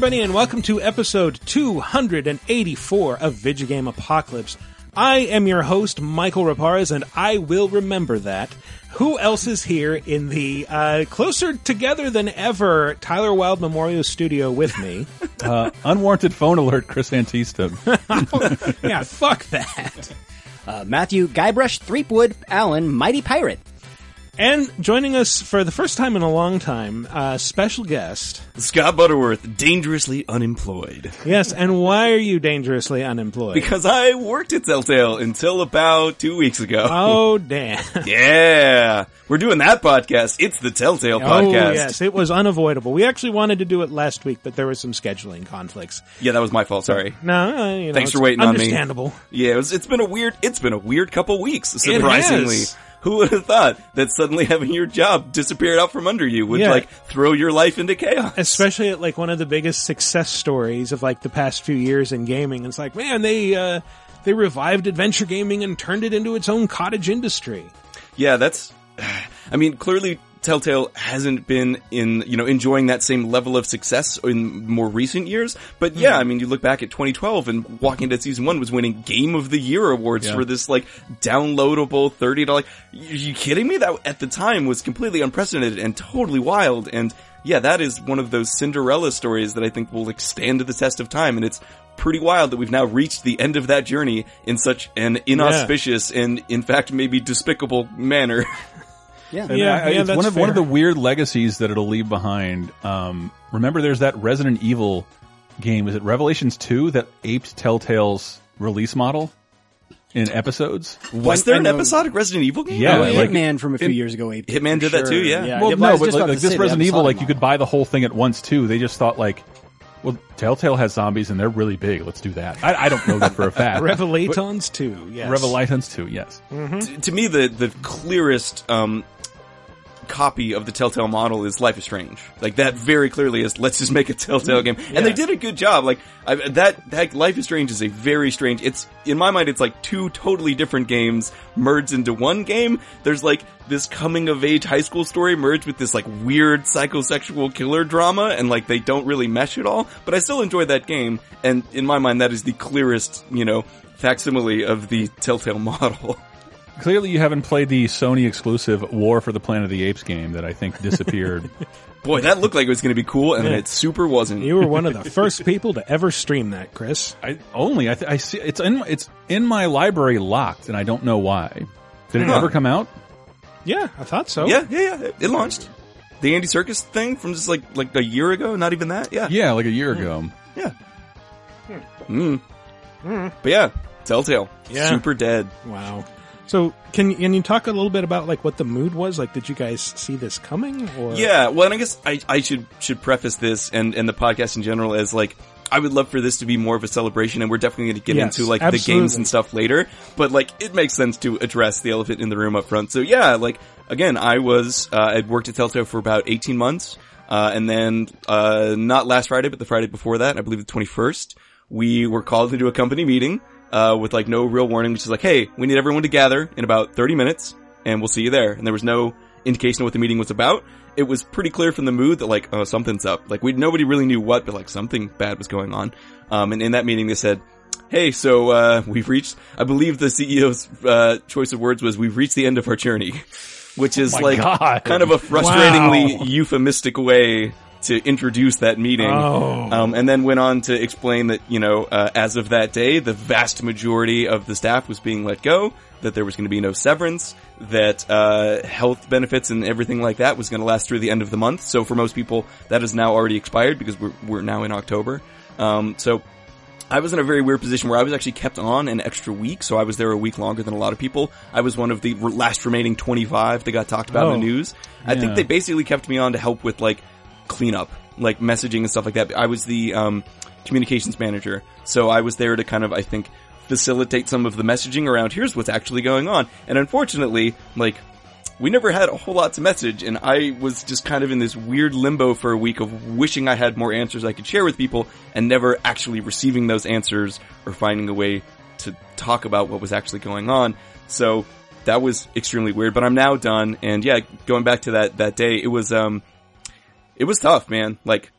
everybody, and welcome to episode 284 of Vidjagame Apocalypse. I am your host, Michael Raparez, and I will remember that. Who else is here in the uh, closer together than ever Tyler Wild Memorial Studio with me? Uh, unwarranted phone alert, Chris Antista. yeah, fuck that. Uh, Matthew Guybrush Threepwood Allen, Mighty Pirate. And joining us for the first time in a long time, uh, special guest. Scott Butterworth, dangerously unemployed. Yes, and why are you dangerously unemployed? Because I worked at Telltale until about two weeks ago. oh, damn. Yeah. We're doing that podcast. It's the Telltale podcast. Oh, yes, it was unavoidable. We actually wanted to do it last week, but there was some scheduling conflicts. Yeah, that was my fault. Sorry. No, uh, you know, Thanks for waiting on me. Understandable. Yeah, it was, it's been a weird, it's been a weird couple weeks, surprisingly. Who would have thought that suddenly having your job disappeared out from under you would Yeah. like throw your life into chaos? Especially at like one of the biggest success stories of like the past few years in gaming. It's like, man, they, uh, they revived adventure gaming and turned it into its own cottage industry. Yeah, that's. I mean, clearly Telltale hasn't been in, you know, enjoying that same level of success in more recent years. But yeah, hmm. I mean, you look back at 2012 and Walking Dead Season 1 was winning Game of the Year awards Yeah. for this, like, downloadable $30. You, you kidding me? That at the time was completely unprecedented and totally wild. And yeah, that is one of those Cinderella stories that I think will like stand to the test of time. And it's pretty wild that we've now reached the end of that journey in such an inauspicious and in fact maybe despicable manner. Yeah. And Yeah, I- yeah, it's one of one of the weird legacies that it'll leave behind. Um, remember, there's that Resident Evil game. Is it Revelations Two that aped Telltale's release model in episodes? Was I there an episodic Resident Evil game? Yeah, Oh, like- Hitman from a few it- years ago. aped Hitman for did that too, yeah. yeah. well, I no, but like, like this say the Resident Evil, episodic like you could buy the whole thing at once too. They just thought like, well, Telltale has zombies and they're really big. Let's do that. I, I don't know that for a fact. Revelations too, yes. Revelations too. Yes. T- to me, the the clearest um, copy of the Telltale model is Life is Strange. Like that very clearly is. Let's just make a Telltale game, and they did a good job. Like I, that that Life is Strange is a very strange. It's in my mind, it's like two totally different games merged into one game. There's like this coming of age high school story merged with this like weird psychosexual killer drama, and like they don't really mesh at all. But I still enjoyed that game, and in my mind, that is the clearest, you know. Facsimile of the Telltale model. Clearly, you haven't played the Sony exclusive War for the Planet of the Apes game that I think disappeared. Boy, that looked like it was going to be cool, and Yeah. it super wasn't. You were one of the first people to ever stream that, Chris. I only I, th- I see it's in it's in my library locked, and I don't know why. Did it Huh. ever come out? Yeah, I thought so. yeah, yeah, yeah. It, it launched. The Andy Serkis thing from just like like a year ago. Not even that. Yeah, Yeah, like a year ago. Hmm. yeah. Mm. But yeah, Telltale. Yeah. Super dead. Wow. So can can you talk a little bit about like what the mood was? Like, did you guys see this coming? Or Yeah, well, and I guess I, I should should preface this and and the podcast in general as like I would love for this to be more of a celebration, and we're definitely going to get Yes, into like the games and stuff later. But like, it makes sense to address the elephant in the room up front. So yeah, like again, I was uh, I'd worked at Telltale for about eighteen months, uh, and then uh, not last Friday, but the Friday before that, I believe the twenty first, we were called into a company meeting uh, with like no real warning, which is like, hey, we need everyone to gather in about thirty minutes, and we'll see you there. And there was no indication of what the meeting was about. It was pretty clear from the mood that like, oh, something's up. Like we nobody really knew what, but like something bad was going on. Um, and in that meeting, they said, "Hey, so uh, we've reached. I believe the CEO's uh, choice of words was, "We've reached the end of our journey," which is my like God. kind of a frustratingly Wow. euphemistic way to introduce that meeting. Oh. Um, and then went on to explain that, you know, uh, as of that day, the vast majority of the staff was being let go, that there was going to be no severance, that uh, health benefits and everything like that was going to last through the end of the month. So for most people, that is now already expired because we're, we're now in October. Um, so I was in a very weird position where I was actually kept on an extra week, so I was there a week longer than a lot of people. I was one of the last remaining 25 that got talked about Oh. in the news. I think they basically kept me on to help with like cleanup, like messaging and stuff like that. I was the um, communications manager, so I was there to kind of, I think, facilitate some of the messaging around here's what's actually going on. And unfortunately, like, we never had a whole lot to message, and I was just kind of in this weird limbo for a week of wishing I had more answers I could share with people, and never actually receiving those answers or finding a way to talk about what was actually going on. So that was extremely weird. But I'm now done, and yeah, going back to that that day, it was um, it was tough, man. Like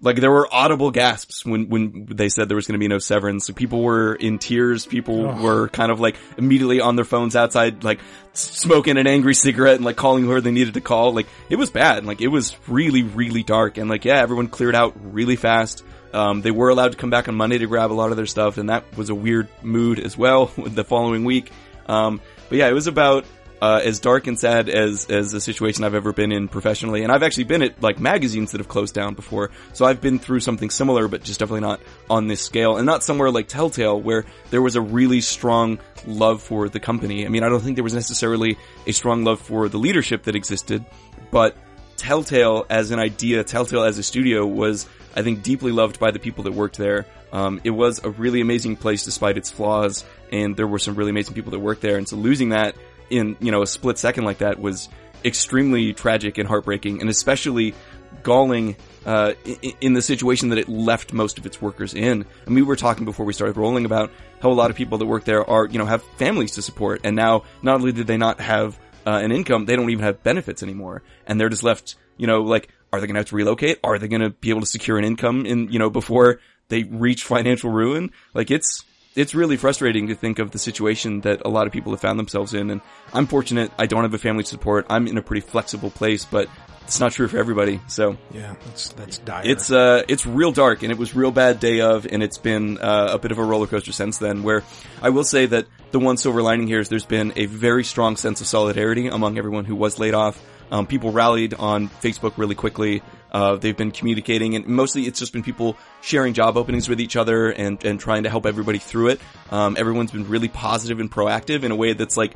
like there were audible gasps when when they said there was going to be no severance. So people were in tears. People were kind of like immediately on their phones outside, like smoking an angry cigarette and like calling whoever they needed to call. Like it was bad. Like it was really really dark. And like yeah, everyone cleared out really fast. Um, they were allowed to come back on Monday to grab a lot of their stuff, and that was a weird mood as well the following week. Um, but yeah, it was about uh, as dark and sad as as a situation I've ever been in professionally, and I've actually been at like magazines that have closed down before, so I've been through something similar, but just definitely not on this scale, and not somewhere like Telltale where there was a really strong love for the company. I mean, I don't think there was necessarily a strong love for the leadership that existed, but Telltale as an idea, Telltale as a studio was, I think, deeply loved by the people that worked there. Um, it was a really amazing place despite its flaws, and there were some really amazing people that worked there. And so losing that in you know a split second like that was extremely tragic and heartbreaking, and especially galling uh, in, the situation that it left most of its workers in. And we were talking before we started rolling about how a lot of people that work there are you know have families to support, and now not only did they not have uh, an income, they don't even have benefits anymore, and they're just left you know like are they going to have to relocate? Are they going to be able to secure an income in you know before they reach financial ruin? Like it's it's really frustrating to think of the situation that a lot of people have found themselves in. And I'm fortunate I don't have a family support. I'm in a pretty flexible place, but it's not true for everybody. So Yeah, that's that's dire. it's uh it's real dark and it was real bad day of and it's been uh, a bit of a roller coaster since then where I will say that the one silver lining here is there's been a very strong sense of solidarity among everyone who was laid off. Um, people rallied on Facebook really quickly. Uh, they've been communicating and mostly it's just been people sharing job openings with each other and, and trying to help everybody through it. Um, everyone's been really positive and proactive in a way that's like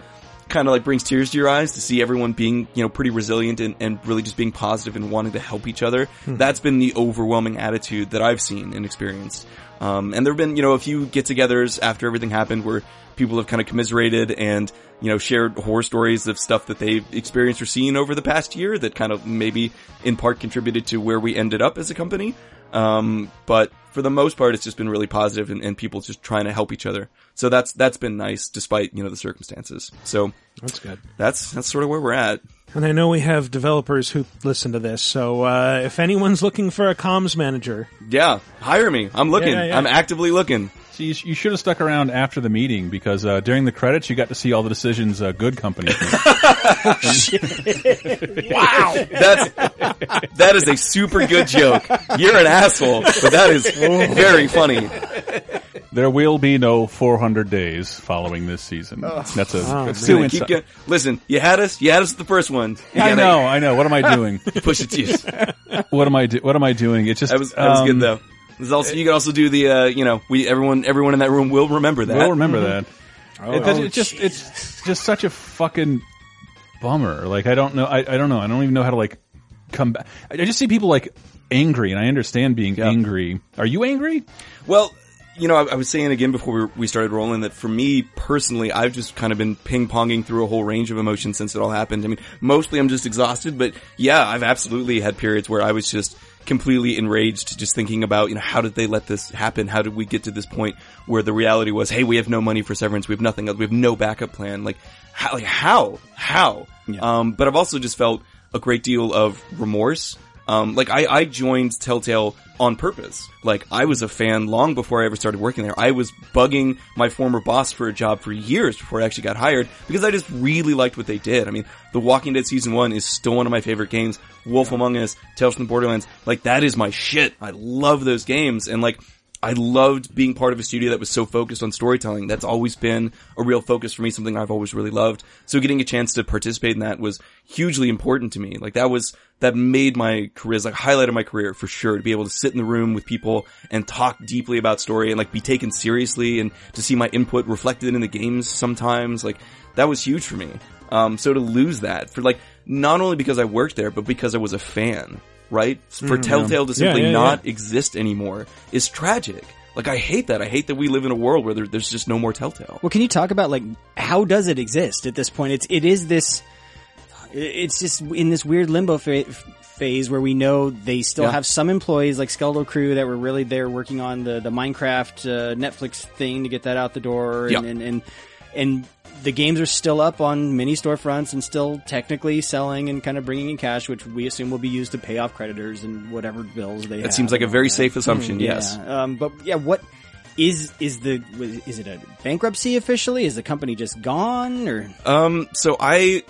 kind of like brings tears to your eyes to see everyone being, you know, pretty resilient and, and really just being positive and wanting to help each other. That's been the overwhelming attitude that I've seen and experienced. Um, and there have been, you know, a few get-togethers after everything happened where people have kind of commiserated and, you know, shared horror stories of stuff that they've experienced or seen over the past year that kind of maybe in part contributed to where we ended up as a company. Um, but for the most part, it's just been really positive and, and people just trying to help each other. So that's, that's been nice despite, you know, the circumstances. So that's good. that's, that's sort of where we're at. And I know we have developers who listen to this, so uh, if anyone's looking for a comms manager, Yeah. Hire me. I'm looking. Yeah, yeah, yeah. I'm actively looking. See, you, sh- you should have stuck around after the meeting because uh, during the credits you got to see all the decisions uh, good company. wow, That's, that is a super good joke. You're an asshole, but that is very funny. There will be no 400 days following this season. That's a that's too Keep inside. going. Listen, you had us. You had us the first one. You I gotta know, I know. What am I doing? Push it to you. what am I? Do- what am I doing? It's just That was, that was um, good though. There's also, you can also do the, uh, you know, we, everyone, everyone in that room will remember that. We'll remember that. Oh, It- it- it's just it's just such a fucking bummer. Like I don't know. I, I don't know. I don't even know how to like come back. I I just see people like angry, and I understand being Yeah. angry. Are you angry? Well, you know, I, I was saying again before we, we started rolling that for me personally, I've just kind of been ping ponging through a whole range of emotions since it all happened. I mean, mostly I'm just exhausted, but yeah, I've absolutely had periods where I was just completely enraged just thinking about, you know, how did they let this happen? How did we get to this point where the reality was, hey, we have no money for severance. We have nothing else. We have no backup plan. Like, how, like, how? How? Um, but I've also just felt a great deal of remorse. Um, like I, I joined Telltale on purpose. Like I was a fan long before I ever started working there. I was bugging my former boss for a job for years before I actually got hired because I just really liked what they did. I mean, The Walking Dead season one is still one of my favorite games. Wolf Among Us, Tales from the Borderlands, like that is my shit. I love those games and like I loved being part of a studio that was so focused on storytelling. That's always been a real focus for me, something I've always really loved. So getting a chance to participate in that was hugely important to me. Like that was, that made my career, like highlighted my career for sure, to be able to sit in the room with people and talk deeply about story and like be taken seriously and to see my input reflected in the games sometimes. Like that was huge for me. Um, so to lose that for like, not only because I worked there, but because I was a fan, right? For Telltale to simply yeah, not exist anymore is tragic. Like I hate that. I hate that we live in a world where there, there's just no more Telltale. Well, can you talk about like how does it exist at this point? It's it is this. It's just in this weird limbo fa- phase where we know they still Yeah. have some employees like Skeletal Crew that were really there working on the the Minecraft uh, Netflix thing to get that out the door, Yeah. and, and and and the games are still up on many storefronts and still technically selling and kind of bringing in cash, which we assume will be used to pay off creditors and whatever bills they have. That seems like a very safe assumption. Yeah. Yes. Um, but yeah, what is is the is it a bankruptcy officially? Is the company just gone or? Um, so I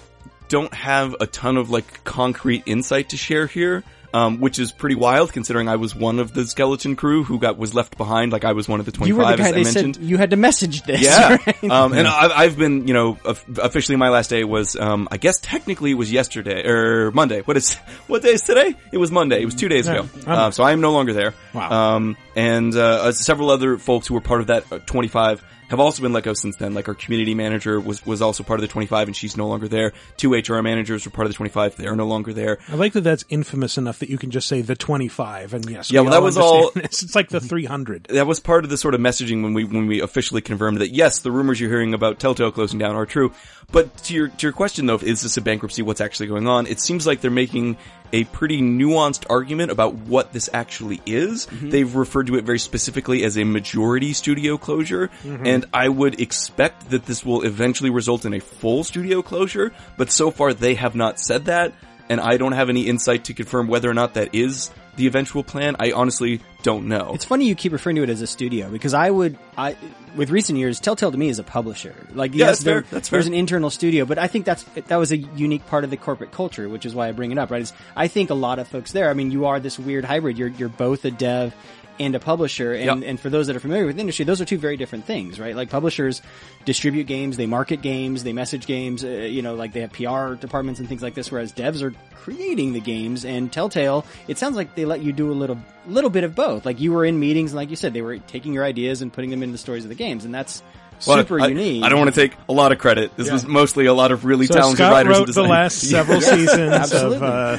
don't have a ton of like concrete insight to share here. Um, which is pretty wild considering I was one of the skeleton crew who got was left behind. Like I was one of the twenty You were the guy as I they mentioned. said you had to message this. Yeah. right? Um, and I've, I've been, you know, officially my last day was, um, I guess technically it was yesterday or Monday. What is, what day is today? It was Monday. It was two days ago. Yeah. Um, so I am no longer there. Wow. And, uh, uh, several other folks who were part of that uh, 25 have also been let go since then. Like our community manager was, was also part of the 25 and she's no longer there. Two HR managers were part of the 25. They're no longer there. I like that that's infamous enough that you can just say the 25 and yes. Yeah, we well, that was all- this. It's like the 300. that was part of the sort of messaging when we when we officially confirmed that yes, the rumors you're hearing about Telltale closing down are true. But to your to your question though, is this a bankruptcy? What's actually going on? It seems like they're making a pretty nuanced argument about what this actually is. Mm-hmm. They've referred to it very specifically as a majority studio closure, mm-hmm. and I would expect that this will eventually result in a full studio closure. But so far, they have not said that, and I don't have any insight to confirm whether or not that is the eventual plan. I honestly don't know. It's funny you keep referring to it as a studio because I would, I with recent years, Telltale to me is a publisher. Like Yeah, yes, that's fair. That's there's fair. an internal studio, but I think that's that was a unique part of the corporate culture, which is why I bring it up. Right? Is I think a lot of folks there. I mean, you are this weird hybrid. You're you're both a dev and a publisher, and Yep. and for those that are familiar with the industry, those are two very different things, right? Like publishers distribute games, they market games, they message games. Uh, you know, like they have PR departments and things like this, whereas devs are creating the games and Telltale, it sounds like they let you do a little little bit of both. Like you were in meetings and like you said, they were taking your ideas and putting them into the stories of the games and that's super I, unique. I don't want to take a lot of credit. This was mostly a lot of really So talented Scott writers. wrote the last several seasons of, uh,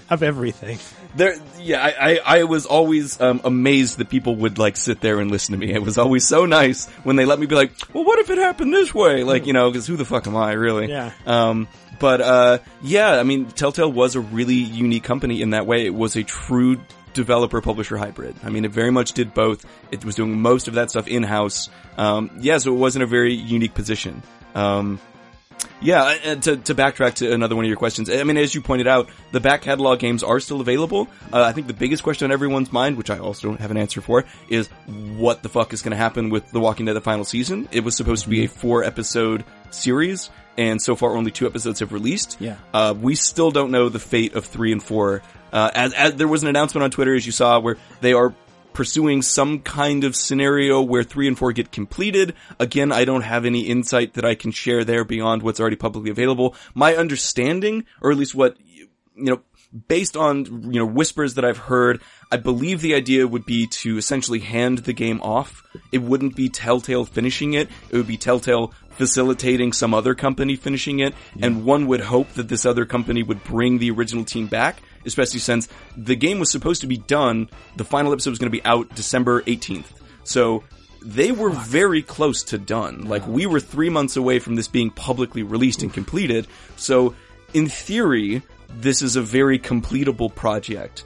of everything. There, yeah, I, I, I was always um, amazed that people would like sit there and listen to me. It was always so nice when they let me be like, "Well, what if it happened this way?" Like, you know, because who the fuck am I, really? Yeah. Um, but uh, yeah, I mean, Telltale was a really unique company in that way. It was a true developer publisher hybrid. I mean, it very much did both. It was doing most of that stuff in house. Um, yeah, so it was in a very unique position. Um, yeah, and to, to backtrack to another one of your questions, I mean, as you pointed out, the back catalog games are still available. Uh, I think the biggest question on everyone's mind, which I also don't have an answer for, is what the fuck is going to happen with The Walking Dead: The Final Season? It was supposed to be a four episode series, and so far only two episodes have released. Yeah. Uh, we still don't know the fate of three and four. Uh, as, as there was an announcement on Twitter, as you saw, where they are pursuing some kind of scenario where three and four get completed. Again, I don't have any insight that I can share there beyond what's already publicly available. My understanding, or at least what, you know, based on, you know, whispers that I've heard, I believe the idea would be to essentially hand the game off. It wouldn't be Telltale finishing it. It would be Telltale facilitating some other company finishing it. And one would hope that this other company would bring the original team back, especially since the game was supposed to be done. The final episode was going to be out December 18th. So they were very close to done. Like we were three months away from this being publicly released and completed. So in theory, this is a very completable project.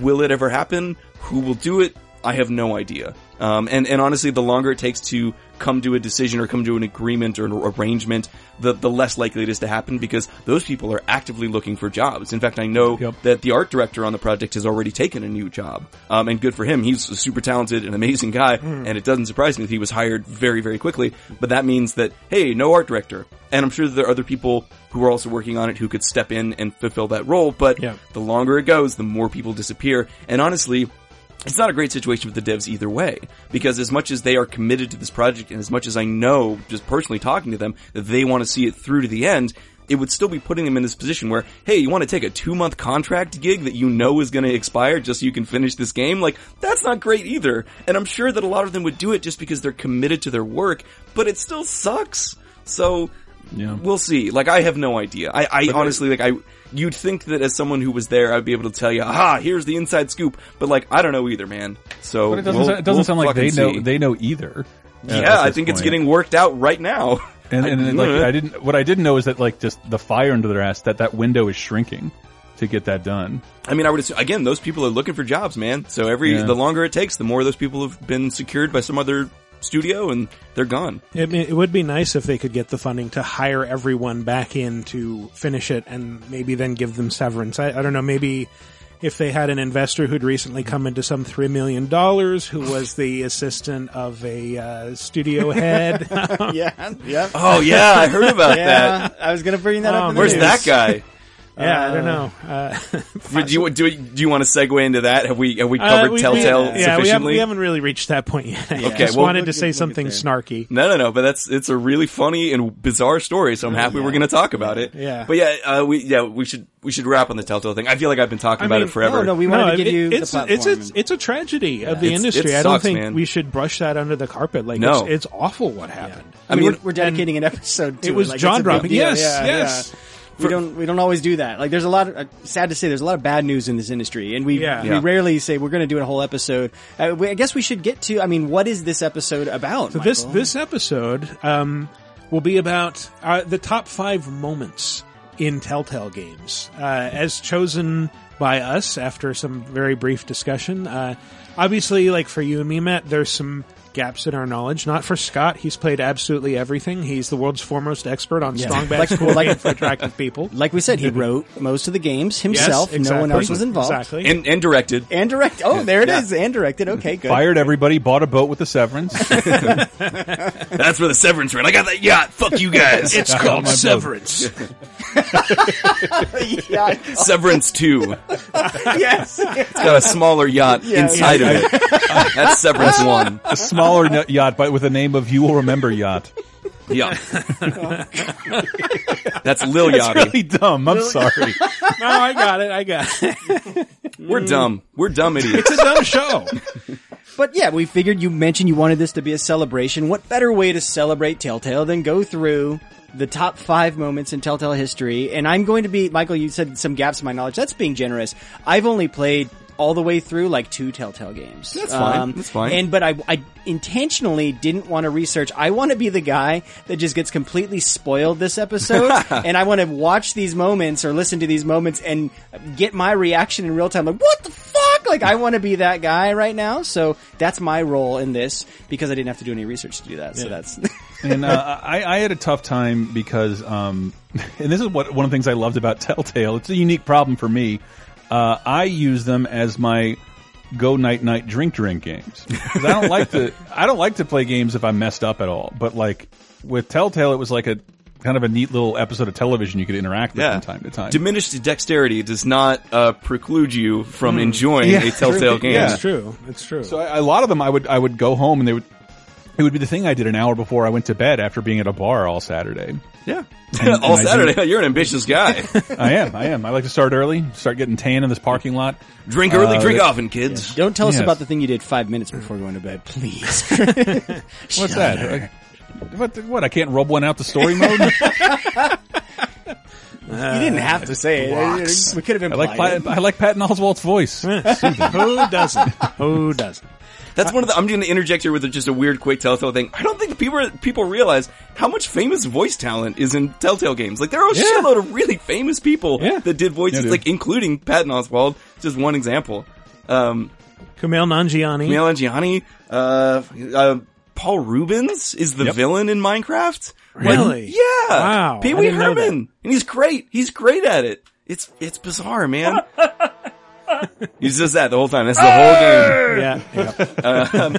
Will it ever happen? Who will do it? I have no idea. Um, and, and honestly, the longer it takes to come to a decision or come to an agreement or an arrangement, the, the less likely it is to happen because those people are actively looking for jobs. In fact, I know Yep. that the art director on the project has already taken a new job. Um, and good for him. He's a super talented and amazing guy. And it doesn't surprise me that he was hired very, very quickly. But that means that, hey, no art director. And I'm sure that there are other people who are also working on it who could step in and fulfill that role. But Yeah. the longer it goes, the more people disappear. And honestly, it's not a great situation for the devs either way. Because as much as they are committed to this project and as much as I know, just personally talking to them, that they want to see it through to the end, it would still be putting them in this position where, hey, you want to take a two month contract gig that you know is going to expire just so you can finish this game? Like, that's not great either. And I'm sure that a lot of them would do it just because they're committed to their work, but it still sucks. So, Yeah. we'll see. Like, I have no idea. I, I honestly, like, I, you'd think that as someone who was there, I'd be able to tell you, aha, here's the inside scoop. But like, I don't know either, man. So But it doesn't. we'll- it doesn't we'll sound like they know. see. They know either. uh, yeah, I think it's getting worked out right now. And, and, I- like I didn't. What I didn't know is that like just the fire under their ass that that window is shrinking to get that done. I mean, I would assume, again, those people are looking for jobs, man. So every, Yeah. the longer it takes, the more those people have been secured by some other studio and they're gone. It, it would be nice if they could get the funding to hire everyone back in to finish it and maybe then give them severance. I, I don't know, maybe if they had an investor who'd recently come into some $3 million who was the assistant of a uh, studio head. yeah, yeah. Oh yeah, I heard about Yeah, that. I was going to bring that Oh, up. in the Where's news. that guy? yeah, I don't know. Uh, Do you, do, you- do you want to segue into that? Have we have we uh, covered we- Telltale we, yeah, we haven't, sufficiently? we haven't really reached that point yet. I Okay, just well, wanted we'll to say we'll something there. snarky. No, no, no. But that's it's a really funny and bizarre story. So I'm happy we're going to talk about it. Yeah. But yeah, uh, we yeah we should we should wrap on the Telltale thing. I feel like I've been talking I about mean, it forever. No, no, we wanted No, to give it- you it's, the platform. It's, it's, it's a tragedy of the It's- industry. it I don't think man. we should brush that under the carpet. Like, No. it's, it's awful what happened. I mean, we're, we're dedicating an episode to it was Like, jaw it's a big dropping. Yes, yes. Yeah. We don't we don't always do that. Like there's a lot of uh, sad to say there's a lot of bad news in this industry, and we Yeah. we Yeah. rarely say we're going to do a whole episode. Uh, we, I guess we should get to. I mean, what is this episode about? So this Michael? this episode um, will be about uh, the top five moments in Telltale games, uh, as chosen by us after some very brief discussion. Uh, obviously, like for you and me, Matt, there's some gaps in our knowledge. Not for Scott; he's played absolutely everything. He's the world's foremost expert on strong bad Like- school like- for attractive people. like we said, he wrote most of the games himself. Yes, No one else was involved. Exactly. and and directed. And direct. Oh, there it is. Yeah. And directed. Okay, good. Fired everybody, bought a boat with the severance. That's where the severance ran. I got that yacht. Fuck you guys. it's I called. Severance. yeah. Severance two. yes. It's got a smaller yacht Yeah, inside yeah, of it. That's Severance one. a smaller n- yacht, but with the name of You Will Remember Yacht. Yeah. That's Lil That's Yachty. really dumb. I'm sorry. no, I got it. I got it. We're dumb. We're dumb idiots. It's a dumb show. But yeah, we figured you mentioned you wanted this to be a celebration. What better way to celebrate Telltale than go through the top five moments in Telltale history? And I'm going to be, Michael, you said some gaps in my knowledge. That's being generous. I've only played all the way through like two Telltale games. Um, That's fine. That's fine. And but I, I intentionally didn't want to research. I want to be the guy that just gets completely spoiled this episode, and I want to watch these moments or listen to these moments and get my reaction in real time. Like, what the fuck? Like, I want to be that guy right now. So that's my role in this because I didn't have to do any research to do that. So that's and uh, I, I had a tough time because, um, and this is what one of the things I loved about Telltale. It's a unique problem for me. Uh, I use them as my go night night drink drink games. 'Cause I don't like to I don't like to play games if I'm messed up at all. But like with Telltale, it was like a kind of a neat little episode of television you could interact with Yeah. from time to time. Diminished dexterity does not uh, preclude you from enjoying Yeah. a Telltale game. Yeah. It's true. It's true. So I, a lot of them, I would I would go home and they would. It would be the thing I did an hour before I went to bed after being at a bar all Saturday. Yeah. and All I Saturday. You're an ambitious guy. I am, I am. I like to start early, start getting tan in this parking lot. drink early, Uh, drink that- often, kids. don't tell us Yes. about the thing you did five minutes before going to bed, please. What's that? What, what? I can't rub one out the story mode. you didn't have to say it. We could have I implied like it. I like Patton Oswalt's voice. Who doesn't? Who doesn't? That's one of the. I'm going to interject here with just a weird, quick Telltale thing. I don't think people people realize how much famous voice talent is in Telltale games. Like there are a Yeah. shitload of really famous people Yeah. that did voices, Yeah, like including Patton Oswalt. Just one example. Um, Kumail Nanjiani. Kumail Nanjiani, uh, uh, Paul Reubens is the Yep. villain in Minecraft. Really? Yeah. Wow, Pee Wee Herman. And he's great. He's great at it. It's, it's bizarre, man. He's just that the whole time. That's the whole game. Yeah. yeah. Um,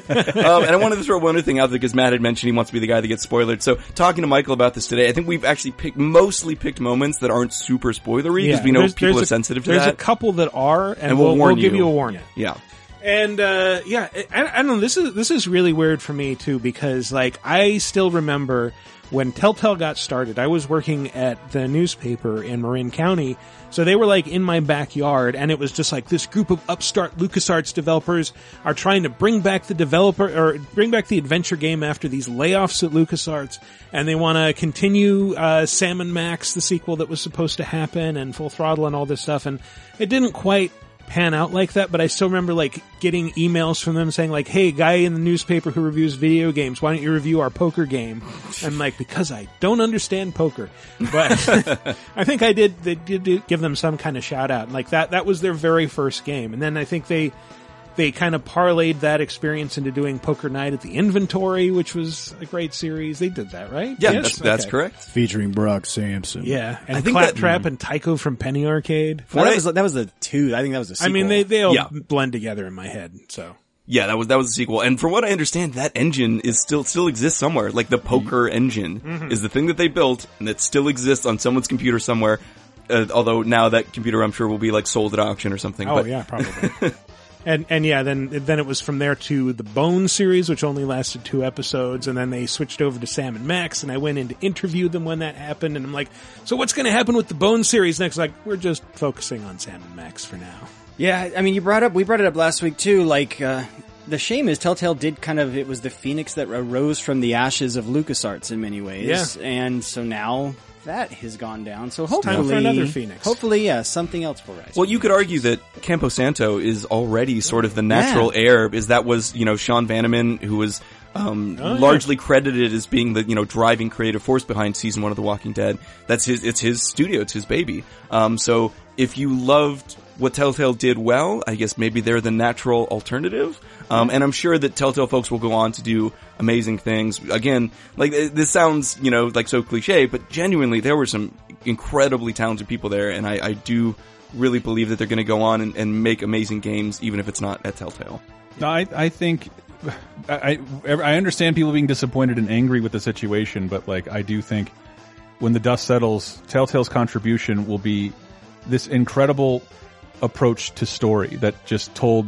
and I wanted to throw one other thing out there because Matt had mentioned he wants to be the guy that gets spoiled. So talking to Michael about this today, I think we've actually picked, mostly picked moments that aren't super spoilery because Yeah. we know There's- people there's are a- sensitive to that. There's that. a couple that are, and, And we'll we'll, warn we'll give you. you a warning. yeah. And uh, yeah, I, I don't know. This is this is really weird for me too because like I still remember when Telltale got started. I was working at the newspaper in Marin County, so they were like in my backyard, and it was just like this group of upstart LucasArts developers are trying to bring back the developer or bring back the adventure game after these layoffs at LucasArts, and they want to continue uh, Sam and Max, the sequel that was supposed to happen, and Full Throttle and all this stuff, and it didn't quite pan out like that, but I still remember like getting emails from them saying like, "Hey, guy in the newspaper who reviews video games, why don't you review our poker game?" And like, because I don't understand poker, but I think I did. They did give them some kind of shout out, like that. That was their very first game, and then I think they they kind of parlayed that experience into doing Poker Night at the Inventory, which was a great series. They did that, right? Yeah, Yes? that's, that's Okay. correct. Featuring Brock Samson. Yeah, and I think that- Claptrap and Tycho from Penny Arcade. Well, that I- was that was the two. I think that was the. Sequel. I mean, they they all Yeah. blend together in my head. So Yeah, that was that was the sequel. And from what I understand, that engine is still still exists somewhere. Like the poker engine Mm-hmm. is the thing that they built and that still exists on someone's computer somewhere. Uh, although now that computer, I'm sure, will be like sold at auction or something. Oh but yeah, probably. and and yeah, then then it was from there to the Bone series, which only lasted two episodes, and then they switched over to Sam and Max, and I went in to interview them when that happened, and I'm like, so what's going to happen with the Bone series next? Like, we're just focusing on Sam and Max for now. Yeah, I mean, you brought up we brought it up last week too. Like uh, the shame is Telltale did kind of it was the phoenix that arose from the ashes of LucasArts in many ways. Yeah. and so now that has gone down. So time hopefully for another phoenix. Hopefully, yeah, something else will rise. Well, you could argue that Campo Santo is already sort of the natural Yeah. heir, is that was, you know, Sean Vanaman, who was, um, Oh, yeah. largely credited as being the, you know, driving creative force behind season one of The Walking Dead. That's his, it's his studio, it's his baby. Um, so if you loved what Telltale did well, I guess maybe they're the natural alternative. Um, and I'm sure that Telltale folks will go on to do amazing things. Again, like, eh, this sounds, you know, like so cliche, but genuinely, there were some incredibly talented people there, and I, I do really believe that they're going to go on and, and make amazing games, even if it's not at Telltale. No, I, I think I I understand people being disappointed and angry with the situation, but like I do think when the dust settles, Telltale's contribution will be this incredible approach to story that just told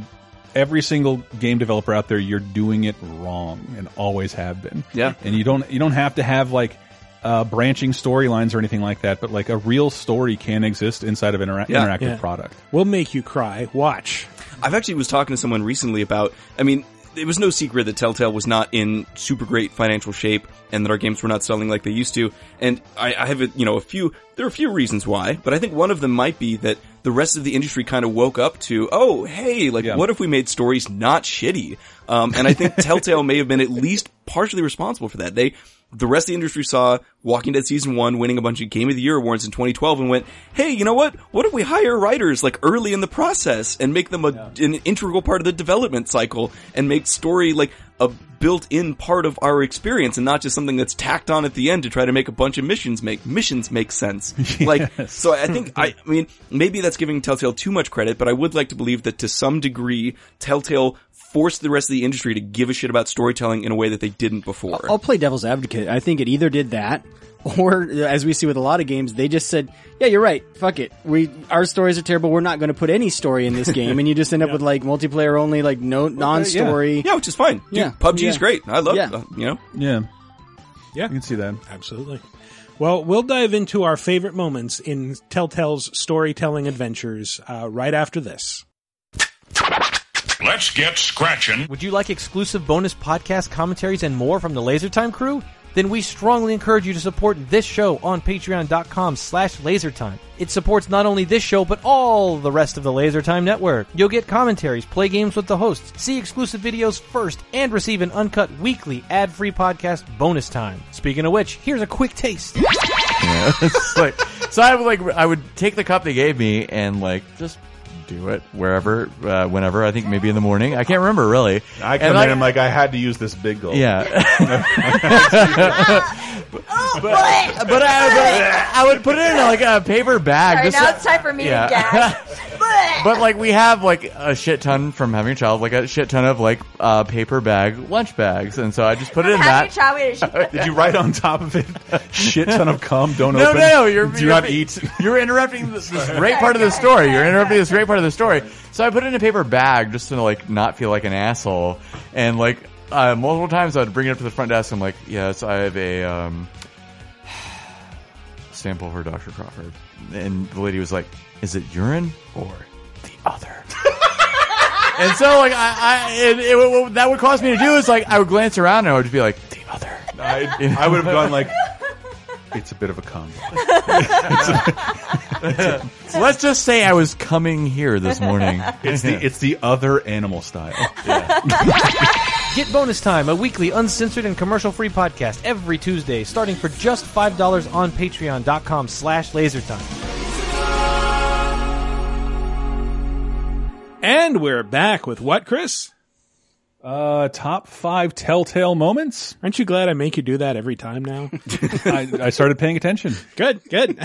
every single game developer out there you're doing it wrong and always have been. Yeah. And you don't you don't have to have like uh, branching storylines or anything like that, but like a real story can exist inside of an intera- Yeah. interactive Yeah. product. We'll make you cry. Watch. I've actually was talking to someone recently about, I mean, it was no secret that Telltale was not in super great financial shape and that our games were not selling like they used to. And I, I have, a, you know, a few, there are a few reasons why, but I think one of them might be that the rest of the industry kind of woke up to, oh, hey, like, Yeah. what if we made stories not shitty? Um, and I think Telltale may have been at least partially responsible for that. They, the rest of the industry saw Walking Dead season one winning a bunch of Game of the Year awards in 2012 and went, hey, you know what? What if we hire writers like early in the process and make them a, an integral part of the development cycle and make story like a built-in part of our experience and not just something that's tacked on at the end to try to make a bunch of missions make missions make sense. Like, so I think I, I mean maybe that's giving Telltale too much credit, but I would like to believe that to some degree Telltale forced the rest of the industry to give a shit about storytelling in a way that they didn't before. I'll play devil's advocate. I think it either did that, or as we see with a lot of games, they just said, "Yeah, you're right. Fuck it. We our stories are terrible. We're not going to put any story in this game," and you just end up with like multiplayer only, like no non-story. Yeah, which is fine. Dude, Yeah. PUBG is great. I love Yeah. uh, you know. Yeah. Yeah. You can see that. Absolutely. Well, we'll dive into our favorite moments in Telltale's storytelling adventures uh, right after this. Let's get scratching. Would you like exclusive bonus podcast commentaries and more from the LaserTime crew? Then we strongly encourage you to support this show on patreon.com slash lasertime. It supports not only this show, but all the rest of the LaserTime network. You'll get commentaries, play games with the hosts, see exclusive videos first, and receive an uncut weekly ad-free podcast bonus time. Speaking of which, here's a quick taste. It's like, so I would like I would take the cup they gave me and like just do it wherever, uh, whenever. I think maybe in the morning. I can't remember really. I come And in, I- I'm like, I had to use this big gulp. Yeah. but, but, I, but I would put it in like a paper bag. All right, just now it's time for me Yeah. to gag. But like we have like a shit ton from having a child, like a shit ton of like uh, paper bag lunch bags, and so I just put it in that. child, we had a shit- Did you write on top of it, shit ton of cum, don't No, open? no, no, you're Do you're, not eat. You're interrupting this, this great part of the story. You're interrupting this great part of the story. So I put it in a paper bag just to like not feel like an asshole, and like uh, multiple times I'd bring it up to the front desk. I'm like, yes, I have a um, sample for Dr. Crawford, and the lady was like, is it urine or the other? and so like I, I it, it, what that would cause me to do is like I would glance around and I would just be like the other. I, I would have gone like, it's a bit of a cum. So let's just say I was coming here this morning. It's the it's the other animal style. Get Bonus Time, a weekly uncensored and commercial-free podcast every Tuesday, starting for just $5 on patreon.com slash lasertime. And we're back with what, Chris? Uh, top five telltale moments. Aren't you glad I make you do that every time now? I, I started paying attention. good, good.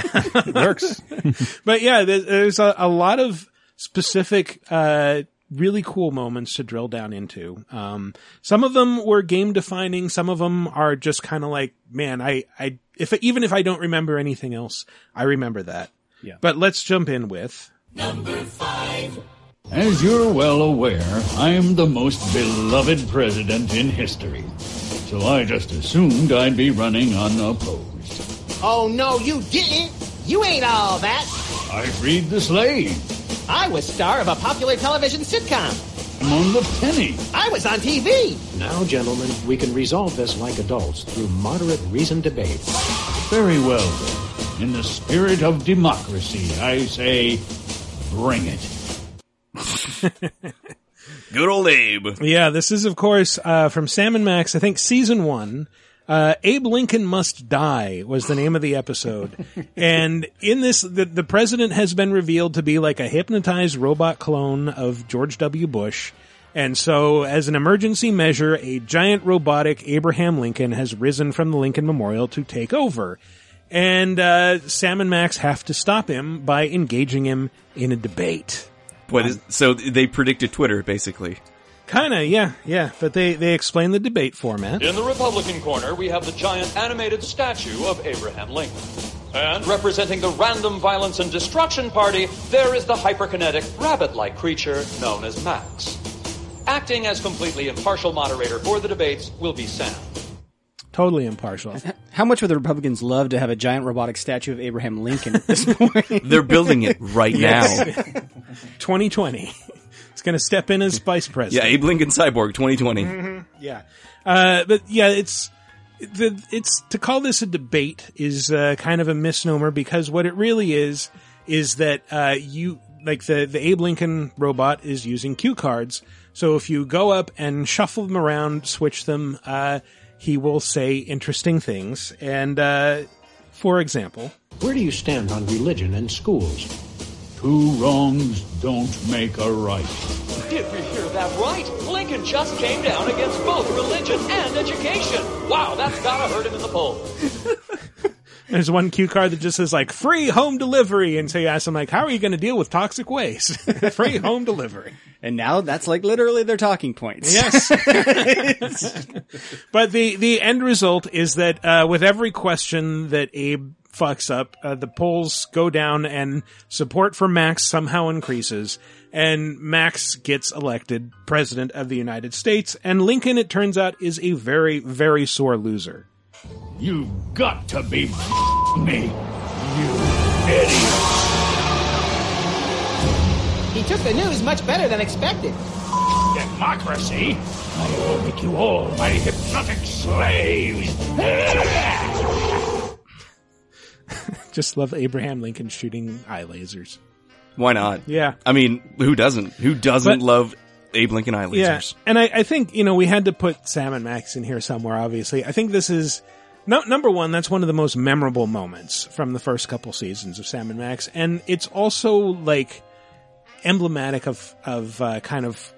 Works. but yeah, there's, there's a, a lot of specific, uh, really cool moments to drill down into. Um, some of them were game defining. Some of them are just kind of like, man, I, I, if, even if I don't remember anything else, I remember that. Yeah. But let's jump in with, As you're well aware, I'm the most beloved president in history. So I just assumed I'd be running unopposed. Oh, no, you didn't. You ain't all that. I freed the slave. I was star of a popular television sitcom. I'm on the penny. I was on TV. Now, gentlemen, we can resolve this like adults through moderate reasoned debate. Very well, then. In the spirit of democracy, I say, bring it. Good old Abe. yeah, this is of course, uh, from Sam and Max, I think season one. Uh, Abe Lincoln Must Die was the name of the episode. and in this, the, the president has been revealed to be like a hypnotized robot clone of George W. Bush. And so, as an emergency measure, a giant robotic Abraham Lincoln has risen from the Lincoln Memorial to take over. And, uh, Sam and Max have to stop him by engaging him in a debate. What is, um, so they predicted Twitter, basically. Kinda, yeah, yeah. But they, they explain the debate format. In the Republican corner, we have the giant animated statue of Abraham Lincoln. And representing the Random Violence and Destruction Party, there is the hyperkinetic, rabbit like creature known as Max. Acting as completely impartial moderator for the debates will be Sam. Totally impartial. How much would the Republicans love to have a giant robotic statue of Abraham Lincoln at this point? They're building it right now. 2020. It's going to step in as vice president. Yeah. Abe Lincoln Cyborg 2020. Yeah. Uh, but yeah, it's, the, it's, to call this a debate is, uh, kind of a misnomer because what it really is, is that, uh, you, like the, the Abe Lincoln robot is using cue cards. So if you go up and shuffle them around, switch them, uh, he will say interesting things. And, uh, for example, Where do you stand on religion and schools? Two wrongs don't make a right. Did we hear that right? Lincoln just came down against both religion and education. Wow, that's gotta hurt him in the polls. There's one cue card that just says like free home delivery, and so you ask them like, how are you going to deal with toxic waste? free home delivery. and now that's like literally their talking points. Yes. but the the end result is that uh, with every question that Abe fucks up, uh, the polls go down, and support for Max somehow increases, and Max gets elected president of the United States, and Lincoln, it turns out, is a very very sore loser. You've got to be me, you idiot. He took the news much better than expected. Democracy? I will make you all my hypnotic slaves. Just love Abraham Lincoln shooting eye lasers. Why not? Yeah. I mean, who doesn't? Who doesn't But- love Abe Lincoln eye Yeah, lasers? and I, I think you know we had to put Sam and Max in here somewhere. Obviously, I think this is no, number one. That's one of the most memorable moments from the first couple seasons of Sam and Max, and it's also like emblematic of of uh, kind of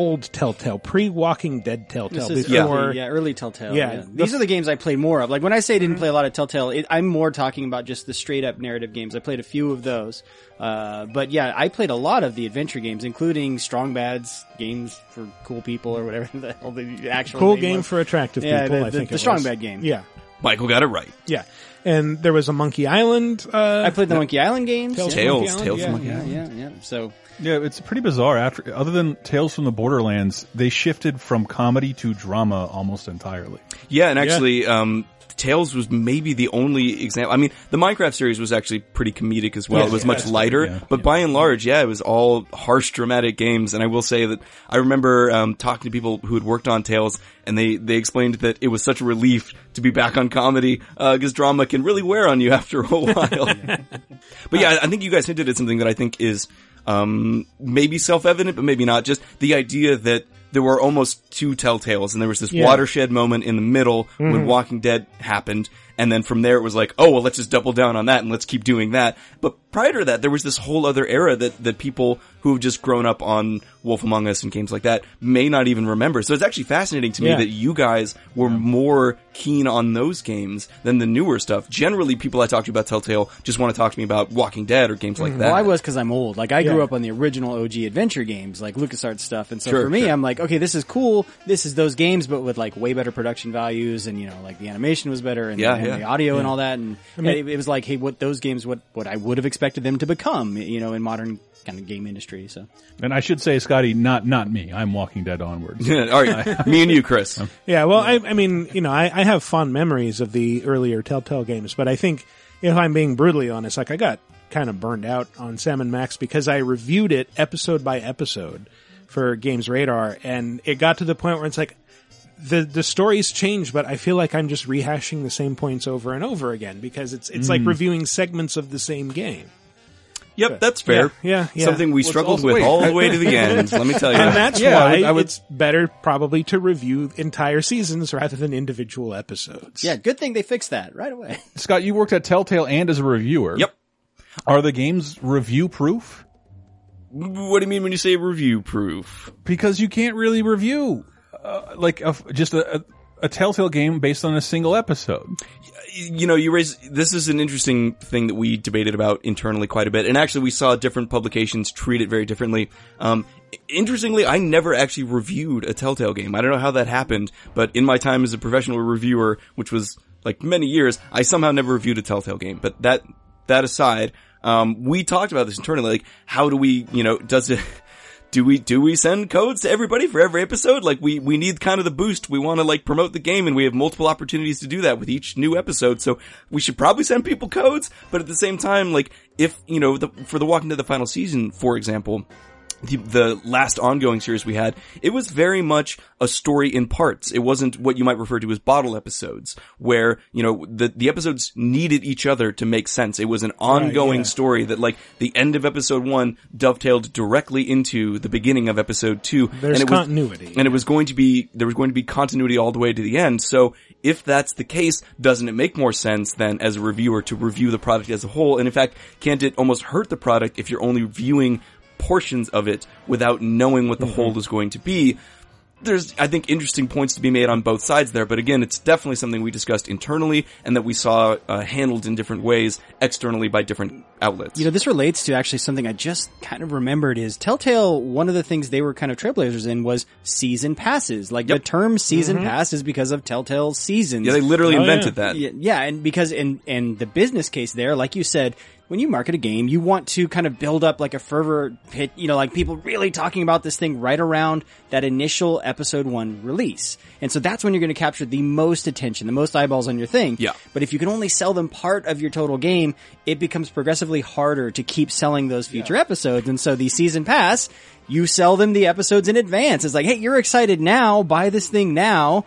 old Telltale, pre Walking Dead Telltale. This is before, early, yeah, early Telltale. Yeah. Yeah, these are the games I play more of. Like when I say I didn't play a lot of Telltale, it, I'm more talking about just the straight up narrative games. I played a few of those, uh, but yeah, I played a lot of the adventure games, including Strong Bad's games for cool people or whatever the hell the actual cool name game was. for attractive Yeah, people. the- I the- think the it Strong was. Bad game. Yeah, Michael got it right. yeah, and there was a Monkey Island. Uh, I played the Monkey Island games. Tales yeah. Monkey Tales, Island, Tales yeah. from Monkey Yeah, Island. yeah, yeah. So Yeah, it's pretty bizarre. After other than Tales from the Borderlands, they shifted from comedy to drama almost entirely. Yeah, and actually, um, Tales was maybe the only example. I mean, the Minecraft series was actually pretty comedic as well. Yeah, it was yeah, much lighter, yeah. but by and large, yeah, it was all harsh, dramatic games. And I will say that I remember um, talking to people who had worked on Tales, and they they explained that it was such a relief to be back on comedy because drama can really wear on you after a while. but yeah, I think you guys hinted at something that I think is um, maybe self-evident, but maybe not. Just the idea that there were almost two telltales, and there was this Yeah. watershed moment in the middle when mm-hmm. Walking Dead happened, And then from there it was like, oh, well, let's just double down on that and let's keep doing that. But prior to that, there was this whole other era that, that people who have just grown up on Wolf Among Us and games like that may not even remember. So it's actually fascinating to me Yeah. that you guys were more keen on those games than the newer stuff. Generally, people I talk to about Telltale just want to talk to me about Walking Dead or games like mm-hmm. that. Well, I was because I'm old. Like I grew up on the original OG adventure games, like LucasArts stuff, and so Sure, for me, sure. I'm like, okay, this is cool. This is those games, but with like way better production values, and you know, like the animation was better, and, Yeah, and yeah. the audio and all that, and mean- it, it was like, hey, what those games, what what I would have expected them to become, you know, in modern kind of game industry. So And I should say, Scotty, not not me. I'm Walking Dead onwards. All right, me and you, Chris. Yeah, well, I, I mean, you know, I, I have fond memories of the earlier Telltale games, but I think if I'm being brutally honest, like I got kind of burned out on Sam and Max because I reviewed it episode by episode for Games Radar, and it got to the point where it's like the the stories change, but I feel like I'm just rehashing the same points over and over again because it's it's like hmm. reviewing segments of the same game. Yep, that's fair. Yeah, yeah, yeah. Something we Well, struggled also- with wait, all the way to the end. Let me tell you. And that's Yeah, I why would- I would- it's better probably to review entire seasons rather than individual episodes. yeah, good thing they fixed that right away. Scott, you worked at Telltale and as a reviewer. Yep. Are the games review proof? What do you mean when you say review proof? Because you can't really review uh, like a, just a, a, a Telltale game based on a single episode. You know, you raise this is an interesting thing that we debated about internally quite a bit, and actually we saw different publications treat it very differently. Um, interestingly, I never actually reviewed a Telltale game. I don't know how that happened, but in my time as a professional reviewer, which was like many years, I somehow never reviewed a Telltale game. But that that aside, um, we talked about this internally, like how do we, you know, does it. Do we do we send codes to everybody for every episode? Like we we need kind of the boost. We want to like promote the game, and we have multiple opportunities to do that with each new episode. So we should probably send people codes, but at the same time, like if you know the, for the Walking Dead the final season, for example. The, the last ongoing series we had, it was very much a story in parts. It wasn't what you might refer to as bottle episodes, where, you know, the, the episodes needed each other to make sense. It was an ongoing yeah. story that like the end of episode one dovetailed directly into the beginning of episode two. There's and it was- continuity. and it was going to be, there was going to be continuity all the way to the end. So if that's the case, doesn't it make more sense than as a reviewer to review the product as a whole? And in fact, can't it almost hurt the product if you're only viewing portions of it without knowing what the whole is going to be? there's, I think, interesting points to be made on both sides there. But again, it's definitely something we discussed internally and that we saw uh, handled in different ways externally by different outlets. You know, this relates to actually something I just kind of remembered is Telltale, one of the things they were kind of trailblazers in was season passes. Like the term season pass is because of Telltale's seasons. yeah, they literally Oh, invented yeah. that. Yeah, yeah, and because in, and the business case there, like you said, when you market a game, you want to kind of build up like a fervor pit, you know, like people really talking about this thing right around that initial episode one release. And so that's when you're going to capture the most attention, the most eyeballs on your thing. Yeah. But if you can only sell them part of your total game, it becomes progressively harder to keep selling those future episodes. And so the season pass, you sell them the episodes in advance. It's like, hey, you're excited now, buy this thing now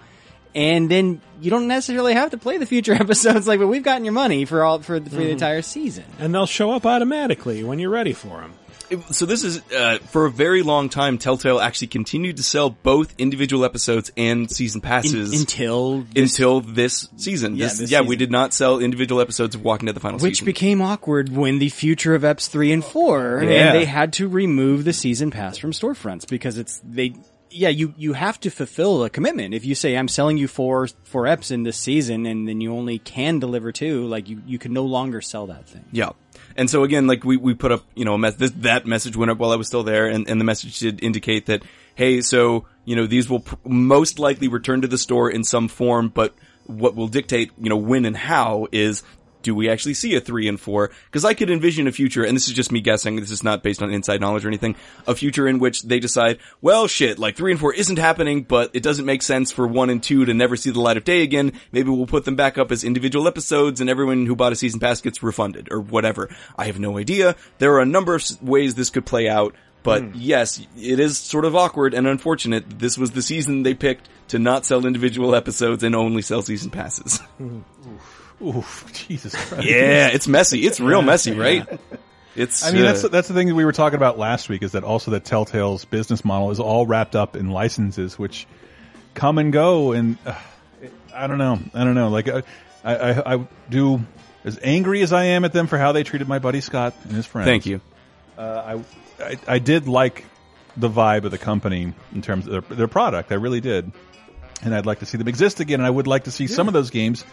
and then you don't necessarily have to play the future episodes like but we've gotten your money for all for, for the entire season and they'll show up automatically when you're ready for them. It- so this is uh, for a very long time. Telltale actually continued to sell both individual episodes and season passes In- until this- until this season. Yeah, This- this yeah, we did not sell individual episodes of Walking Dead the final Season. which season. became awkward when the future of eps 3 and 4 Yeah. and they had to remove the season pass from storefronts because it's they yeah you you have to fulfill a commitment if you say i'm selling you four four eps in this season and then you only can deliver two like you you can no longer sell that thing Yeah. And so again, like we, we put up, you know, a mess- this, that message went up while I was still there and, and the message did indicate that, hey, so, you know, these will pr- most likely return to the store in some form, but what will dictate, you know, when and how is, do we actually see a three and four? Cause I could envision a future, and this is just me guessing, this is not based on inside knowledge or anything, a future in which they decide, well shit, like three and four isn't happening, but it doesn't make sense for one and two to never see the light of day again. Maybe we'll put them back up as individual episodes and everyone who bought a season pass gets refunded or whatever. I have no idea. There are a number of ways this could play out. But hmm. yes, it is sort of awkward and unfortunate. This was the season they picked to not sell individual episodes and only sell season passes. Hmm. Oof, Jesus Christ. Yeah, it's messy. It's real messy, right? It's. I mean, uh, that's that's the thing that we were talking about last week. Is that also that Telltale's business model is all wrapped up in licenses, which come and go, and uh, I don't know, I don't know. Like, uh, I, I, I do as angry as I am at them for how they treated my buddy Scott and his friends. Thank you. Uh, I, I I did like the vibe of the company in terms of their, their product. I really did, and I'd like to see them exist again. And I would like to see some of those games.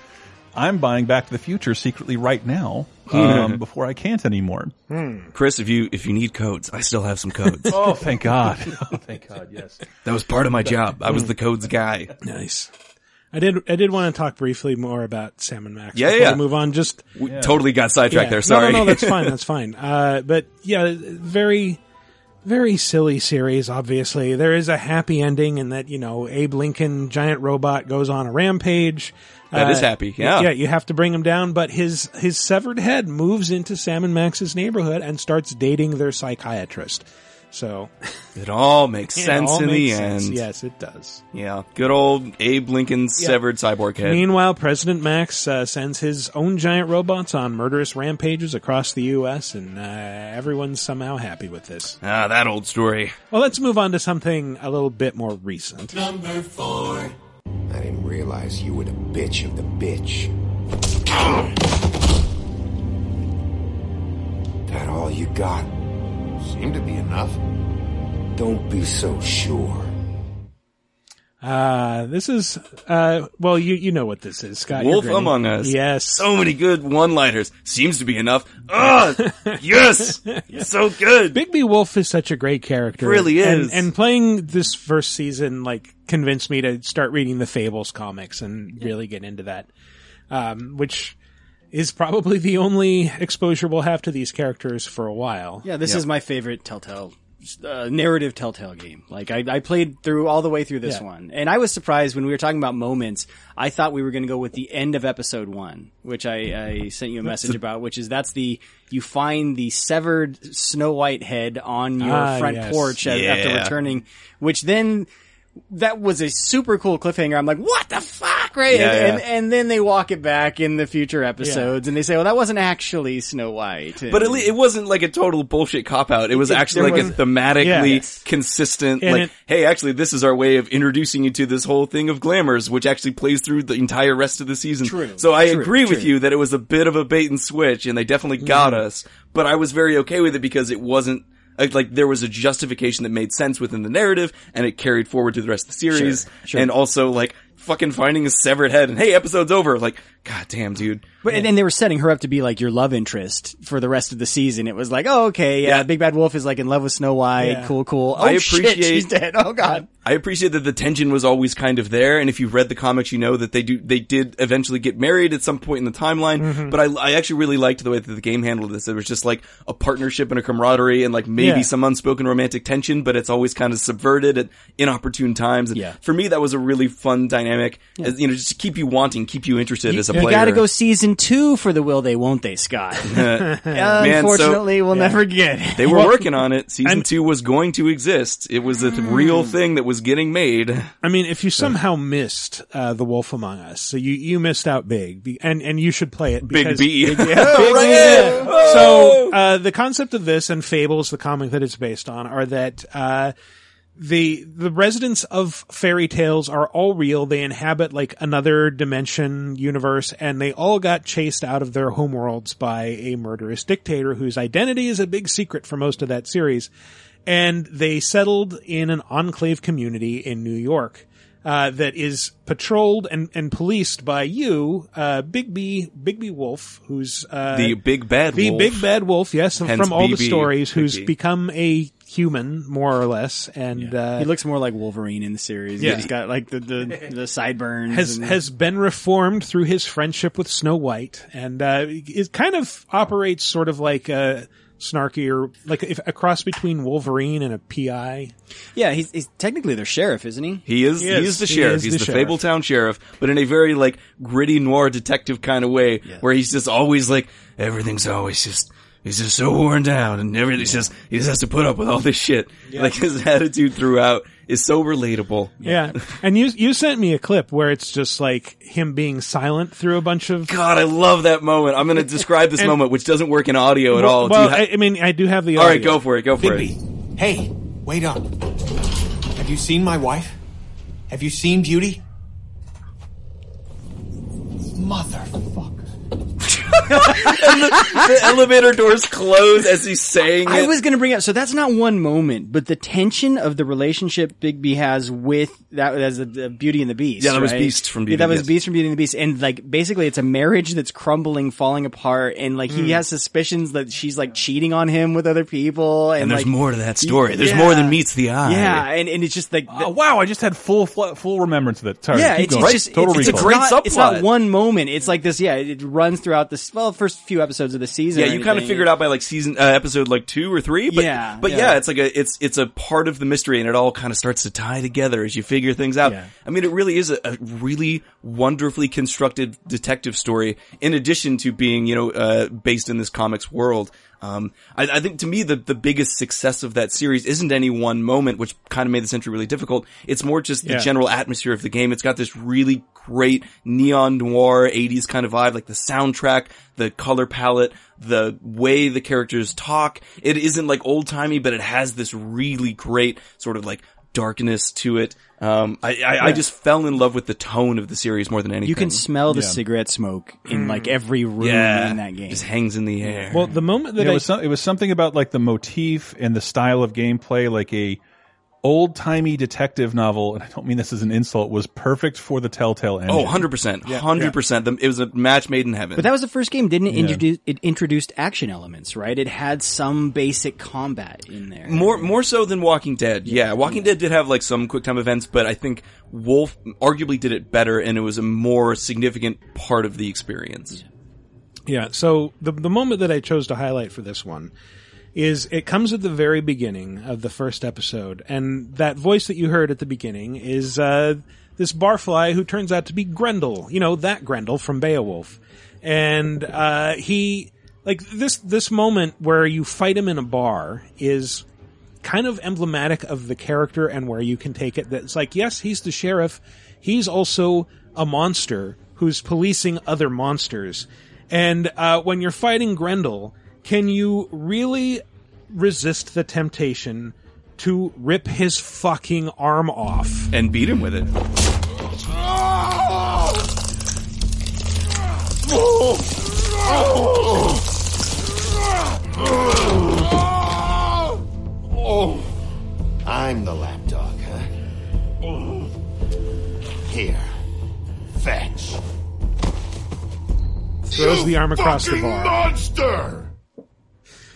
I'm buying Back to the Future secretly right now um, before I can't anymore. Chris, if you if you need codes, I still have some codes. Oh, thank God! Oh, thank God! Yes. that was part of my job. I was the codes guy. Nice. I did. I did want to talk briefly more about Sam and Max. Yeah, before yeah. we move on. Just We totally got sidetracked yeah. there. Sorry. No, no, no. That's fine. That's fine. Uh, but yeah, very, very silly series. Obviously, there is a happy ending in that you know Abe Lincoln, giant robot, goes on a rampage. That is is happy, yeah. yeah. You have to bring him down, but his his severed head moves into Sam and Max's neighborhood and starts dating their psychiatrist. So it all makes it sense all in the makes sense. end. Yes, it does. Yeah. Good old Abe Lincoln's Yeah. severed cyborg head. Meanwhile, President Max uh, sends his own giant robots on murderous rampages across the U.S., and uh, everyone's somehow happy with this. ah, that old story. Well, let's move on to something a little bit more recent. Number four. I didn't realize you were the bitch of the bitch. That all you got? Seemed to be enough. Don't be so sure. Uh, this is, uh, well, you, you know what this is, Scott. Wolf. Among Us. Yes. So many good one-liners. Seems to be enough. Ah, yes. You're so good. Bigby Wolf is such a great character. Really And- is. And, playing this first season, like, convinced me to start reading the Fables comics and really get into that. Um, which is probably the only exposure we'll have to these characters for a while. Yeah, this is my favorite Telltale uh, narrative Telltale game. Like I, I played through all the way through this Yeah. one, and I was surprised when we were talking about moments. I thought we were going to go with the end of episode one, which I, I sent you a message about, which is that's the you find the severed Snow White head on your Ah, front yes. porch as, after returning, which then. That was a super cool cliffhanger. I'm like, what the fuck, right? Yeah, and, yeah. and and then they walk it back in the future episodes, and they say, "Well, that wasn't actually Snow White." But at least it wasn't like a total bullshit cop out. It was It- actually like a was- thematically Yes. consistent. And like, it- hey, actually, this is our way of introducing you to this whole thing of glamours, which actually plays through the entire rest of the season. True. So I True. agree with you that it was a bit of a bait and switch, and they definitely got mm-hmm. us. But I was very okay with it because it wasn't. Like, like there was a justification that made sense within the narrative, and it carried forward to the rest of the series. Sure, sure. And also, like fucking finding a severed head, and hey, episode's over. Like, god damn, dude. But and, and they were setting her up to be like your love interest for the rest of the season. It was like, oh, okay, yeah, Yeah. Big Bad Wolf is like in love with Snow White. Yeah. Cool, cool. Oh I shit, appreciate- she's dead. Oh god. I appreciate that the tension was always kind of there, and if you've read the comics, you know that they do they did eventually get married at some point in the timeline. Mm-hmm. But I, I actually really liked the way that the game handled this. It was just like a partnership and a camaraderie, and like maybe Yeah. some unspoken romantic tension, but it's always kind of subverted at inopportune times. And Yeah. for me, that was a really fun dynamic. As, you know, just to keep you wanting, keep you interested as a You player. got to go season two for the will they won't they, Scott? Man, so- Unfortunately, we'll never get it. They were working on it. Season and- two was going to exist. It was a real thing that was getting made. I mean, if you somehow missed uh, The Wolf Among Us, so you, you missed out big, and and you should play it. Big B. Big, Big B. So uh, the concept of this and Fables, the comic that it's based on, are that uh, the the residents of fairy tales are all real. They inhabit like another dimension universe, and they all got chased out of their homeworlds by a murderous dictator whose identity is a big secret for most of that series. And they settled in an enclave community in New York. Uh, that is patrolled and, and policed by you, uh, Bigby, Bigby Wolf, who's, uh, The big bad the wolf. big bad wolf, yes, Hence from all the stories, who's become a human, more or less, and uh, he looks more like Wolverine in the series. Yeah. He's got like the the, the sideburns. has and- has been reformed through his friendship with Snow White, and uh, it kind of operates sort of like a snarky or like if, a cross between Wolverine and a PI. yeah, he's, he's technically their sheriff, isn't he? He is, He he is. is the He sheriff. is he's the the, sheriff. Fabletown sheriff, but in a very like gritty noir detective kind of way, where he's just always like everything's always just. He's just so worn down, and everything's just he just has to put up with all this shit. Like his attitude throughout is so relatable. Yeah, and you you sent me a clip where it's just like him being silent through a bunch of. God, I love that moment. I'm going to describe this And- moment, which doesn't work in audio at all. Well, ha- I, I mean, I do have the. Audio. All right, go for it. Go for it. Hey, wait up. Have you seen my wife? Have you seen Beauty? Motherfucker. The elevator doors close as he's saying it. I was going to bring up, so that's not one moment, but the tension of the relationship Bigby has with that as a, a Beauty and the Beast. Yeah, that was right? Beast from Beauty Yeah, that was Beast. Beast from Beauty and the Beast, and like basically it's a marriage that's crumbling, falling apart, and like he hmm. has suspicions that she's like cheating on him with other people, and, and there's like, more to that story. There's Yeah. more than meets the eye. Yeah, and, and it's just like Oh, wow, I just had full full remembrance of that. Sorry, yeah, keep it's, going. it's just total it's, it's recall. not, It's not one moment. It's like this. Yeah, it runs throughout this. Well, first few episodes of the season. Yeah, you kind of figure it out by like season uh, episode like two or three. But, Yeah, but yeah. yeah. it's like a it's it's a part of the mystery, and it all kind of starts to tie together as you figure things out. I mean, it really is a, a really wonderfully constructed detective story. In addition to being you know uh, based in this comics world. Um, I, I think to me the the biggest success of that series isn't any one moment, which kind of made this entry really difficult. It's more just the Yeah. general atmosphere of the game. It's got this really great neon noir 80s kind of vibe, like the soundtrack, the color palette, the way the characters talk. It isn't like old timey, but it has this really great sort of like darkness to it. Um, I, I, I just fell in love with the tone of the series more than anything. You can smell the Yeah. cigarette smoke in Mm. like every room Yeah. in that game. Just hangs in the air. Well, the moment that Yeah, it I was some, it was something about like the motif and the style of gameplay, like a old timey detective novel. And I don't mean this as an insult. Was perfect for the Telltale engine. Oh, 100%. 100%. The- It was a match made in heaven. But that was the first game, didn't it? Yeah. Introduce it introduced action elements, right? It had some basic combat in there. More more so than Walking Dead. Yeah, Walking Dead did have like some quick time events, but I think Wolf arguably did it better, and it was a more significant part of the experience. Yeah. So the the moment that I chose to highlight for this one is it comes at the very beginning of the first episode, and that voice that you heard at the beginning is uh, this barfly who turns out to be Grendel. You know that Grendel from Beowulf, and uh, he like this this moment where you fight him in a bar is kind of emblematic of the character and where you can take it. That it's like, yes, he's the sheriff. He's also a monster who's policing other monsters. And uh, when you're fighting Grendel, can you really resist the temptation to rip his fucking arm off and beat him with it? Oh, I'm the lapdog, huh? Here, fetch. Throws the arm across the bar. Monster!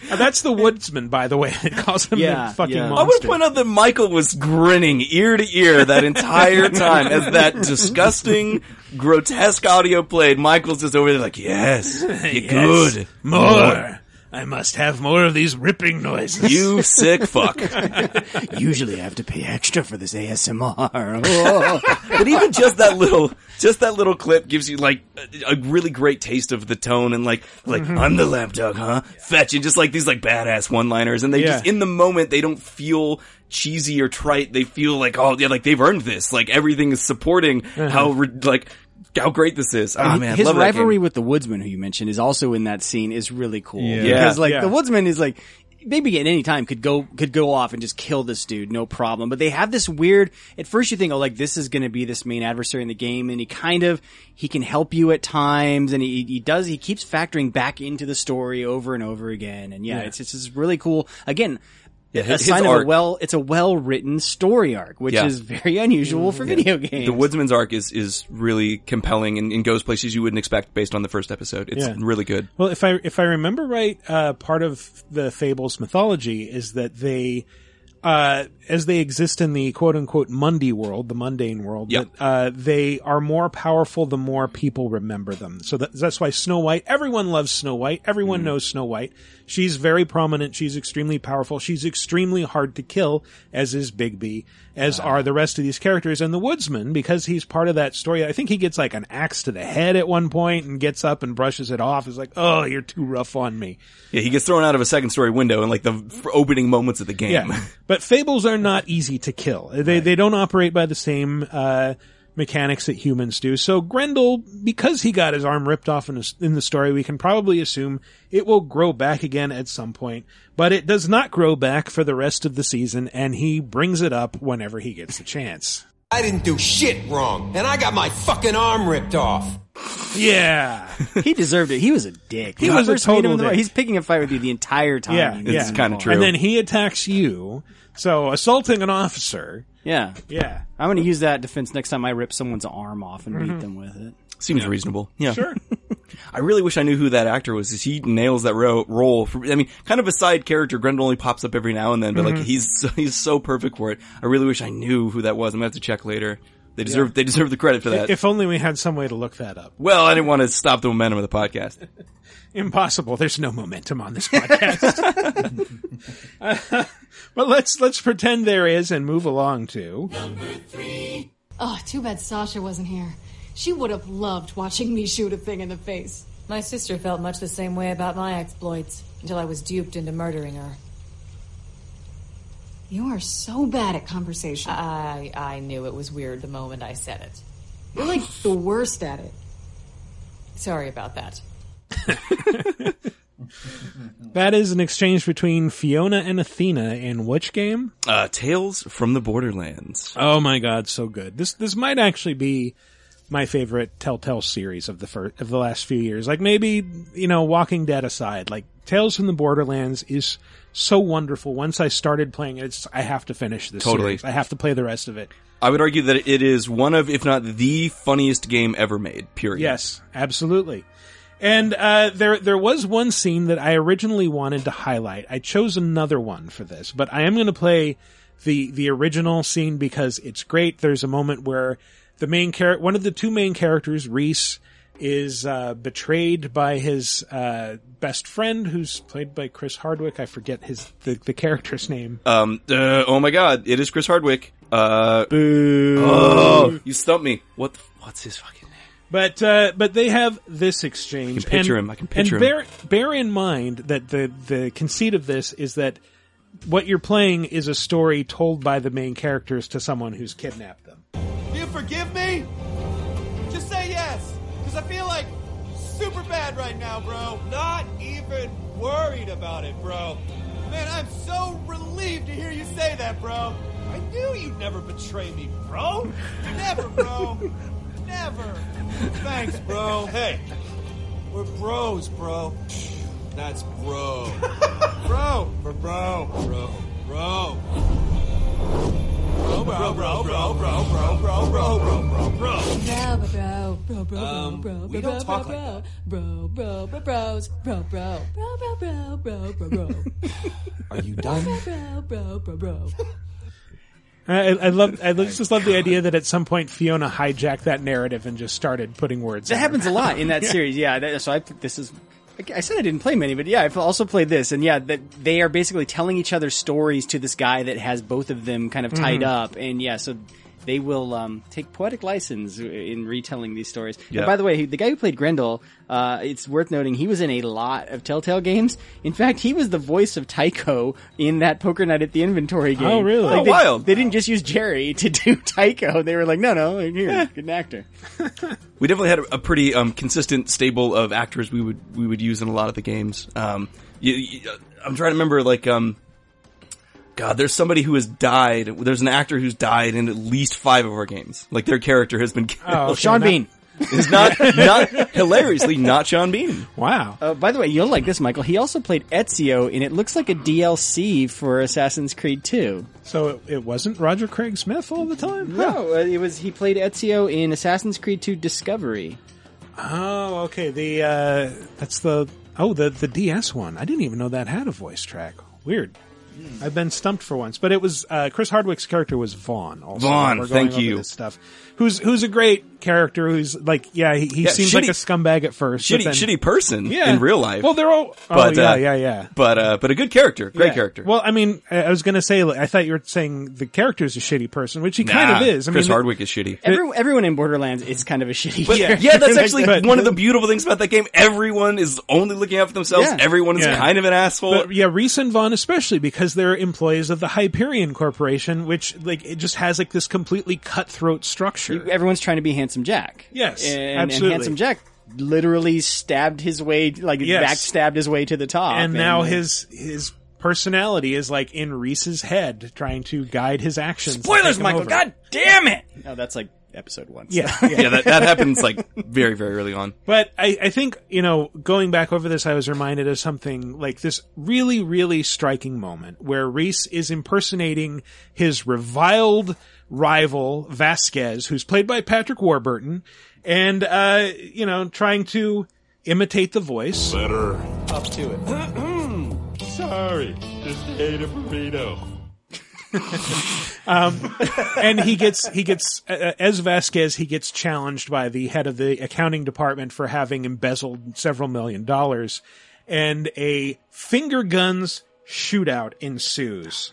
That's the woodsman, by the way. It calls him Yeah, the fucking I monster. want to point out that Michael was grinning ear to ear that entire time as that disgusting, grotesque audio played. Michael's just over there like, yes, you're Yes, good. More. I must have more of these ripping noises. You sick fuck. Usually I have to pay extra for this ASMR. Oh. but even just that little, just that little clip gives you like a, a really great taste of the tone and like, like Mhm. I'm the lapdog, huh? Fetch and just like these like badass one-liners, and they Yeah. just in the moment they don't feel cheesy or trite. They feel like oh yeah, like they've earned this. Like everything is supporting Uh-huh. how re- like how great this is. Oh man, his love rivalry with the woodsman who you mentioned is also in that scene is really cool. Yeah. Because like Yeah. the woodsman is like maybe at any time could go could go off and just kill this dude, no problem. But they have this weird at first you think, oh like this is gonna be this main adversary in the game and he kind of he can help you at times and he he does he keeps factoring back into the story over and over again. And yeah, Yeah. it's it's just really cool. Again Yeah, his- his sign of a arc- well it's a well written story arc, which Yeah. is very unusual for video games. The Woodsman's arc is is really compelling and, and goes places you wouldn't expect based on the first episode. It's Yeah. really good. Well, if I if I remember right, uh, part of the Fables mythology is that they, uh, as they exist in the quote unquote Mundy world, the mundane world, Yep. that, uh, they are more powerful the more people remember them. So that, that's why Snow White, everyone loves Snow White, everyone Mm. knows Snow White. She's very prominent. She's extremely powerful. She's extremely hard to kill, as is Bigby, as are the rest of these characters. And the Woodsman, because he's part of that story, I think he gets like an axe to the head at one point and gets up and brushes it off. Is like, oh, you're too rough on me. Yeah, he gets thrown out of a second story window in like the f- opening moments of the game. Yeah, but fables are not easy to kill. They they don't operate by the same uh, mechanics that humans do. So Grendel, because he got his arm ripped off in, a, in the story, we can probably assume it will grow back again at some point. But it does not grow back for the rest of the season, and he brings it up whenever he gets the chance. I didn't do shit wrong, and I got my fucking arm ripped off. Yeah. he deserved it. He was a dick. He was a first meet him total in the dick. He's picking a fight with you the entire time. Yeah, you yeah. meet him. And then he attacks you. So assaulting an officer. Yeah. Yeah. I'm going to use that defense next time I rip someone's arm off and beat them with it. Seems reasonable. Yeah. Sure. I really wish I knew who that actor was. 'cause He nails that ro- role. For, I mean, kind of a side character. Grendel only pops up every now and then, but like Mhm. he's so, he's so perfect for it. I really wish I knew who that was. I'm gonna have to check later. They deserve they deserve the credit for that. If only we had some way to look that up. well, I didn't want to stop the momentum of the podcast. Impossible. There's no momentum on this podcast. Uh, but let's let's pretend there is and move along to Oh, too bad Sasha wasn't here. She would have loved watching me shoot a thing in the face. My sister felt much the same way about my exploits until I was duped into murdering her. You are so bad at conversation. I I knew it was weird the moment I said it. You're like the worst at it. Sorry about that. that is an exchange between Fiona and Athena in which game? Uh, Tales from the Borderlands. Oh my god, so good. This this might actually be my favorite Telltale series of the first, of the last few years. Like maybe, you know, Walking Dead aside, like Tales from the Borderlands is so wonderful. Once I started playing it, it's I have to finish this Totally. series. I have to play the rest of it. I would argue that it is one of, if not the funniest game ever made. Period. Yes, absolutely. And uh, there there was one scene that I originally wanted to highlight. I chose another one for this, but I am going to play the the original scene because it's great. There's a moment where the main character, one of the two main characters, Rhys, is uh, betrayed by his uh, best friend, who's played by Chris Hardwick. I forget his the, the character's name. Um. Uh, oh my God! It is Chris Hardwick. Uh. Boo! Oh, you stumped me. What? The, what's his fucking? But uh, but they have this exchange. I can picture and, him. I can picture and him. bear, Bear in mind that the the conceit of this is that what you're playing is a story told by the main characters to someone who's kidnapped them. Do you forgive me? Just say yes, because I feel like super bad right now, bro. Not even worried about it, bro. Man, I'm so relieved to hear you say that, bro. I knew you'd never betray me, bro. Never, bro. never. Thanks, bro. Hey, we're bros, bro. That's bro. bro. For bro. Bro. Bro. Bro, bro, bro, bro, bro, bro, bro, bro, bro, bro, bro. Bro, bro, bro, bro, Um, bro, bro, we bro, don't bro, talk bro, like bro, bro, bro, bros, bro, bro, bro, bro, bro, bro, bro, bro. Are you done? Bro, bro, bro, bro. I, I love I just love the idea that at some point Fiona hijacked that narrative and just started putting words. That happens a lot in that Yeah. series. Yeah. That, so I this is. I said I didn't play many, but yeah, I've also played this, and yeah, that they are basically telling each other stories to this guy that has both of them kind of tied Mhm. up, and yeah, so they will um, take poetic license in retelling these stories. And by the way, the guy who played Grendel, uh, it's worth noting he was in a lot of Telltale games. In fact, he was the voice of Tycho in that Poker Night at the Inventory game. Oh, really? Like, Oh, they, wild. They didn't just use Jerry to do Tycho. They were like, no, no, here, good actor. We definitely had a, a pretty um, consistent stable of actors we would we would use in a lot of the games. Um, you, you- I'm trying to remember like um, God, there's somebody who has died. There's an actor who's died in at least five of our games. Like their character has been killed. Oh, okay, Sean not- Bean. is not not hilariously not Sean Bean. Wow. Uh, by the way, you'll like this, Michael. He also played Ezio, and it looks like a DLC for Assassin's Creed 2. So it, it wasn't Roger Craig Smith all the time. No, uh, it was. He played Ezio in Assassin's Creed 2 Discovery. Oh, okay. The uh, that's the oh the the DS one. I didn't even know that had a voice track. Weird. I've been stumped for once, but it was uh, Chris Hardwick's character was Vaughn. Also, Vaughn, thank you. This stuff. Who's who's a great character? Who's like yeah, he, he Yeah, seems shitty- like a scumbag at first. but Shitty then- shitty person Yeah. in real life. Well, they're all. Oh But, yeah, uh, yeah, yeah. but uh, but a good character, great Yeah. character. Well, I mean, I I was going to say, like, I thought you were saying the character is a shitty person, which he kind of is. I Chris mean, Hardwick is shitty. Every, everyone in Borderlands is kind of a shitty But character. yeah, that's actually But- one of the beautiful things about that game. Everyone is only looking out for themselves. Yeah. Everyone is Yeah. kind of an asshole. But yeah, Rhys and Vaughn especially because they're employees of the Hyperion Corporation, which like it just has like this completely cutthroat structure. Everyone's trying to be Handsome Jack. Yes, and, and absolutely. Handsome Jack literally stabbed his way, like Yes. backstabbed his way to the top. and now his his personality is like in Rhys's head, trying to guide his actions. spoilers, Michael. over. God damn it! No, that's like episode one. Yeah, yeah, that, that happens like very, very early on. But I, I think, you know, going back over this, I was reminded of something like this really, really striking moment where Rhys is impersonating his reviled rival, Vasquez, who's played by Patrick Warburton, and, uh, you know, trying to imitate the voice. Better. Up to it. Sorry, just ate a burrito. um, and he gets he gets uh, as Vasquez he gets challenged by the head of the accounting department for having embezzled several million dollars, and a finger guns shootout ensues.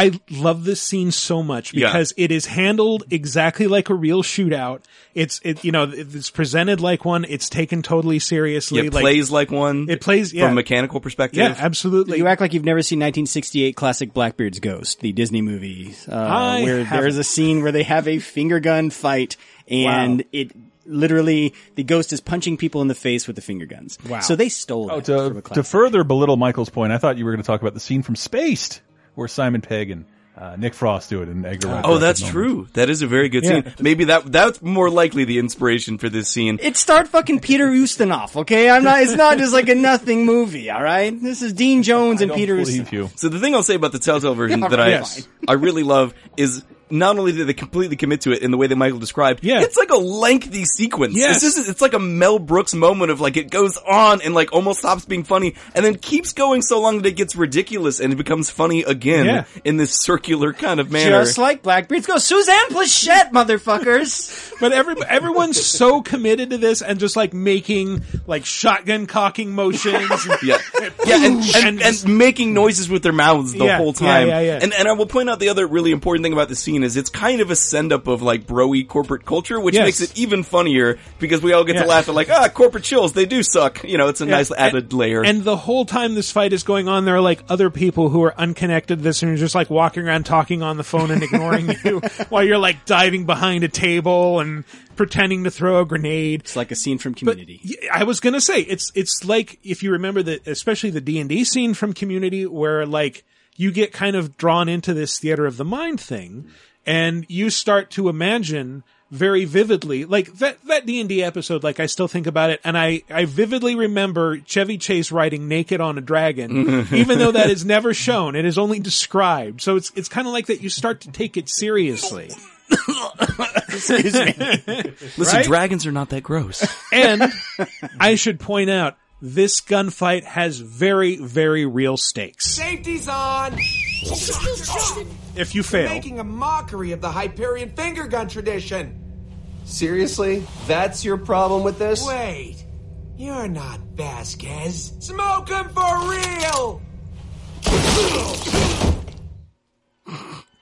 I love this scene so much Yeah. because it is handled exactly like a real shootout. It's it you know it's presented like one. It's taken totally seriously. It like, plays like one. It plays yeah. from a mechanical perspective. Yeah, absolutely. You act like you've never seen 1968 classic Blackbeard's Ghost, the Disney movie, uh, I where haven't. there's a scene where they have a finger gun fight and Wow. it literally the ghost is punching people in the face with the finger guns. Wow. So they stole Oh, that from a to, to further belittle Michael's point, I thought you were going to talk about the scene from Spaced, where Simon Pegg and uh, Nick Frost do it in Edgar Wright. Oh, that's true. That is a very good Yeah. scene. Maybe that that's more likely the inspiration for this scene. It starred fucking Peter Ustinov, okay? I'm not, it's not just like a nothing movie, alright? This is Dean Jones and Peter Ustinov. you. So the thing I'll say about the Telltale version Yeah, that I yes. I really love is not only do they completely commit to it in the way that Michael described, Yeah. it's like a lengthy sequence. Yes. It's, just, it's like a Mel Brooks moment of like it goes on and like almost stops being funny and then keeps going so long that it gets ridiculous and it becomes funny again Yeah. in this circular kind of manner. Just like Blackbeard's Ghost. Suzanne Pleshette, motherfuckers! But every everyone's so committed to this and just like making like shotgun cocking motions. Yeah, yeah, and, and, and making noises with their mouths the Yeah, whole time. yeah, yeah, yeah. And and I will point out the other really important thing about the scene is it's kind of a send up of like broy corporate culture, which Yes. makes it even funnier because we all get Yeah. to laugh at like ah corporate chills they do suck. You know, it's a Yeah, nice added layer. And the whole time this fight is going on, there are like other people who are unconnected to this and are just like walking around talking on the phone and ignoring you while you're like diving behind a table and pretending to throw a grenade. It's like a scene from Community. I was gonna say it's it's like if you remember that, especially the D and D scene from Community where like you get kind of drawn into this theater of the mind thing, and you start to imagine very vividly like that that D and D episode. Like I still think about it, and I I vividly remember Chevy Chase riding naked on a dragon, even though that is never shown. It is only described. So it's it's kind of like that. You start to take it seriously. Excuse me. Listen, right? dragons are not that gross. And I should point out, this gunfight has very, very real stakes. Safety's on! If you You're fail. making a mockery of the Hyperion finger gun tradition. Seriously? That's your problem with this? Wait. You're not Vasquez. Smoke him for real!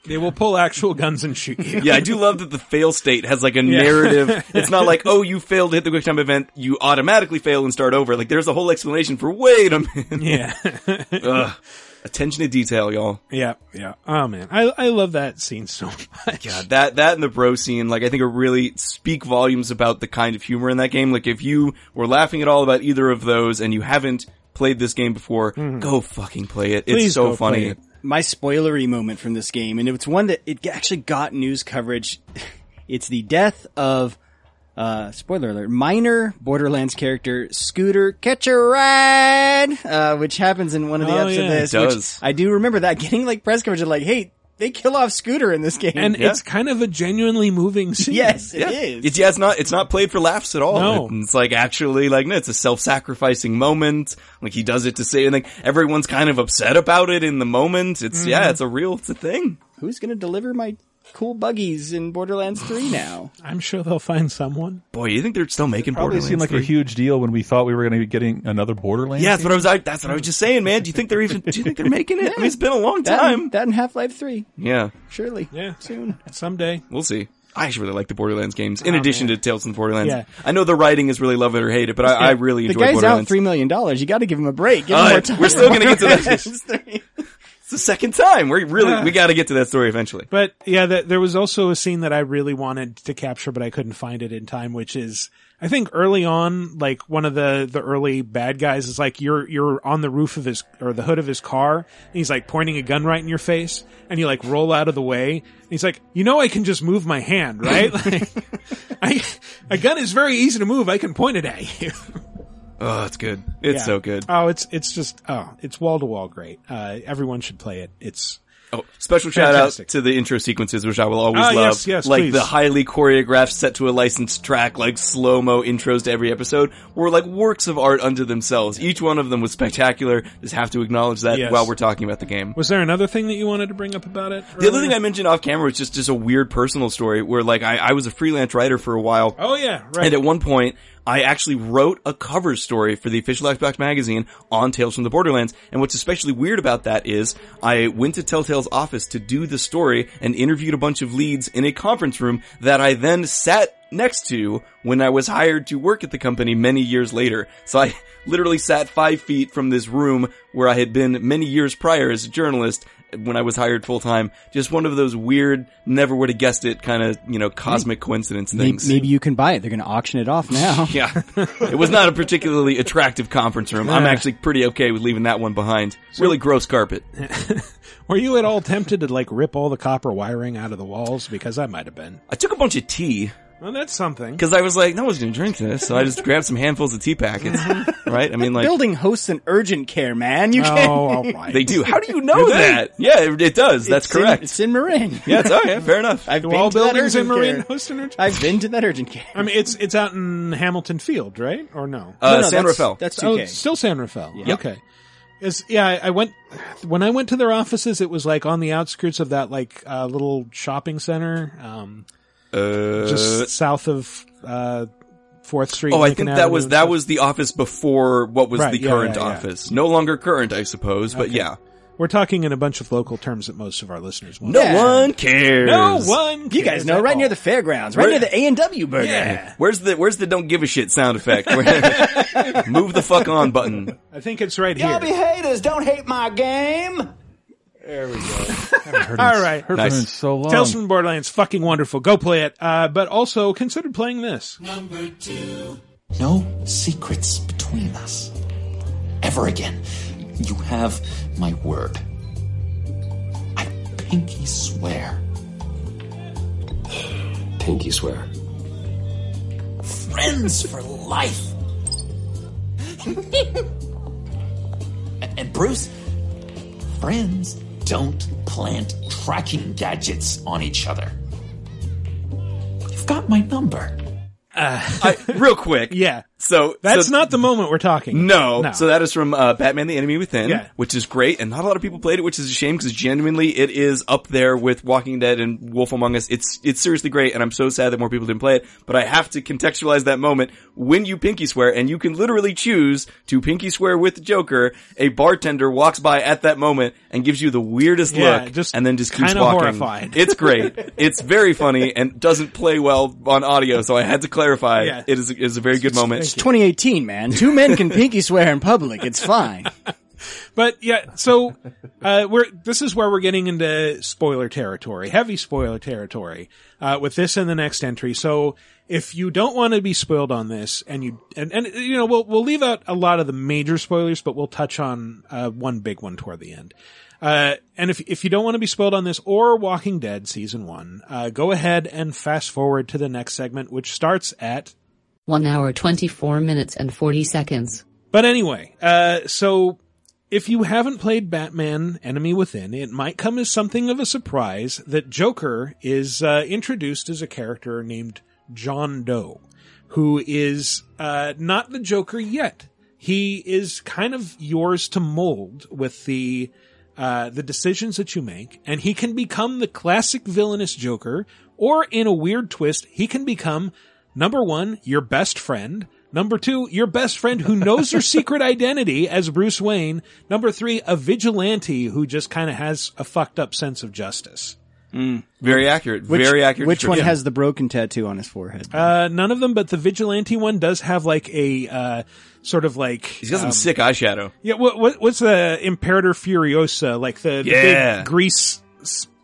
They will pull actual guns and shoot you. yeah, I do love that the fail state has like a narrative. It's not like, oh, you failed to hit the quick time event, you automatically fail and start over. Like there's a whole explanation for wait a minute. Yeah. Ugh. Attention to detail, y'all. Yeah, yeah. Oh man, I I love that scene so much. Yeah, that that and the bro scene, like I think, are really speak volumes about the kind of humor in that game. Like if you were laughing at all about either of those and you haven't played this game before, mm-hmm. go fucking play it. Please it's so funny. it. My spoilery moment from this game, and it's one that it actually got news coverage. It's the death of, uh, spoiler alert, minor Borderlands character Scooter Ride, uh, which happens in one of the Oh, episodes yeah. of this. Which. I do remember that getting like press coverage of like, hey, they kill off Scooter in this game. And it's kind of a genuinely moving scene. Yes, it yeah. is. It's yeah, it's not it's not played for laughs at all. No. It's like actually like no, it's a self-sacrificing moment. Like he does it to say and like everyone's kind of upset about it in the moment. It's yeah, Mhm. it's a real it's a thing. Who's gonna deliver my cool buggies in Borderlands 3 now? I'm sure they'll find someone. Boy, you think they're still making Probably Borderlands seemed like a huge deal when we thought we were going to be getting another Borderlands. Yeah, that's what I was. I, that's what I was just saying, man. Do you think they're even? Do you think they're making it? I mean, it's been a long That, time. and- that and Half-Life 3. Yeah, Surely. Yeah. Soon. Someday. we'll see. I actually really like the Borderlands games. In Oh, addition man. to Tales from the Borderlands, Yeah. I know the writing is really love it or hate it, but I, I really the enjoy guy's out $3 million. You gotta give him a break. Give him Uh, more time. we're still gonna get to that. Borderlands 3. It's the second time. We really we got to get to that story eventually. But yeah, th there was also a scene that I really wanted to capture, but I couldn't find it in time, which is, I think early on, like one of the, the early bad guys is like, you're, you're on the roof of his, or the hood of his car, and he's like pointing a gun right in your face, and you like roll out of the way, and he's like, you know I can just move my hand, right? like, I, a gun is very easy to move, I can point it at you. Oh, it's good. It's Yeah. so good. Oh, it's, it's just, oh, it's wall to wall great. Uh, everyone should play it. It's, Oh, special shout out to the intro sequences, which I will always Ah, love. yes, yes, like please. the highly choreographed, set to a licensed track, like slow mo intros to every episode, were like works of art unto themselves. Each one of them was spectacular. Just have to acknowledge that Yes. while we're talking about the game. was there another thing that you wanted to bring up about it? The other thing I mentioned off camera was just, just a weird personal story where like I, I was a freelance writer for a while. Oh yeah, right. And at one point, I actually wrote a cover story for the official Xbox magazine on Tales from the Borderlands. And what's especially weird about that is I went to Telltale's office to do the story and interviewed a bunch of leads in a conference room that I then sat next to when I was hired to work at the company many years later. So I literally sat five feet from this room where I had been many years prior as a journalist when I was hired full time. Just one of those weird, never would have guessed it kind of, you know, cosmic coincidence Maybe, things. maybe you can buy it. They're going to auction it off now. Yeah. it was not a particularly attractive conference room. I'm actually pretty okay with leaving that one behind. really gross carpet. Were you at all tempted to like rip all the copper wiring out of the walls? Because I might have been. I took a bunch of tea Well, that's something. because I was like, no one's going to drink this. So I just grabbed some handfuls of tea packets. right? I mean, like, Building hosts an urgent care, man. You Oh, can't. Oh, all right. they do. How do you know that? Yeah, it, it does. That's It's in- correct. it's in Marin. yeah, it's, oh, yeah, fair enough. I've Do been all to that buildings in urgent Marine care. host an urgent? I've been to that urgent care. I mean, it's it's out in Hamilton Field, right? Or no? Uh, no, San that's- Rafael. That's Oh, 2K. it's still San Rafael. Yeah. Okay. Is yeah, I, I went when I went to their offices. It was like on the outskirts of that like uh, little shopping center, um, Uh, just south of uh, Fourth Street. Oh, I Lincoln think that Avenue was that was the office before what was Right, the yeah, current yeah, yeah. office. No longer current, I suppose, but yeah. We're talking in a bunch of local terms that most of our listeners won't. No Yeah. one cares. no one. You guys know, at right near the fairgrounds, right Where- near the A and W burger. Yeah, Where's the Where's the don't give a shit sound effect? Move the fuck on button. I think it's right Y'all be haters. Don't hate my game. All right. Heard Nice. from him in so long. Tales from the Borderlands, fucking wonderful. Go play it. Uh, but also consider playing this. Number two. No secrets between us. Ever again. You have my word. I pinky swear. Pinky swear. Friends for life. and Bruce, friends don't plant tracking gadgets on each other. You've got my number. Uh, I, real quick. Yeah. So That's so- not the moment we're talking. No. No. So that is from uh, Batman: The Enemy Within, Yeah. which is great, and not a lot of people played it, which is a shame because genuinely it is up there with Walking Dead and Wolf Among Us. It's it's seriously great, and I'm so sad that more people didn't play it. But I have to contextualize that moment when you pinky swear, and you can literally choose to pinky swear with the Joker. A bartender walks by at that moment and gives you the weirdest Yeah, look, just and then just keeps walking. horrified. It's great. it's very funny and doesn't play well on audio, so I had to clarify. Yeah. It is it is a very good moment. It's 2018, man. Two men can pinky swear in public. It's fine. But yeah, so uh, we're this is where we're getting into spoiler territory, heavy spoiler territory, uh, with this and the next entry. So if you don't want to be spoiled on this, and you and, and you know we'll we'll leave out a lot of the major spoilers, but we'll touch on uh, one big one toward the end. Uh, and if if you don't want to be spoiled on this or Walking Dead season one, uh, go ahead and fast forward to the next segment, which starts at 1 hour 24 minutes and 40 seconds. But anyway, uh, so if you haven't played Batman Enemy Within, it might come as something of a surprise that Joker is uh, introduced as a character named John Doe, who is uh, not the Joker yet. He is kind of yours to mold with the uh, the decisions that you make, and he can become the classic villainous Joker, or in a weird twist, he can become number one, your best friend. Number two, your best friend who knows your secret identity as Bruce Wayne. Number three, a vigilante who just kind of has a fucked up sense of justice. Very accurate. Which, very accurate. Which one has the broken tattoo on his forehead? Uh, none of them, but the vigilante one does have like a uh, sort of like He's got some um, sick eyeshadow. Yeah, what, what what's the Imperator Furiosa like the, the big grease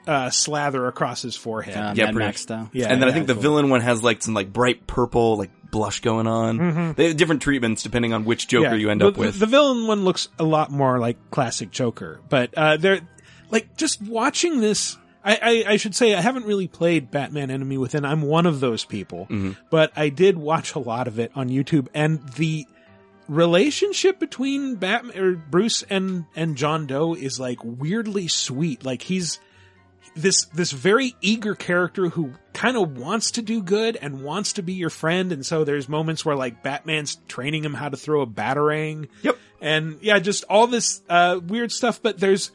uh, slather across his forehead? Uh, yeah, Mad pretty- Max style. Yeah, and then I yeah, think the cool. villain one has like some like bright purple like blush going on. Mhm. They have different treatments depending on which Joker Yeah. you end the, up with. The villain one looks a lot more like classic Joker, but uh, they're like just watching this. I, I, I should say I haven't really played Batman Enemy Within. I'm one of those people, Mm-hmm. but I did watch a lot of it on YouTube, and the relationship between Batman or Bruce and and John Doe is like weirdly sweet. Like he's this this very eager character who kind of wants to do good and wants to be your friend and so there's moments where like Batman's training him how to throw a batarang. Yep. And yeah, just all this uh weird stuff but there's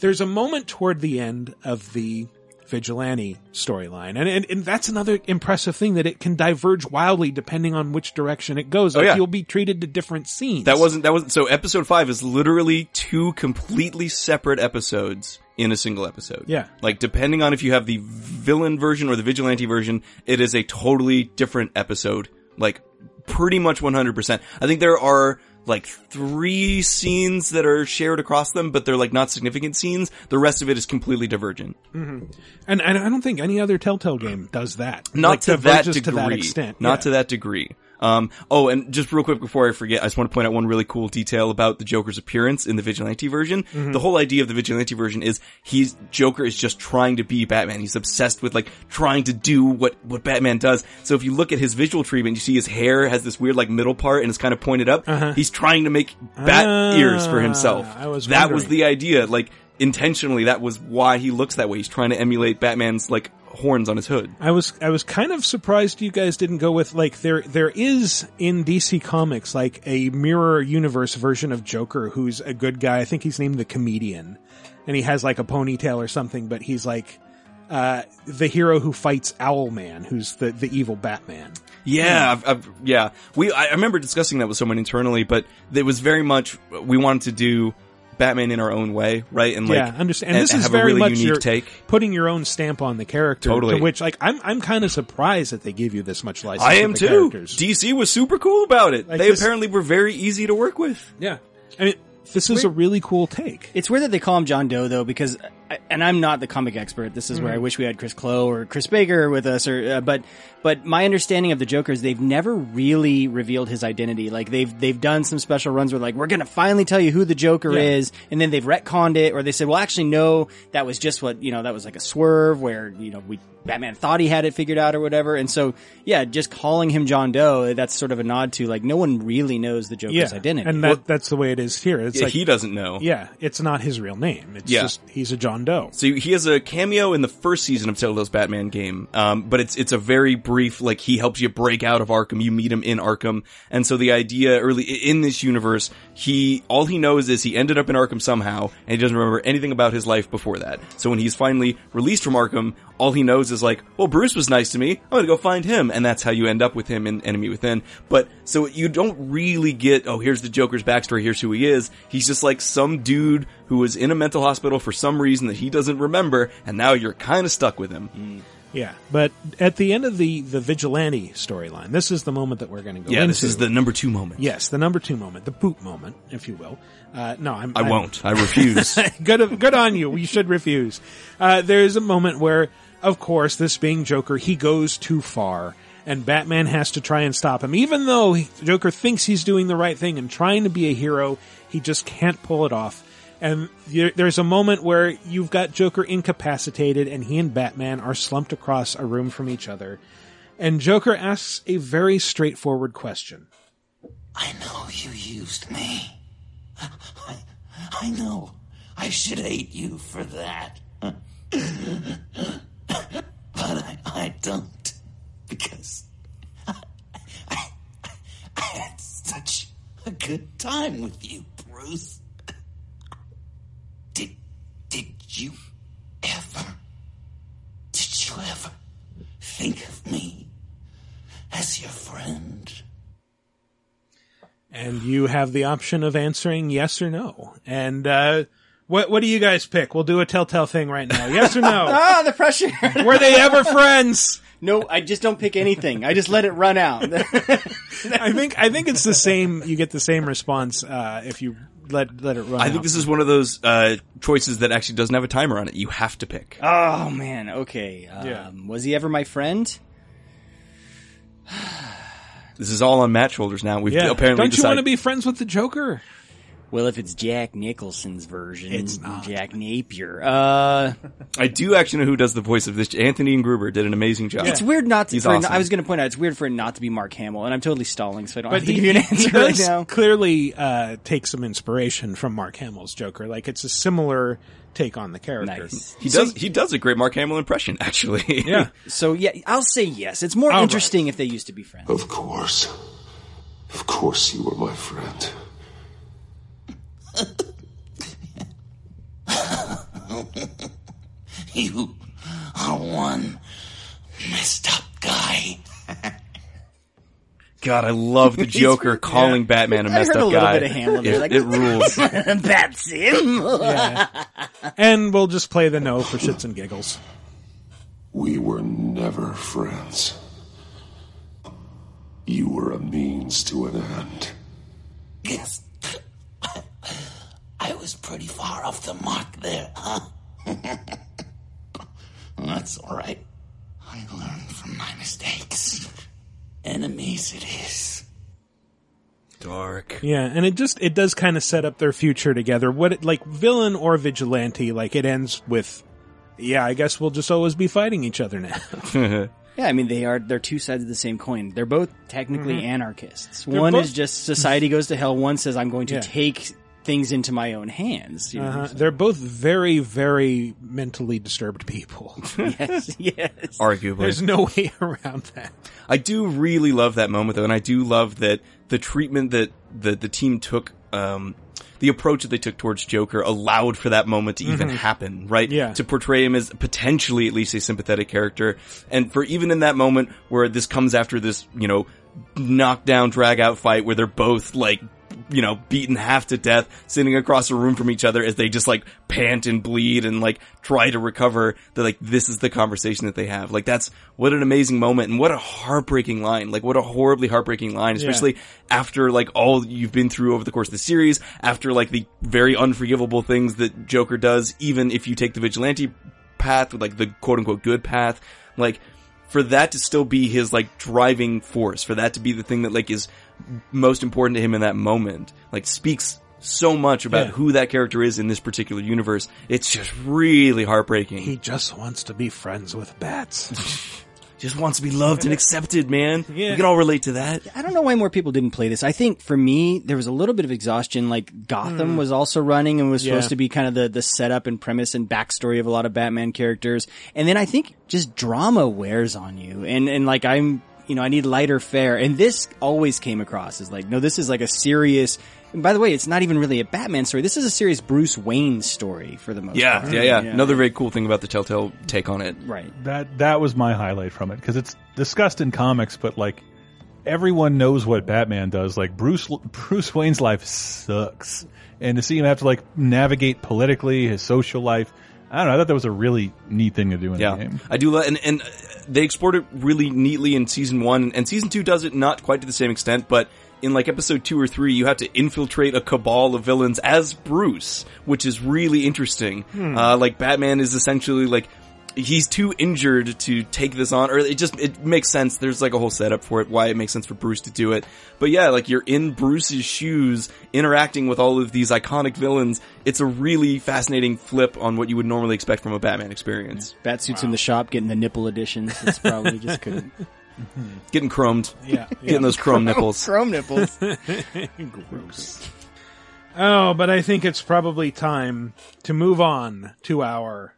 there's a moment toward the end of the vigilante storyline and, and and that's another impressive thing that it can diverge wildly depending on which direction it goes Oh, yeah. you'll be treated to different scenes That wasn't that wasn't so episode five is literally two completely separate episodes in a single episode. Yeah. Like depending on if you have the villain version or the vigilante version, it is a totally different episode. Like pretty much 100%. I think there are like three scenes that are shared across them, but they're like not significant scenes. The rest of it is completely divergent. hmm and and I don't think any other Telltale game does that Not Like, to that degree. to that extent Not Yeah. to that degree. Um, oh, and just real quick before I forget, I just want to point out one really cool detail about the Joker's appearance in the Vigilante version. Mhm. The whole idea of the Vigilante version is he's, Joker is just trying to be Batman. He's obsessed with like trying to do what, what Batman does. So if you look at his visual treatment, you see his hair has this weird like middle part and it's kind of pointed up. Uh-huh. He's trying to make bat Ah, ears for himself. That was the idea. Like, intentionally, that was why he looks that way. He's trying to emulate Batman's like horns on his hood. I was I was kind of surprised you guys didn't go with like there there is in DC Comics like a mirror universe version of Joker who's a good guy. I think he's named the Comedian, and he has like a ponytail or something. But he's like uh, the hero who fights Owlman, who's the the evil Batman. Yeah, I've, I've, yeah. We I I remember discussing that with someone internally, but it was very much we wanted to do Batman in our own way, right? And like, yeah, understand. And, this is have very a really much unique your take. putting your own stamp on the character. Totally. To which, like, I'm I'm kind of surprised that they give you this much license. I am the too. characters. DC was super cool about it. Like they this- apparently were very easy to work with. Yeah, I mean, this is a really cool take. It's weird that they call him John Doe though, because and I'm not the comic expert. This is where I Mhm. wish we had Chris Clow or Chris Baker with us, or uh, but but my understanding of the Joker is they've never really revealed his identity. Like they've they've done some special runs where like we're gonna finally tell you who the Joker Yeah. is, and then they've retconned it, or they said, well, actually, no, that was just what you know, that was like a swerve where you know we Batman thought he had it figured out or whatever, and so yeah, just calling him John Doe, that's sort of a nod to like no one really knows the Joker's yeah, identity. and that that's the way it is here. It's Yeah, like he doesn't know. Yeah, it's not his real name. It's Yeah. just he's a John So he has a cameo in the first season of Telltale's Batman game, um, but it's it's a very brief. Like he helps you break out of Arkham. You meet him in Arkham, and so the idea early in this universe, he all he knows is he ended up in Arkham somehow, and he doesn't remember anything about his life before that. So when he's finally released from Arkham, all he knows is like, well, Bruce was nice to me. I'm gonna go find him, and that's how you end up with him in Enemy Within. But so you don't really get, oh, here's the Joker's backstory. Here's who he is. He's just like some dude who was in a mental hospital for some reason that he doesn't remember, and now you're kind of stuck with him. Yeah, but at the end of the the vigilante storyline, this is the moment that we're going to go Yeah, into. this is the number two moment. Yes, the number two moment, the poop moment, if you will. Uh, no, I'm, I I'm- won't. I refuse. good, good on you. You should refuse. Uh, there's a moment where, of course, this being Joker, he goes too far, and Batman has to try and stop him. Even though Joker thinks he's doing the right thing and trying to be a hero, he just can't pull it off. And there's a moment where you've got Joker incapacitated, and he and Batman are slumped across a room from each other. And Joker asks a very straightforward question. I know you used me. I, I know. I should hate you for that. but I, I don't. Because I, I, I had such a good time with you, Bruce. Did, did you ever, did you ever think of me as your friend? and you have the option of answering yes or no. And uh, What What do you guys pick? We'll do a telltale thing right now. Yes or no? ah, the pressure. Were they ever friends? No, I just don't pick anything. I just let it run out. I think I think it's the same. You get the same response uh, if you let let it run. I out. think this is one of those uh, choices that actually doesn't have a timer on it. You have to pick. oh man. Okay. Um, Was he ever my friend? This is all on Matt's shoulders now. We've Yeah. apparently Don't you decided. want to be friends with the Joker? Well, if it's Jack Nicholson's version, it's not Jack Napier. Uh, I do actually know who does the voice of this. Anthony Ingruber did an amazing job. it's weird not to. He's for, awesome. I was going to point out it's weird for it not to be Mark Hamill, and I'm totally stalling, so I don't But have to he, give you an he answer right does now. clearly uh, take some inspiration from Mark Hamill's Joker. Like it's a similar take on the character. Nice. He does. He does a great Mark Hamill impression, actually. Yeah. So yeah, I'll say yes. It's more All right. interesting if they used to be friends. Of course. Of course you were my friend. You are one messed up guy. God, I love the Joker calling Batman a messed heard a up little guy. bit of Hamill there, It, like- it rules. That's him. Yeah. and we'll just play the no for shits and giggles. We were never friends. You were a means to an end. Yes. I was pretty far off the mark there, huh? That's all right. I learned from my mistakes. Enemies it is. Dark. Yeah, and it just it does kind of set up their future together. What it, like villain or vigilante, like it ends with, yeah, I guess we'll just always be fighting each other now. Yeah, I mean they are they're two sides of the same coin. They're both technically Mhm. anarchists. They're one both- is just society goes to hell. One says I'm going to Yeah. take things into my own hands. You know? Uh-huh. They're both very, very mentally disturbed people. yes, yes. Arguably. There's no way around that. I do really love that moment though, and I do love that the treatment that the the team took, um, the approach that they took towards Joker allowed for that moment to even Mhm. happen, right? Yeah. To portray him as potentially at least a sympathetic character, and for even in that moment where this comes after this, you know, knockdown drag out fight where they're both like you know, beaten half to death, sitting across a room from each other as they just like pant and bleed and like try to recover. They're like, this is the conversation that they have. Like that's what an amazing moment and what a heartbreaking line. Like what a horribly heartbreaking line, Yeah. especially after like all you've been through over the course of the series, after like the very unforgivable things that Joker does, even if you take the vigilante path, with like the quote unquote good path, like for that to still be his like driving force, for that to be the thing that like is most important to him in that moment, like speaks so much about Yeah. who that character is in this particular universe. It's just really heartbreaking. He just wants to be friends with bats. just wants to be loved and accepted, man. Yeah. We can all relate to that. I don't know why more people didn't play this. I think for me, there was a little bit of exhaustion. Like Gotham Hmm. was also running and was Yeah. supposed to be kind of the, the setup and premise and backstory of a lot of Batman characters. And then I think just drama wears on you. And, and like I'm, you know, I need lighter fare. And this always came across as like, no, this is like a serious, and by the way, it's not even really a Batman story. This is a serious Bruce Wayne story for the most Yeah, part. yeah, yeah, Another very cool thing about the Telltale take on it. Right. That that was my highlight from it because it's discussed in comics, but like everyone knows what Batman does. Like Bruce Bruce Wayne's life sucks, and to see him have to like navigate politically his social life, I don't know. I thought that was a really neat thing to do in Yeah, the game. I do, and and they explored it really neatly in season one, and season two does it not quite to the same extent, but in like episode two or three, you have to infiltrate a cabal of villains as Bruce, which is really interesting. Hmm. Uh, like Batman is essentially like he's too injured to take this on, or it just it makes sense. There's like a whole setup for it, why it makes sense for Bruce to do it. But yeah, like you're in Bruce's shoes, interacting with all of these iconic villains. It's a really fascinating flip on what you would normally expect from a Batman experience. Bat Batsuits in the shop getting the nipple editions. It's probably just couldn't. Getting chromed. Yeah, Getting those chrome nipples. Chrome nipples. Gross. Oh, but I think it's probably time to move on to our.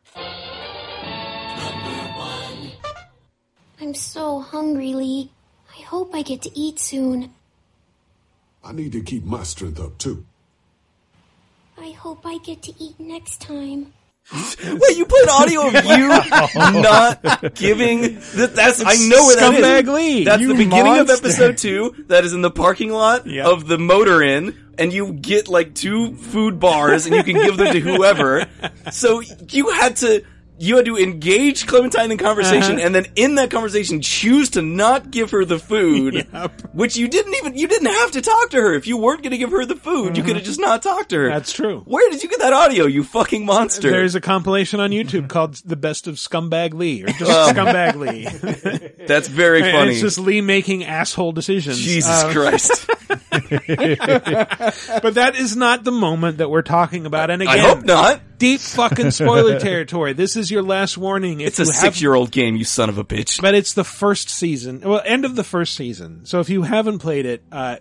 I'm so hungry, Lee. I hope I get to eat soon. I need to keep my strength up too. I hope I get to eat next time. Wait, you played audio of you not giving that? That's I know where that is. Lee, That's the beginning of episode two. That is in the parking lot of the Motor Inn, and you get like two food bars, and you can give them to whoever. So you had to. You had to engage Clementine in conversation, Uh-huh. and then in that conversation, choose to not give her the food, which you didn't even. You didn't have to talk to her if you weren't going to give her the food. You could have just not talked to her. That's true. Where did you get that audio? You fucking monster! There's a compilation on YouTube called "The Best of Scumbag Lee" or just Oh. Scumbag Lee. That's very And funny. It's just Lee making asshole decisions. Jesus Um, Christ. but that is not the moment that we're talking about. And again, I hope not. Deep fucking spoiler territory. This is your last warning. If It's a six-year-old game, you son of a bitch. but it's the first season. Well, end of the first season. So if you haven't played it, uh,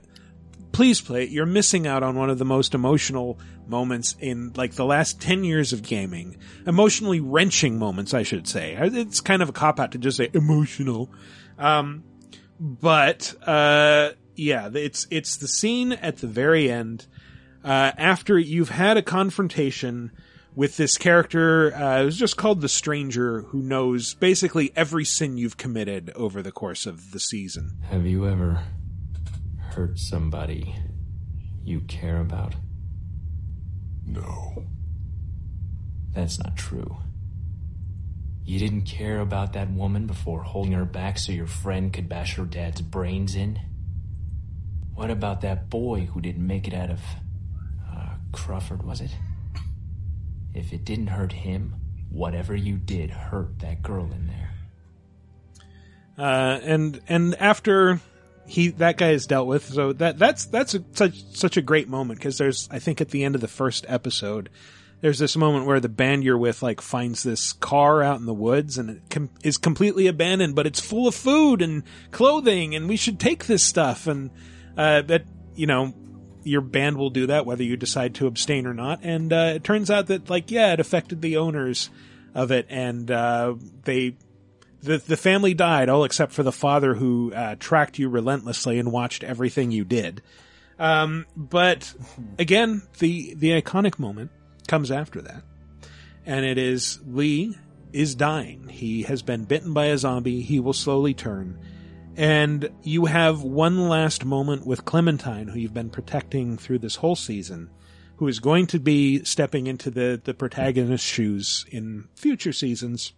please play it. You're missing out on one of the most emotional moments in like the last 10 years of gaming. Emotionally wrenching moments, I should say. It's kind of a cop out to just say emotional. Um, but, uh, yeah, it's, it's the scene at the very end, uh, after you've had a confrontation with this character, uh, who's just called the stranger who knows basically every sin you've committed over the course of the season. Have you ever hurt somebody you care about? No. That's not true. You didn't care about that woman before holding her back so your friend could bash her dad's brains in? What about that boy who didn't make it out of. Uh, Crawford, was it? If it didn't hurt him, whatever you did hurt that girl in there. Uh, and and after he that guy is dealt with, so that that's that's a, such such a great moment because there's I think at the end of the first episode, there's this moment where the band you're with like finds this car out in the woods and it com- is completely abandoned, but it's full of food and clothing, and we should take this stuff. And uh, that you know your band will do that whether you decide to abstain or not. And uh, it turns out that like yeah, it affected the owners of it, and uh, they the the family died, all except for the father who uh, tracked you relentlessly and watched everything you did. Um, but again, the the iconic moment comes after that, and it is Lee is dying. He has been bitten by a zombie. He will slowly turn, and you have one last moment with Clementine, who you've been protecting through this whole season. Who is going to be stepping into the, the protagonist's shoes in future seasons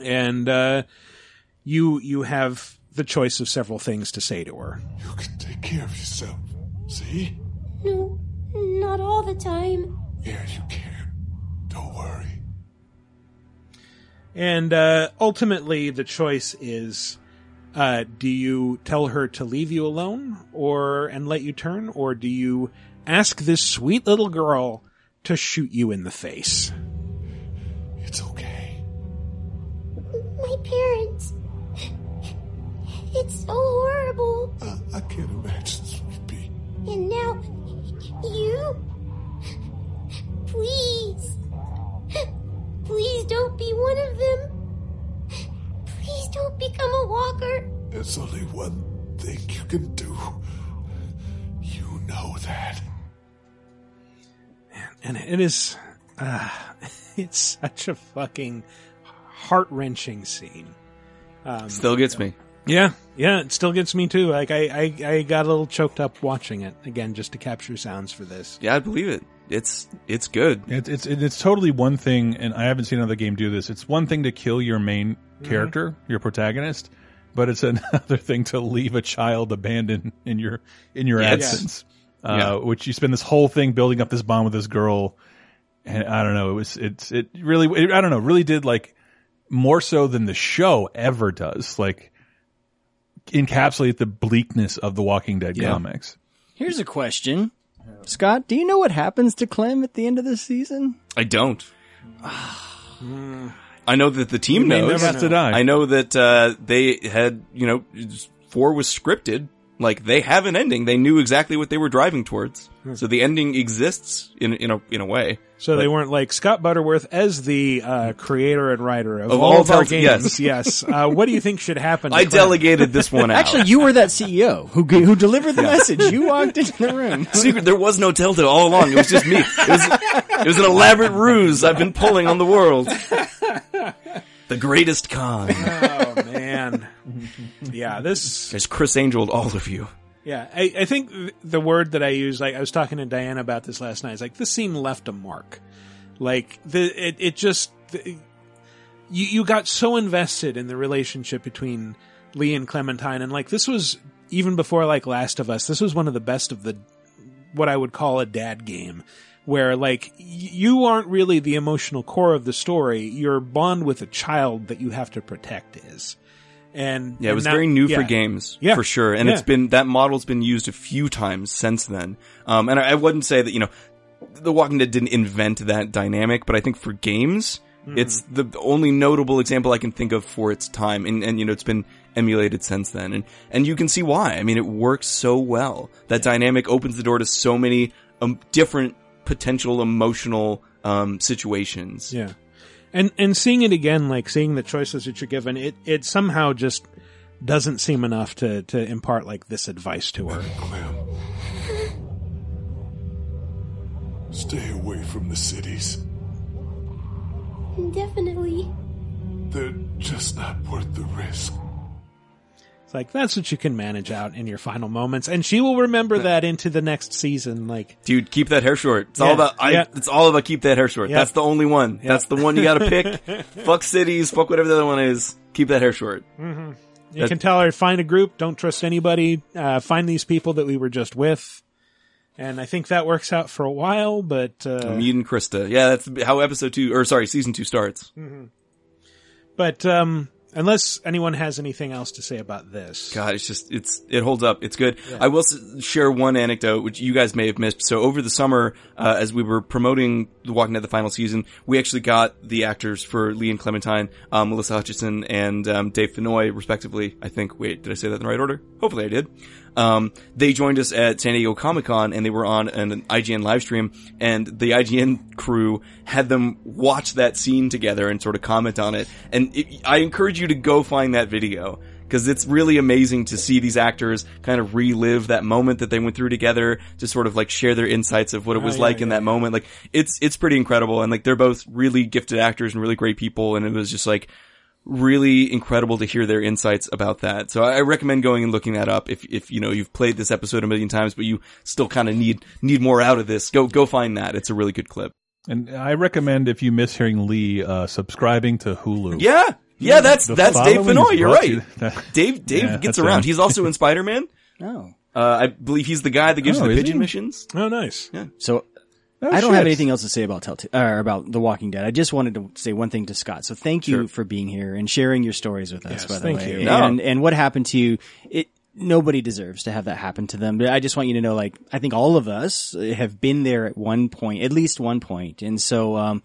and uh, you you have the choice of several things to say to her. You can take care of yourself. See? No, not all the time. Yeah, you can. Don't worry. And uh, ultimately, the choice is: uh, do you tell her to leave you alone, or and let you turn, or do you ask this sweet little girl to shoot you in the face? It's okay. My parents. It's so horrible. I can't imagine, sweet pea. And now, you? Please. Please don't be one of them. Please don't become a walker. There's only one thing you can do. You know that. and it is uh, it's such a fucking heart wrenching scene. Um, Still gets me. Yeah, yeah, it still gets me too. Like I, I, I got a little choked up watching it again just to capture sounds for this. Yeah, I believe it. It's it's good. It's it's it's totally one thing, and I haven't seen another game do this. It's one thing to kill your main character, your protagonist, but it's another thing to leave a child abandoned in your in your Yes. absence. Uh, Yeah. Which you spend this whole thing building up this bond with this girl, and I don't know. It was it's it really it, I don't know really did like more so than the show ever does. Like encapsulate the bleakness of the Walking Dead Yeah. comics. Here's a question. Scott, do you know what happens to Clem at the end of this season? I don't. I know that the team You may knows. never know. to die. I know that uh, they had, you know, four was scripted. Like they have an ending. They knew exactly what they were driving towards. Hmm. So the ending exists in in a in a way. So they weren't like Scott Butterworth as the uh, creator and writer of, Of all, all of our games. yes. yes. Uh, what do you think should happen? to I Clem? delegated this one out. Actually, you were that CEO who who delivered the Yeah. message. You walked into the room. Secret, there was no Telltale all along. It was just me. It was, it was an elaborate ruse I've been pulling on the world. The greatest con. Oh man, yeah. This There's Criss Angel, all of you. Yeah, I, I think the word that I use, like I was talking to Diana about this last night, is like this scene left a mark. Like the it, it just the, you you got so invested in the relationship between Lee and Clementine, and like this was even before like Last of Us. This was one of the best of the what I would call a dad game. Where like you aren't really the emotional core of the story, your bond with a child that you have to protect is. And Yeah, it was now- very new for games, Yeah. for sure. And Yeah. it's been that model's been used a few times since then. Um, and I, I wouldn't say that you know, The Walking Dead didn't invent that dynamic, but I think for games, Mhm. it's the the only notable example I can think of for its time. And, and you know, it's been emulated since then, and and you can see why. I mean, it works so well. That dynamic opens the door to so many um, different potential emotional um, situations. Yeah. And and seeing it again, like seeing the choices that you're given, it it somehow just doesn't seem enough to to impart like this advice to her. Stay away from the cities. Definitely. They're just not worth the risk. It's like that's what you can manage out in your final moments, and she will remember that into the next season. Like, Dude, keep that hair short. It's all about I, yeah. it's all about keep that hair short. Yeah. That's the only one. Yeah. That's the one you gotta pick. fuck cities, fuck whatever the other one is. Keep that hair short. Mhm. you can tell her find a group, don't trust anybody, uh, find these people that we were just with, and I think that works out for a while. But uh, Me and Christa. Yeah, that's how episode two, or sorry, season two starts. mhm. but um, unless anyone has anything else to say about this, God, it's just it's it holds up. It's good. I will s- share one anecdote which you guys may have missed. So over the summer, uh, as we were promoting The Walking Dead the final season, we actually got the actors for Lee and Clementine, um, Melissa Hutchison and um, Dave Fennoy, respectively. I think. Wait, did I say that in the right order? Hopefully, I did. Um, they joined us at San Diego Comic Con and they were on an, an IGN live stream and the IGN crew had them watch that scene together and sort of comment on it. And it, I encourage you to go find that video because it's really amazing to see these actors kind of relive that moment that they went through together to sort of like share their insights of what it Oh, was yeah, like in that moment. Like it's, it's pretty incredible. And like they're both really gifted actors and really great people. And it was just like, really incredible to hear their insights about that. So I recommend going and looking that up if, if, you know, you've played this episode a million times, but you still kind of need, need more out of this. Go, go find that. It's a really good clip. And I recommend if you miss hearing Lee, uh, subscribing to Hulu. Yeah. Yeah, that's, The that's Dave following Fennoy. You're right. to Dave, Dave Yeah, gets around. him. He's also in Spider-Man. Oh. Uh, I believe he's the guy that gives Oh, you the pigeon he? missions. Oh, nice. Yeah. So Oh, I don't have anything else to say about Telltale or about The Walking Dead. I just wanted to say one thing to Scott. So thank you Sure. for being here and sharing your stories with us. Yes, by the thank way, you. and No. and what happened to you? It nobody deserves to have that happen to them. But I just want you to know, like I think all of us have been there at one point, at least one point. and so. um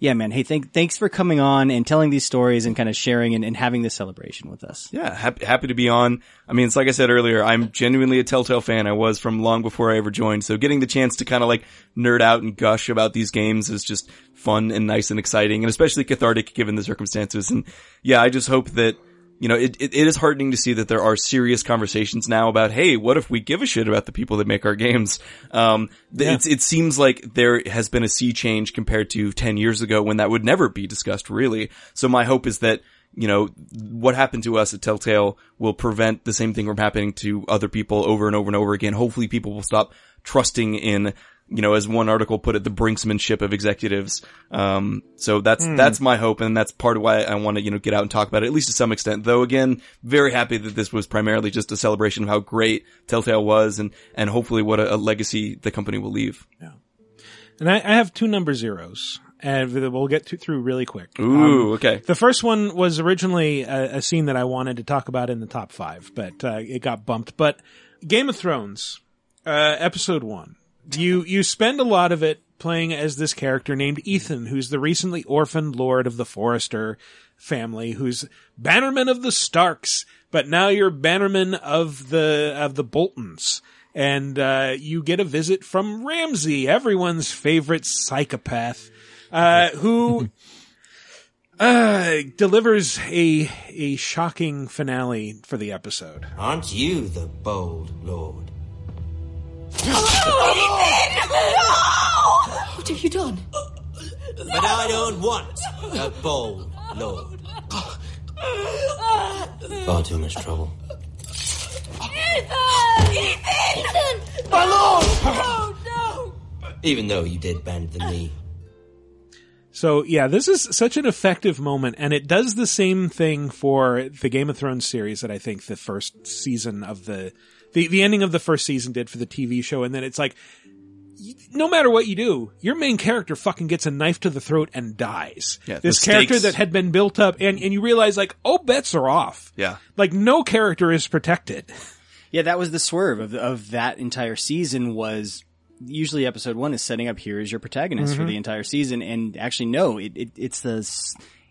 yeah, man. Hey, thank, thanks for coming on and telling these stories and kind of sharing and, and having this celebration with us. Yeah, happy, happy to be on. I mean, it's like I said earlier, I'm genuinely a Telltale fan. I was from long before I ever joined. So getting the chance to kind of like nerd out and gush about these games is just fun and nice and exciting and especially cathartic given the circumstances. And yeah, I just hope that, you know, it, it, it is heartening to see that there are serious conversations now about, hey, what if we give a shit about the people that make our games? Um, Yeah. it's, it seems like there has been a sea change compared to 10 years ago when that would never be discussed really. So my hope is that, you know, what happened to us at Telltale will prevent the same thing from happening to other people over and over and over again. Hopefully people will stop trusting in, you know, as one article put it, the brinksmanship of executives. Um, so that's, Hmm. that's my hope. And that's part of why I want to, you know, get out and talk about it, at least to some extent. Though again, very happy that this was primarily just a celebration of how great Telltale was and, and hopefully what a, a legacy the company will leave. Yeah. and I, I have two number zeros, and we'll get to, through really quick. Ooh, okay. The first one was originally a, a scene that I wanted to talk about in the top five, but uh, it got bumped. But Game of Thrones, uh, episode one. You you spend a lot of it playing as this character named Ethan, who's the recently orphaned lord of the Forester family, who's bannerman of the Starks, but now you're bannerman of the of the Boltons, and uh, you get a visit from Ramsay, everyone's favorite psychopath, uh, who uh, delivers a a shocking finale for the episode. Aren't you the bold lord? What have you done? But I don't want a bold lord. Far too much trouble. Ethan! My lord! Oh, no! Even though you did bend the knee. So yeah, this is such an effective moment, and it does the same thing for the Game of Thrones series that I think the first season of the the the ending of the first season did for the TV show, and then it's like. No matter what you do, your main character fucking gets a knife to the throat and dies. Yeah, this character stakes- that had been built up, and, and you realize like, oh, bets are off. Yeah. Like no character is protected. Yeah, that was the swerve of of that entire season was usually episode one is setting up here is your protagonist for Mhm. the entire season, and actually no, it, it it's the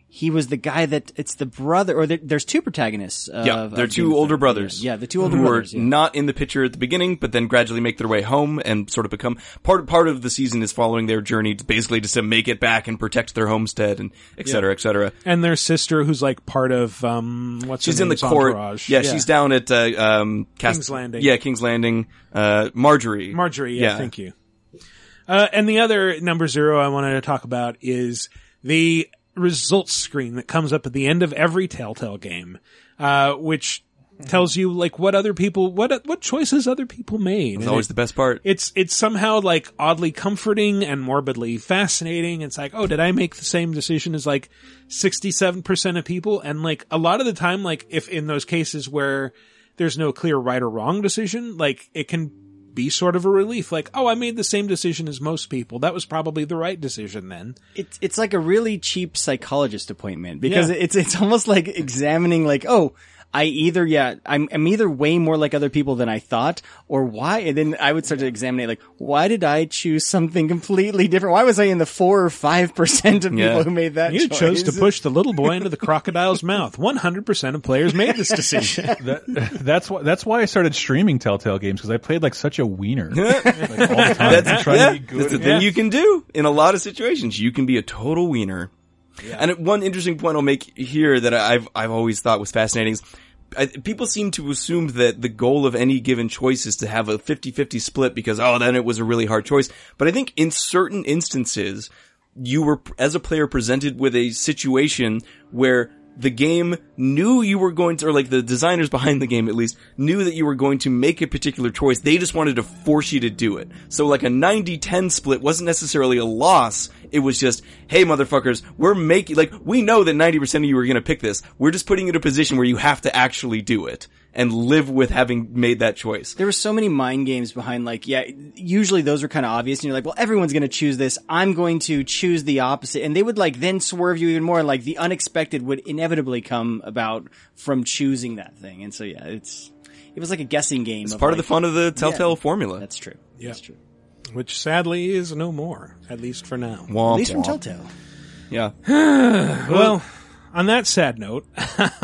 he was the guy that it's the brother or the, there's two protagonists. Of, yeah, they're Game two older Thrones. brothers. Yeah, yeah, the two older who brothers. are yeah. not in the picture at the beginning, but then gradually make their way home and sort of become part part of the season is following their journey, to basically just to make it back and protect their homestead and et cetera, et cetera. And their sister, who's like part of um, what's her She's in the name's court. entourage. Yeah, she's down at uh, um, Cast- King's Landing. Yeah, King's Landing. Uh, Margaery. Margaery, yeah, thank you. Uh, and the other number zero I wanted to talk about is the results screen that comes up at the end of every Telltale game, uh, which tells you like what other people, what what choices other people made. It's always it- the best part. It's it's somehow like oddly comforting and morbidly fascinating. It's like, oh, did I make the same decision as like sixty seven percent of people? And like a lot of the time, like if in those cases where there's no clear right or wrong decision, like it can be sort of a relief. Like, oh, I made the same decision as most people. That was probably the right decision then. it's it's like a really cheap psychologist appointment because Yeah. it's it's almost like examining like oh I either yeah I'm I'm either way more like other people than I thought or why and then I would start to examine it like why did I choose something completely different why was I in the four or five percent of people Yeah. who made that You choice? chose to push the little boy into the crocodile's mouth. One hundred percent of players made this decision. that, that's why that's why I started streaming Telltale games because I played like such a wiener like, all the time. That's, trying yeah, to be good. that's the thing you can do in a lot of situations. You can be a total wiener. And one interesting point I'll make here that I've I've always thought was fascinating is I, people seem to assume that the goal of any given choice is to have a 50-50 split because oh then it was a really hard choice. But I think in certain instances you were as a player presented with a situation where the game knew you were going to, or like the designers behind the game at least, knew that you were going to make a particular choice. They just wanted to force you to do it. So like a 90-10 split wasn't necessarily a loss. It was just, hey motherfuckers, we're making, like, we know that 90% of you are gonna pick this. We're just putting you in a position where you have to actually do it. And live with having made that choice. There were so many mind games behind like, yeah, usually those are kind of obvious and you're like, well, everyone's going to choose this. I'm going to choose the opposite. And they would like then swerve you even more. Like the unexpected would inevitably come about from choosing that thing. And so yeah, it's, it was like a guessing game. It's part of the fun of the Telltale formula. That's true. Yeah. That's true. Which sadly is no more, at least for now. Womp At least from womp. Telltale. Yeah. well, on that sad note,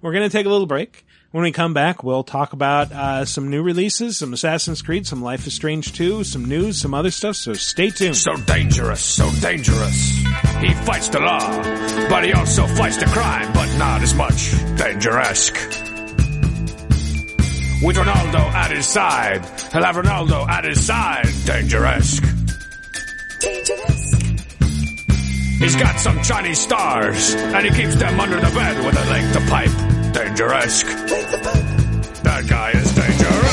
we're going to take a little break. When we come back, we'll talk about uh, some new releases, some Assassin's Creed, some Life is Strange 2, some news, some other stuff, so stay tuned. So dangerous, so dangerous. He fights the law, but he also fights the crime, but not as much. Danger-esque. With Ronaldo at his side, he'll have Ronaldo at his side. Danger-esque. He's got some Chinese stars, and he keeps them under the bed with a leg to pipe. Danger-esque. That guy is dangerous.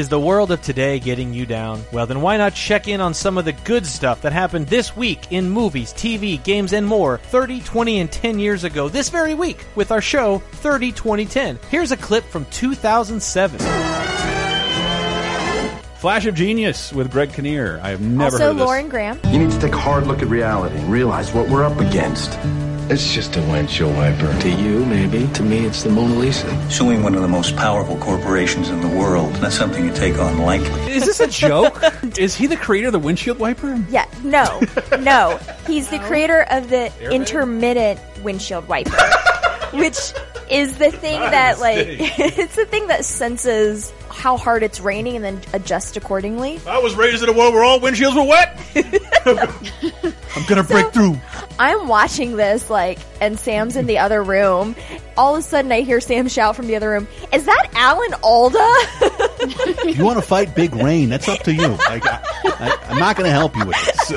Is the world of today getting you down? Well, then why not check in on some of the good stuff that happened this week in movies, TV, games, and more 30, 20, and 10 years ago this very week with our show 30, 20, 10. Here's a clip from 2007. Flash of Genius with Greg Kinnear. I have never also, heard of this. Lauren Graham. You need to take a hard look at reality and realize what we're up against. It's just a windshield wiper. To you, maybe. To me, it's the Mona Lisa. Suing one of the most powerful corporations in the world, that's something you take on lightly. Is this a joke? Is he the creator of the windshield wiper? Yeah, no, no. He's the creator of the intermittent windshield wiper, which is the thing that, like, it's the thing that senses how hard it's raining and then adjust accordingly. I was raised in a world where all windshields were wet. I'm gonna break through. I'm watching this, like, and Sam's in the other room. All of a sudden, I hear Sam shout from the other room, Is that Alan Alda? You want to fight Big Rain, that's up to you. Like, I, I, I'm not going to help you with this.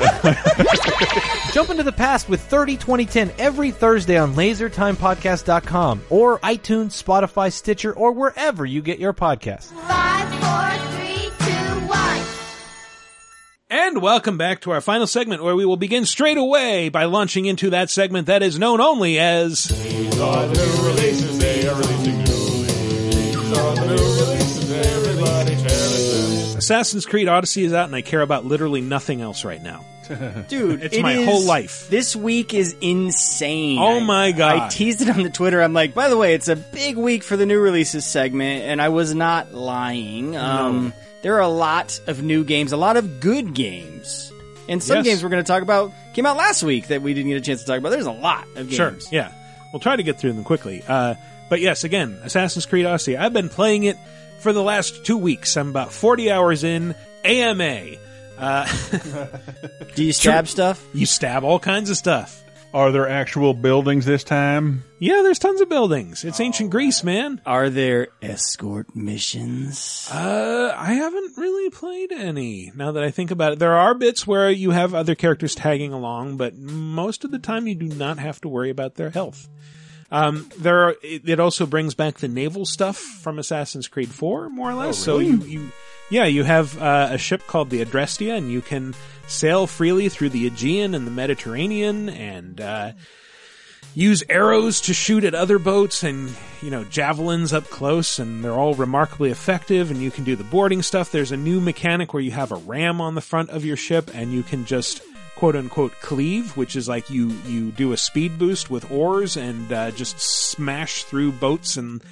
Jump into the past with 30 2010 every Thursday on lasertimepodcast.com or iTunes, Spotify, Stitcher, or wherever you get your podcasts. Five, four, three, two, one. And welcome back to our final segment where we will begin straight away by launching into that segment that is known only as These are the new releases, they are releasing new releases. These are the new releases, everybody tell them. Assassin's Creed Odyssey is out and I care about literally nothing else right now. Dude, It's it my is- whole life. This week is insane. Oh I- my God. I teased it on the Twitter. I'm like, by the way, it's a big week for the new releases segment, and I was not lying. Um, there are a lot of new games, a lot of good games, and some Yes. games we're going to talk about came out last week that we didn't get a chance to talk about. There's a lot of games. Sure, yeah. We'll try to get through them quickly. Uh, but yes, again, Assassin's Creed Odyssey. I've been playing it for the last two weeks. I'm about 40 hours in. AMA. Uh, Do you stab stuff? You stab all kinds of stuff. Are there actual buildings this time? Yeah, there's tons of buildings. It's ancient Greece, man. Are there escort missions? Uh, I haven't really played any. Now that I think about it, there are bits where you have other characters tagging along, but most of the time you do not have to worry about their health. Um, there are, it, it also brings back the naval stuff from Assassin's Creed 4, more or less. So you, you, yeah, you have uh, a ship called the Adrestia, and you can sail freely through the Aegean and the Mediterranean, and uh, use arrows to shoot at other boats and you know javelins up close and they're all remarkably effective and you can do the boarding stuff. There's a new mechanic where you have a ram on the front of your ship and you can just quote unquote cleave which is like you you do a speed boost with oars and uh, just smash through boats and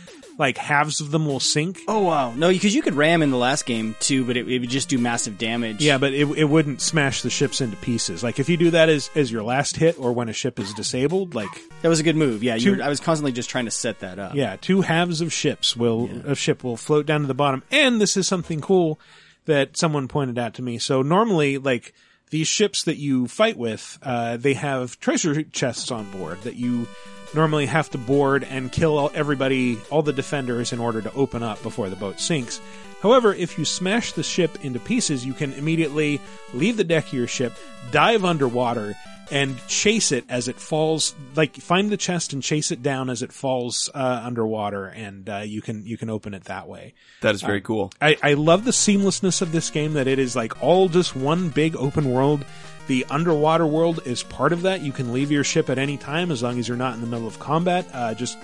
like halves of them will sink Oh wow, no, because you could ram in the last game too, but it, it would just do massive damage. yeah, but it, it wouldn't smash the ships into pieces. Like if you do that as, as your last hit or when a ship is disabled, like that was a good move. Yeah, you Two- were, I was constantly just trying to set that up. Yeah, two halves of ships will a ship will float down to the bottom. And this is something cool that someone pointed out to me. So normally, like these ships that you fight with, uh, they have treasure chests on board that you normally have to board and kill everybody, all the defenders, in order to open up before the boat sinks. However, if you smash the ship into pieces, you can immediately leave the deck of your ship, dive underwater, and chase it as it falls. Like find the chest and chase it down as it falls uh, underwater, and uh, you can you can open it that way. That is very Uh, cool. I, I love the seamlessness of this game. That it is like all just one big open world. The underwater world is part of that. You can leave your ship at any time as long as you're not in the middle of combat. Uh, just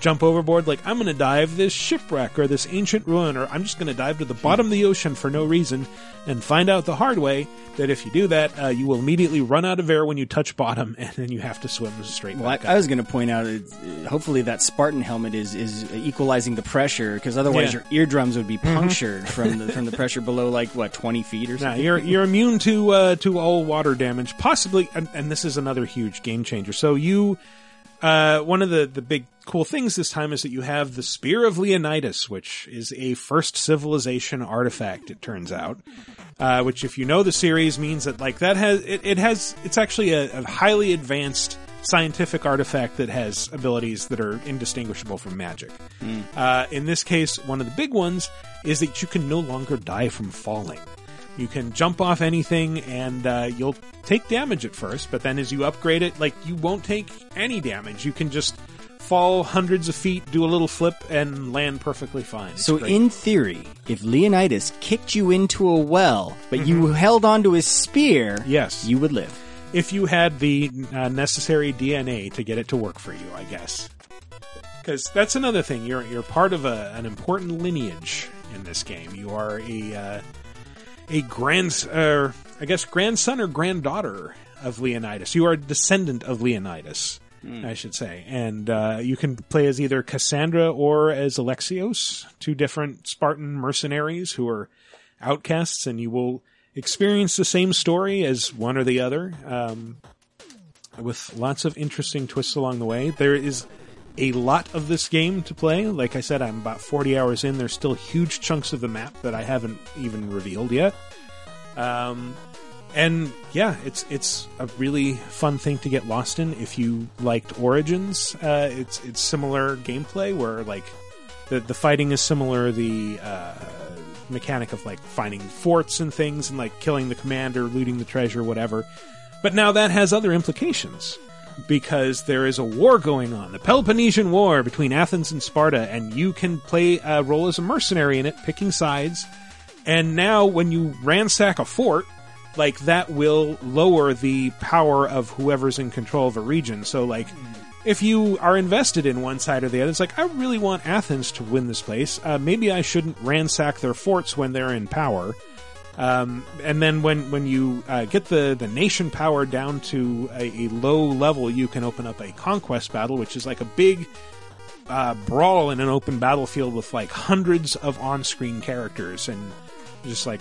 jump overboard. Like I'm going to dive this shipwreck or this ancient ruin, or I'm just going to dive to the bottom of the ocean for no reason, and find out the hard way that if you do that, uh, you will immediately run out of air when you touch bottom, and then you have to swim straight Well, I, back I was going to point out, uh, hopefully that Spartan helmet is is equalizing the pressure because otherwise Yeah. your eardrums would be Mhm. punctured from the from the pressure below like what twenty feet or Nah, something. you're you're immune to uh, to all water damage, possibly, and, and this is another huge game changer. So you, uh, one of the the big cool things this time is that you have the Spear of Leonidas, which is a first civilization artifact. It turns out, uh, which if you know the series means that like that has it, it has it's actually a, a highly advanced scientific artifact that has abilities that are indistinguishable from magic. Uh, in this case, one of the big ones is that you can no longer die from falling. You can jump off anything and uh, you'll take damage at first, but then as you upgrade it, like you won't take any damage. You can just fall hundreds of feet, do a little flip, and land perfectly fine. It's So great. in theory, if Leonidas kicked you into a well, but you held onto his spear, Mm-hmm. yes, you would live. if you had the uh, necessary DNA to get it to work for you, I guess. Because that's another thing. You're you're part of a, an important lineage in this game. You are a uh, a grand, uh, I guess, grandson or granddaughter of Leonidas. You are a descendant of Leonidas. I should say. And uh, you can play as either Kassandra or as Alexios, two different Spartan mercenaries who are outcasts, and you will experience the same story as one or the other, um, with lots of interesting twists along the way. There is a lot of this game to play. Like I said, I'm about 40 hours in. There's still huge chunks of the map that I haven't even revealed yet. Um, and yeah, it's it's a really fun thing to get lost in. If you liked Origins, uh, it's it's similar gameplay where like the the fighting is similar. The uh, mechanic of like finding forts and things and like killing the commander, looting the treasure, whatever. But now that has other implications because there is a war going on, the Peloponnesian War between Athens and Sparta, and you can play a role as a mercenary in it, picking sides. And now, when you ransack a fort, like that will lower the power of whoever's in control of a region. So, like, if you are invested in one side or the other, it's like I really want Athens to win this place. Uh, maybe I shouldn't ransack their forts when they're in power. Um, and then when when you uh, get the the nation power down to a, a low level, you can open up a conquest battle, which is like a big uh, brawl in an open battlefield with like hundreds of on-screen characters, and just like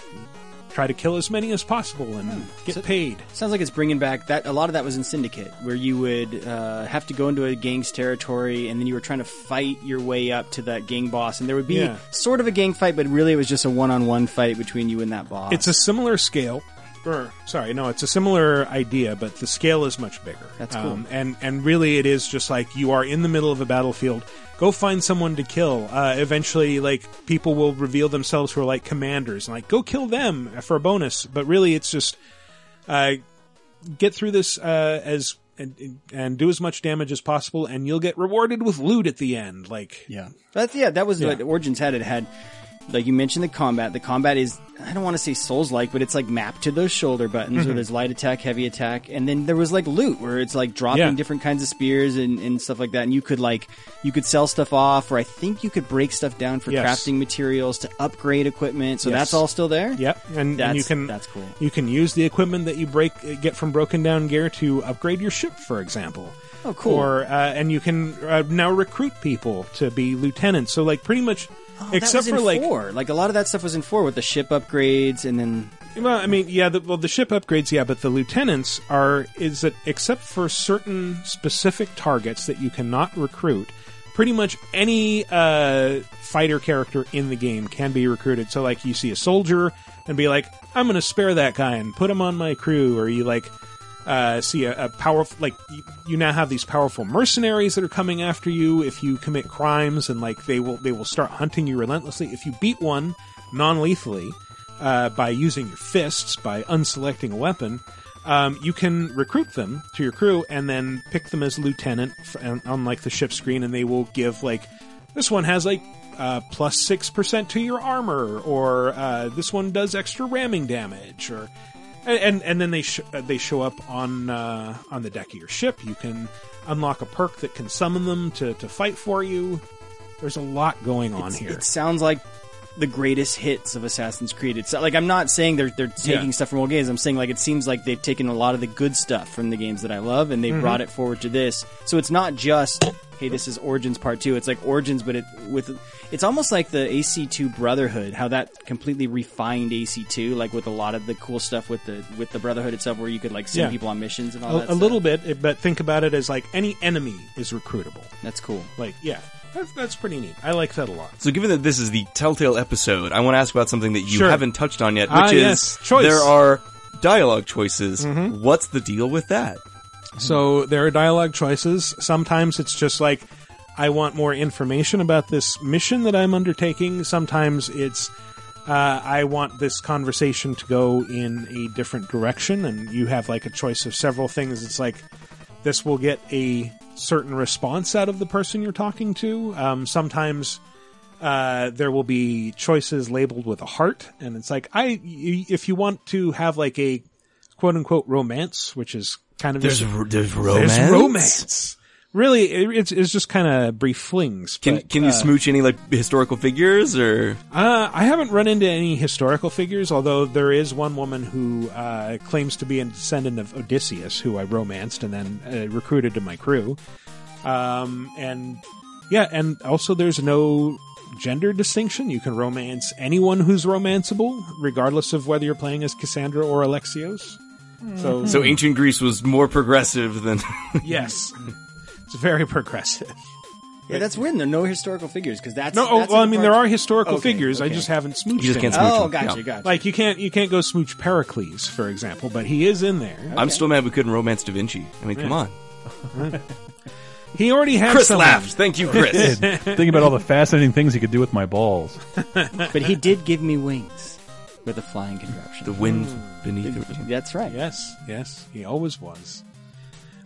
try to kill as many as possible and get So- paid. Sounds like it's bringing back that. A lot of that was in Syndicate, where you would uh, have to go into a gang's territory, and then you were trying to fight your way up to that gang boss, and there would be Yeah. sort of a gang fight, but really it was just a one-on-one fight between you and that boss. It's a similar scale. Or sorry, no, it's a similar idea, but the scale is much bigger. That's cool. Um, and and really, it is just like you are in the middle of a battlefield. Go find someone to kill. Uh, eventually, like people will reveal themselves who are like commanders, and like go kill them for a bonus. But really, it's just uh, get through this uh, as and, and do as much damage as possible, and you'll get rewarded with loot at the end. Like yeah, that's yeah, that was Yeah. what Origins had. It had like you mentioned the combat. The combat is I don't want to say Souls like, but it's like mapped to those shoulder buttons where Mhm. there's light attack, heavy attack, and then there was like loot where it's like dropping Yeah. different kinds of spears and, and stuff like that. And you could like you could sell stuff off, or I think you could break stuff down for Yes. crafting materials to upgrade equipment. So Yes. that's all still there. Yep, and, and you can that's cool. You can use the equipment that you break get from broken down gear to upgrade your ship, for example. Oh, cool. Or uh, and you can uh, now recruit people to be lieutenants. So like pretty much, Oh, except for like four. like a lot of that stuff was in four with the ship upgrades and then Well, I mean, yeah, the, well, the ship upgrades, yeah, but the lieutenants are is that except for certain specific targets that you cannot recruit, pretty much any uh, fighter character in the game can be recruited. So, like, you see a soldier and be like, "I'm going to spare that guy and put him on my crew," or you like. Uh, see a, a powerful like you, now have these powerful mercenaries that are coming after you if you commit crimes and like they will they will start hunting you relentlessly. If you beat one non-lethally uh, by using your fists, by unselecting a weapon, um, you can recruit them to your crew and then pick them as lieutenant on, on like the ship screen, and they will give like this one has like uh, plus six percent to your armor, or uh, this one does extra ramming damage, or and and, then they sh- uh, they show up on uh, on the deck of your ship. You can unlock a perk that can summon them to to fight for you. There's a lot going on here. It sounds like the greatest hits of Assassin's Creed. It's like I'm not saying they're they're taking Yeah. stuff from old games. I'm saying like it seems like they've taken a lot of the good stuff from the games that I love and they Mhm. brought it forward to this. So it's not just hey, this is Origins Part Two. It's like Origins, but it with it's almost like the AC2 Brotherhood. How that completely refined AC2, like with a lot of the cool stuff with the with the Brotherhood itself, where you could like send Yeah. people on missions and all a, that. a stuff. little bit, but think about it as like any enemy is recruitable. That's cool. Like, yeah, that's, that's pretty neat. I like that a lot. So, given that this is the Telltale episode, I want to ask about something that you Sure. haven't touched on yet, which Ah, is yes. Choice. there are dialogue choices. Mhm. What's the deal with that? So there are dialogue choices. Sometimes it's just like, I want more information about this mission that I'm undertaking. Sometimes it's, uh, I want this conversation to go in a different direction, and you have like a choice of several things. It's like, this will get a certain response out of the person you're talking to. Um, sometimes uh, there will be choices labeled with a heart, and it's like I, if you want to have like a quote unquote romance, which is kind of There's r- there's there's romance? Romance. really, it's it's just kind of brief flings. Can but, can you uh, smooch any like historical figures or? Uh, I haven't run into any historical figures, although there is one woman who uh, claims to be a descendant of Odysseus, who I romanced and then uh, recruited to my crew. Um, and yeah, and also there's no gender distinction. You can romance anyone who's romanceable, regardless of whether you're playing as Kassandra or Alexios. So, So ancient Greece was more progressive than. yes, it's very progressive. Yeah, that's weird. There are no historical figures because that's No, oh, that's well, I mean part- there are historical Okay, figures. I just haven't smooched. You just can't any. smooch Oh, them. gotcha, Yeah. gotcha. Like you can't you can't go smooch Pericles, for example, but he is in there. I'm still mad we couldn't romance Da Vinci. I mean, come on. He already had Chris someone. laughed. Thank you, Chris. Think about all the fascinating things he could do with my balls. but he did give me wings with a flying contraption. the wind beneath. it. That's right. Yes, yes, he always was.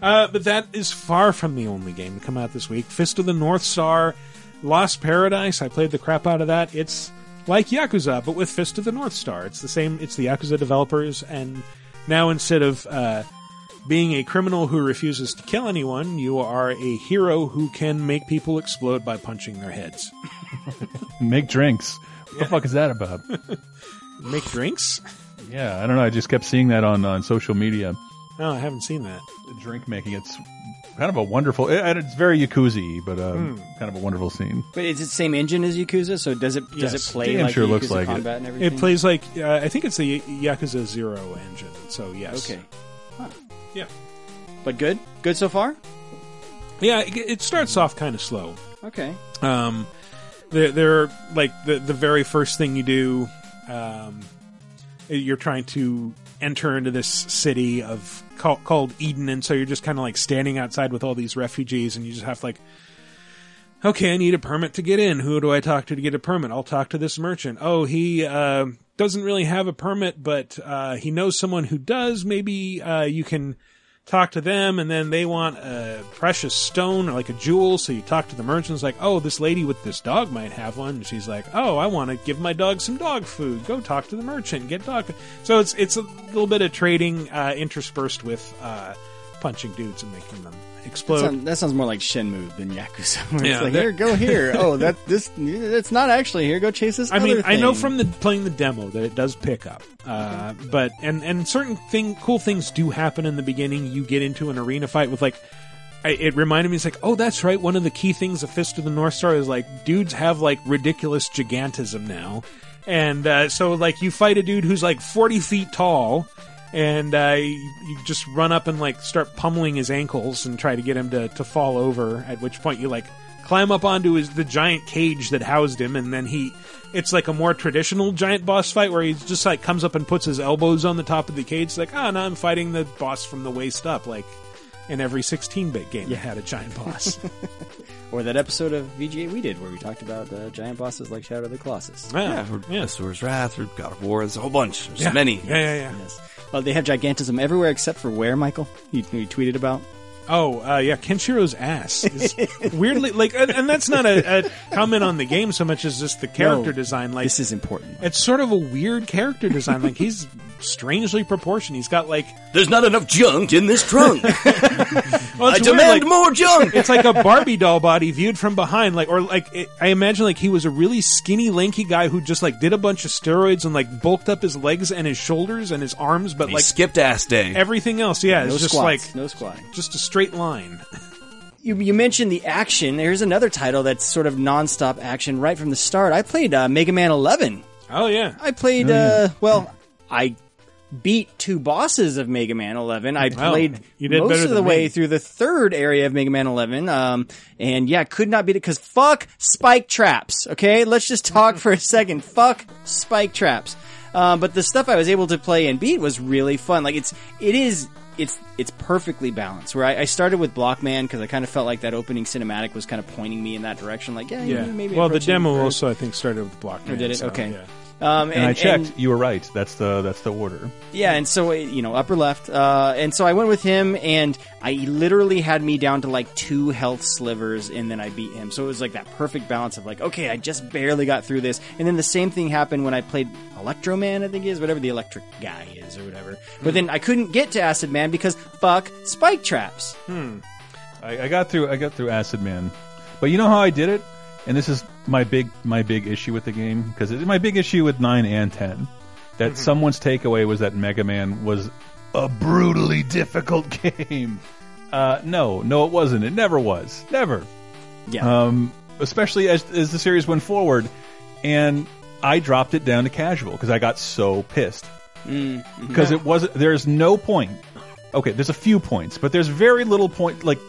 Uh, but that is far from the only game to come out this week. Fist of the North Star, Lost Paradise. I played the crap out of that. It's like Yakuza, but with Fist of the North Star. It's the same. It's the Yakuza developers, and now instead of uh, being a criminal who refuses to kill anyone, you are a hero who can make people explode by punching their heads. Make drinks. What the fuck is that about? Make drinks? Yeah, I don't know. I just kept seeing that on, on social media. No, I haven't seen that. Drink making. It's kind of a wonderful. It, it's very Yakuza, but uh, Hmm. kind of a wonderful scene. But is it the same engine as Yakuza? So does it does Yes. it play Damn like sure the looks Yakuza like it. and everything? It plays like uh, I think it's the Yakuza Zero engine. So yes. Okay. Huh. Yeah. But good, good so far. Yeah, it, it starts off kind of slow. Okay. Um, they're, they're like the the very first thing you do. Um, you're trying to enter into this city of call, called Eden, and so you're just kind of like standing outside with all these refugees, and you just have to like. Okay, I need a permit to get in. Who do I talk to to get a permit? I'll talk to this merchant. Oh, he uh, doesn't really have a permit, but uh, he knows someone who does. Maybe uh, you can talk to them and then they want a precious stone or like a jewel so you talk to the merchants like oh this lady with this dog might have one. And she's like oh i want to give my dog some dog food. Go talk to the merchant. Get dog so it's it's a little bit of trading uh, interspersed with uh, punching dudes and making them That, explode sound- that sounds more like Shenmue than Yakuza. Yeah, it's like, here, go here. Oh, that this it's not actually here. Go chase this. I mean, other I know from the playing the demo that it does pick up, uh, but and and certain thing cool things do happen in the beginning. You get into an arena fight with like. I, it reminded me, it's like, oh, that's right. One of the key things of Fist of the North Star is like dudes have like ridiculous gigantism now, and uh, so like you fight a dude who's like forty feet tall, and uh, you, just run up and like start pummeling his ankles and try to get him to, to fall over. At which point you like climb up onto his the giant cage that housed him, and then he. It's like a more traditional giant boss fight where he just like comes up and puts his elbows on the top of the cage. It's like, oh, now I'm fighting the boss from the waist up, like in every 16-bit game that had a giant boss. or that episode of VGA we did where we talked about uh, giant bosses like Shadow of the Colossus. Yeah, or Asura's Wrath, or God of War. There's a whole bunch. There's Yeah. many. Yeah, yeah, yeah. Yes. Well, they have gigantism everywhere except for where, Michael? You, you tweeted about? Oh, uh, yeah, Kenshiro's ass is weirdly like, and, and that's not a, a comment on the game so much as just the character No, design. Like, this is important. It's sort of a weird character design. Like, he's strangely proportioned. He's got like, There's not enough junk in this trunk. well, I it's weird, demand like- more junk. It's like a Barbie doll body viewed from behind, like, or like it, I imagine like he was a really skinny, lanky guy who just like did a bunch of steroids and like bulked up his legs and his shoulders and his arms, but He like skipped ass day. everything else, yeah, no it's just squats, like no squatting. just a straight line. You, you mentioned the action. There's another title that's sort of nonstop action right from the start. I played uh, Mega Man 11. Oh yeah, I played, Oh, yeah. uh, well, I beat two bosses of Mega Man 11. I Wow. played You did most of the than way me. through the third area of Mega Man 11. Um, and yeah, could not beat it because fuck spike traps. Okay, let's just talk for a second. Fuck spike traps. Um, but the stuff I was able to play and beat was really fun. Like it's, it is, it's, it's perfectly balanced. Where I, I started with Blockman because I kind of felt like that opening cinematic was kind of pointing me in that direction. Like, yeah, Yeah. maybe. well, the demo first. also I think started with Blockman. Or did it? so, Okay. yeah. Um, And, I checked. you were right. That's the that's the order. Yeah, and so you know, upper left, uh, and so I went with him, and I literally had me down to like two health slivers, and then I beat him. So it was like that perfect balance of like, okay, I just barely got through this, and then the same thing happened when I played Electro Man, I think is whatever the electric guy is or whatever. But then I couldn't get to Acid Man because fuck spike traps. Hmm. I, I got through. I got through Acid Man, but you know how I did it, and this is my big my big issue with the game because it's my big issue with nine and ten. That someone's takeaway was that Mega Man was a brutally difficult game. Uh, no, no, it wasn't. It never was. Never. Yeah. Um, especially as as the series went forward, and I dropped it down to casual because I got so pissed because it wasn't. There's no point. Okay, there's a few points, but there's very little point. Like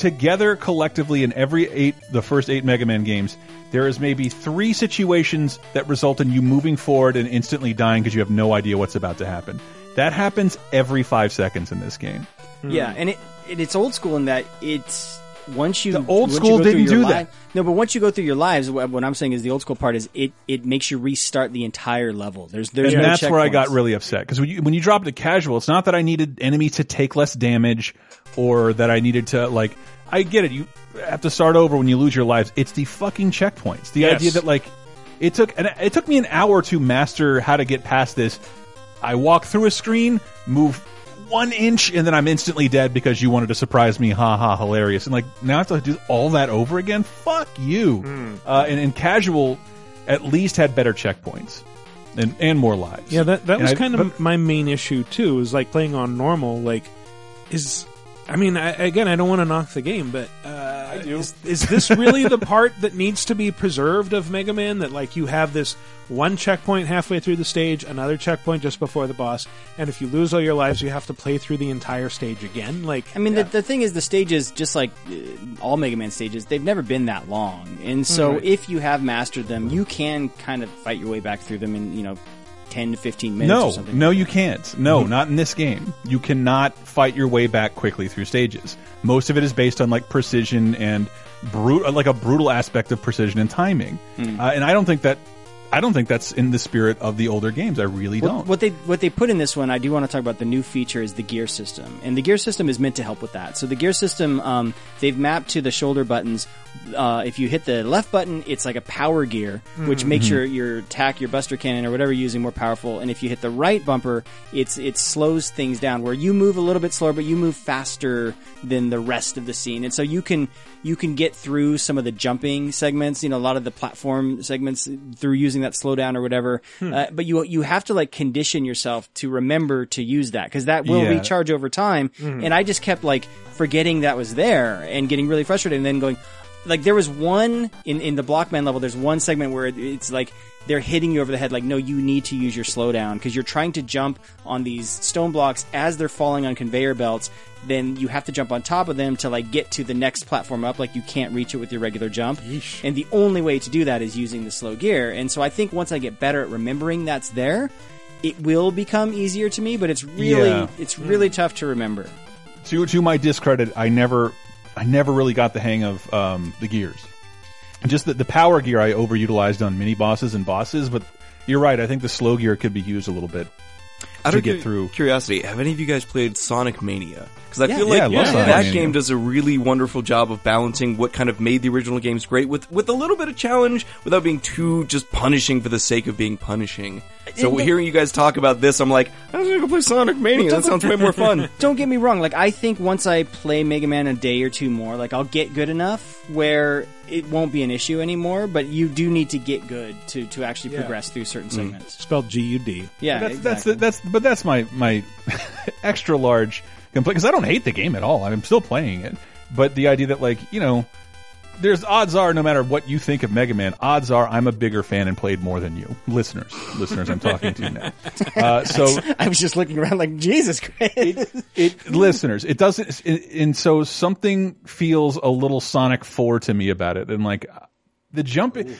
together, collectively, in every eight, the first eight Mega Man games, there is maybe three situations that result in you moving forward and instantly dying because you have no idea what's about to happen. That happens every five seconds in this game. Yeah, and it, it it's old school in that it's once you The old once you school didn't do li- that. No, but once you go through your lives, what, what I'm saying is the old school part is it it makes you restart the entire level. There's there's and no that's where I got really upset because when you, when you drop it to casual, it's not that I needed enemies to take less damage or that I needed to like. I get it. You have to start over when you lose your lives. It's the fucking checkpoints. The Yes. idea that like it took and it took me an hour to master how to get past this. I walk through a screen, move one inch, and then I'm instantly dead because you wanted to surprise me. Ha ha, hilarious! And like now I have to do all that over again. Fuck you. Uh, and, and casual at least had better checkpoints and and more lives. Yeah, that that And was I- kind of but- my main issue too. Is like playing on normal. Like, is I mean, I, again, I don't want to knock the game, but uh, I do. Is, is this really the part that needs to be preserved of Mega Man? That like you have this one checkpoint halfway through the stage, another checkpoint just before the boss, and if you lose all your lives, you have to play through the entire stage again. Like, I mean, the, the thing is, the stages, just like uh, all Mega Man stages, they've never been that long. And so, Right. if you have mastered them, you can kind of fight your way back through them and you know, 10 to 15 minutes or No, something. no, you can't. No, not in this game. You cannot fight your way back quickly through stages. Most of it is based on like precision and brute, like a brutal aspect of precision and timing. Hmm. Uh, and I don't think that, I don't think that's in the spirit of the older games. I really What, don't. what they what they put in this one, I do want to talk about the new feature is the gear system, and the gear system is meant to help with that. So the gear system, um, they've mapped to the shoulder buttons. Uh, if you hit the left button, it's like a power gear, which Mhm. makes your your attack, your Buster Cannon, or whatever you're using more powerful. And if you hit the right bumper, it's it slows things down, where you move a little bit slower, but you move faster than the rest of the scene, and so you can you can get through some of the jumping segments, you know, a lot of the platform segments through using that slowdown or whatever. Hmm. Uh, but you you have to like condition yourself to remember to use that because that will Yeah. recharge over time. Mhm. And I just kept like forgetting that was there and getting really frustrated, and then going. Like there was one in in the Blockman level. There's one segment where it, it's like they're hitting you over the head. Like no, you need to use your slowdown because you're trying to jump on these stone blocks as they're falling on conveyor belts. Then you have to jump on top of them to like get to the next platform up. Like you can't reach it with your regular jump. And the only way to do that is using the slow gear. And so I think once I get better at remembering that's there, it will become easier to me. But it's really Yeah. it's really tough to remember. to to my discredit, I never I never really got the hang of um, the gears. Just the, the power gear I overutilized on mini bosses and bosses, but you're right. I think the slow gear could be used a little bit Out to get through. Curiosity, have any of you guys played Sonic Mania? Because I Yeah. feel Yeah, I like love Sonic that Mania. game does a really wonderful job of balancing what kind of made the original games great with with a little bit of challenge without being too just punishing for the sake of being punishing. So the- hearing you guys talk about this, I'm like, I'm gonna go play Sonic Mania. That sounds way more fun. Don't get me wrong. Like I think once I play Mega Man a day or two more, like I'll get good enough where it won't be an issue anymore. But you do need to get good to to actually Yeah. progress through certain mm. segments. spelled G U D. Yeah, that's exactly. that's that's but that's my my extra large complaint because I don't hate the game at all. I'm still playing it, but the idea that like you know, there's odds are no matter what you think of Mega Man, odds are I'm a bigger fan and played more than you, listeners. listeners, I'm talking to you now. Uh, so I was just looking around like Jesus Christ. it listeners it doesn't it, and so something feels a little sonic 4 to me about it and like the jumping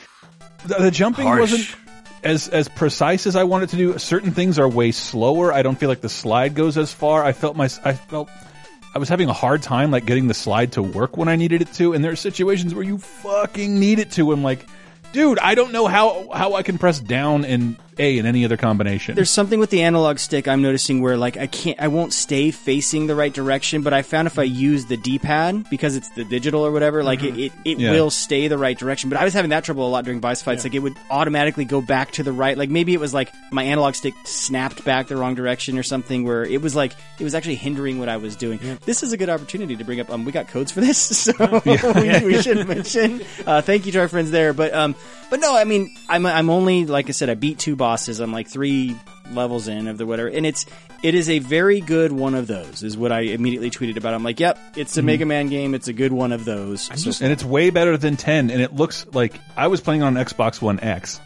the, the jumping Harsh. wasn't as as precise as i wanted to do certain things are way slower i don't feel like the slide goes as far i felt my i felt I was having a hard time like getting the slide to work when I needed it to, and there are situations where you fucking need it to. I'm like, dude, I don't know how how I can press down and A in any other combination. There's something with the analog stick I'm noticing where like I can't I won't stay facing the right direction, but I found if I use the D-pad because it's the digital or whatever, like it, it, it Yeah. will stay the right direction. But I was having that trouble a lot during boss fights. Like it would automatically go back to the right. Like maybe it was like my analog stick snapped back the wrong direction or something where it was like it was actually hindering what I was doing. This is a good opportunity to bring up. Um, we got codes for this, so we, we should mention. Uh, thank you to our friends there, but um, but no, I mean, I'm I'm only like I said, I beat two bosses. I'm like three levels in of the whatever, and it's it is a very good one of those. Is what I immediately tweeted about. I'm like, yep, it's a Mhm. Mega Man game. It's a good one of those. So- and it's way better than 10 and it looks like I was playing on Xbox One X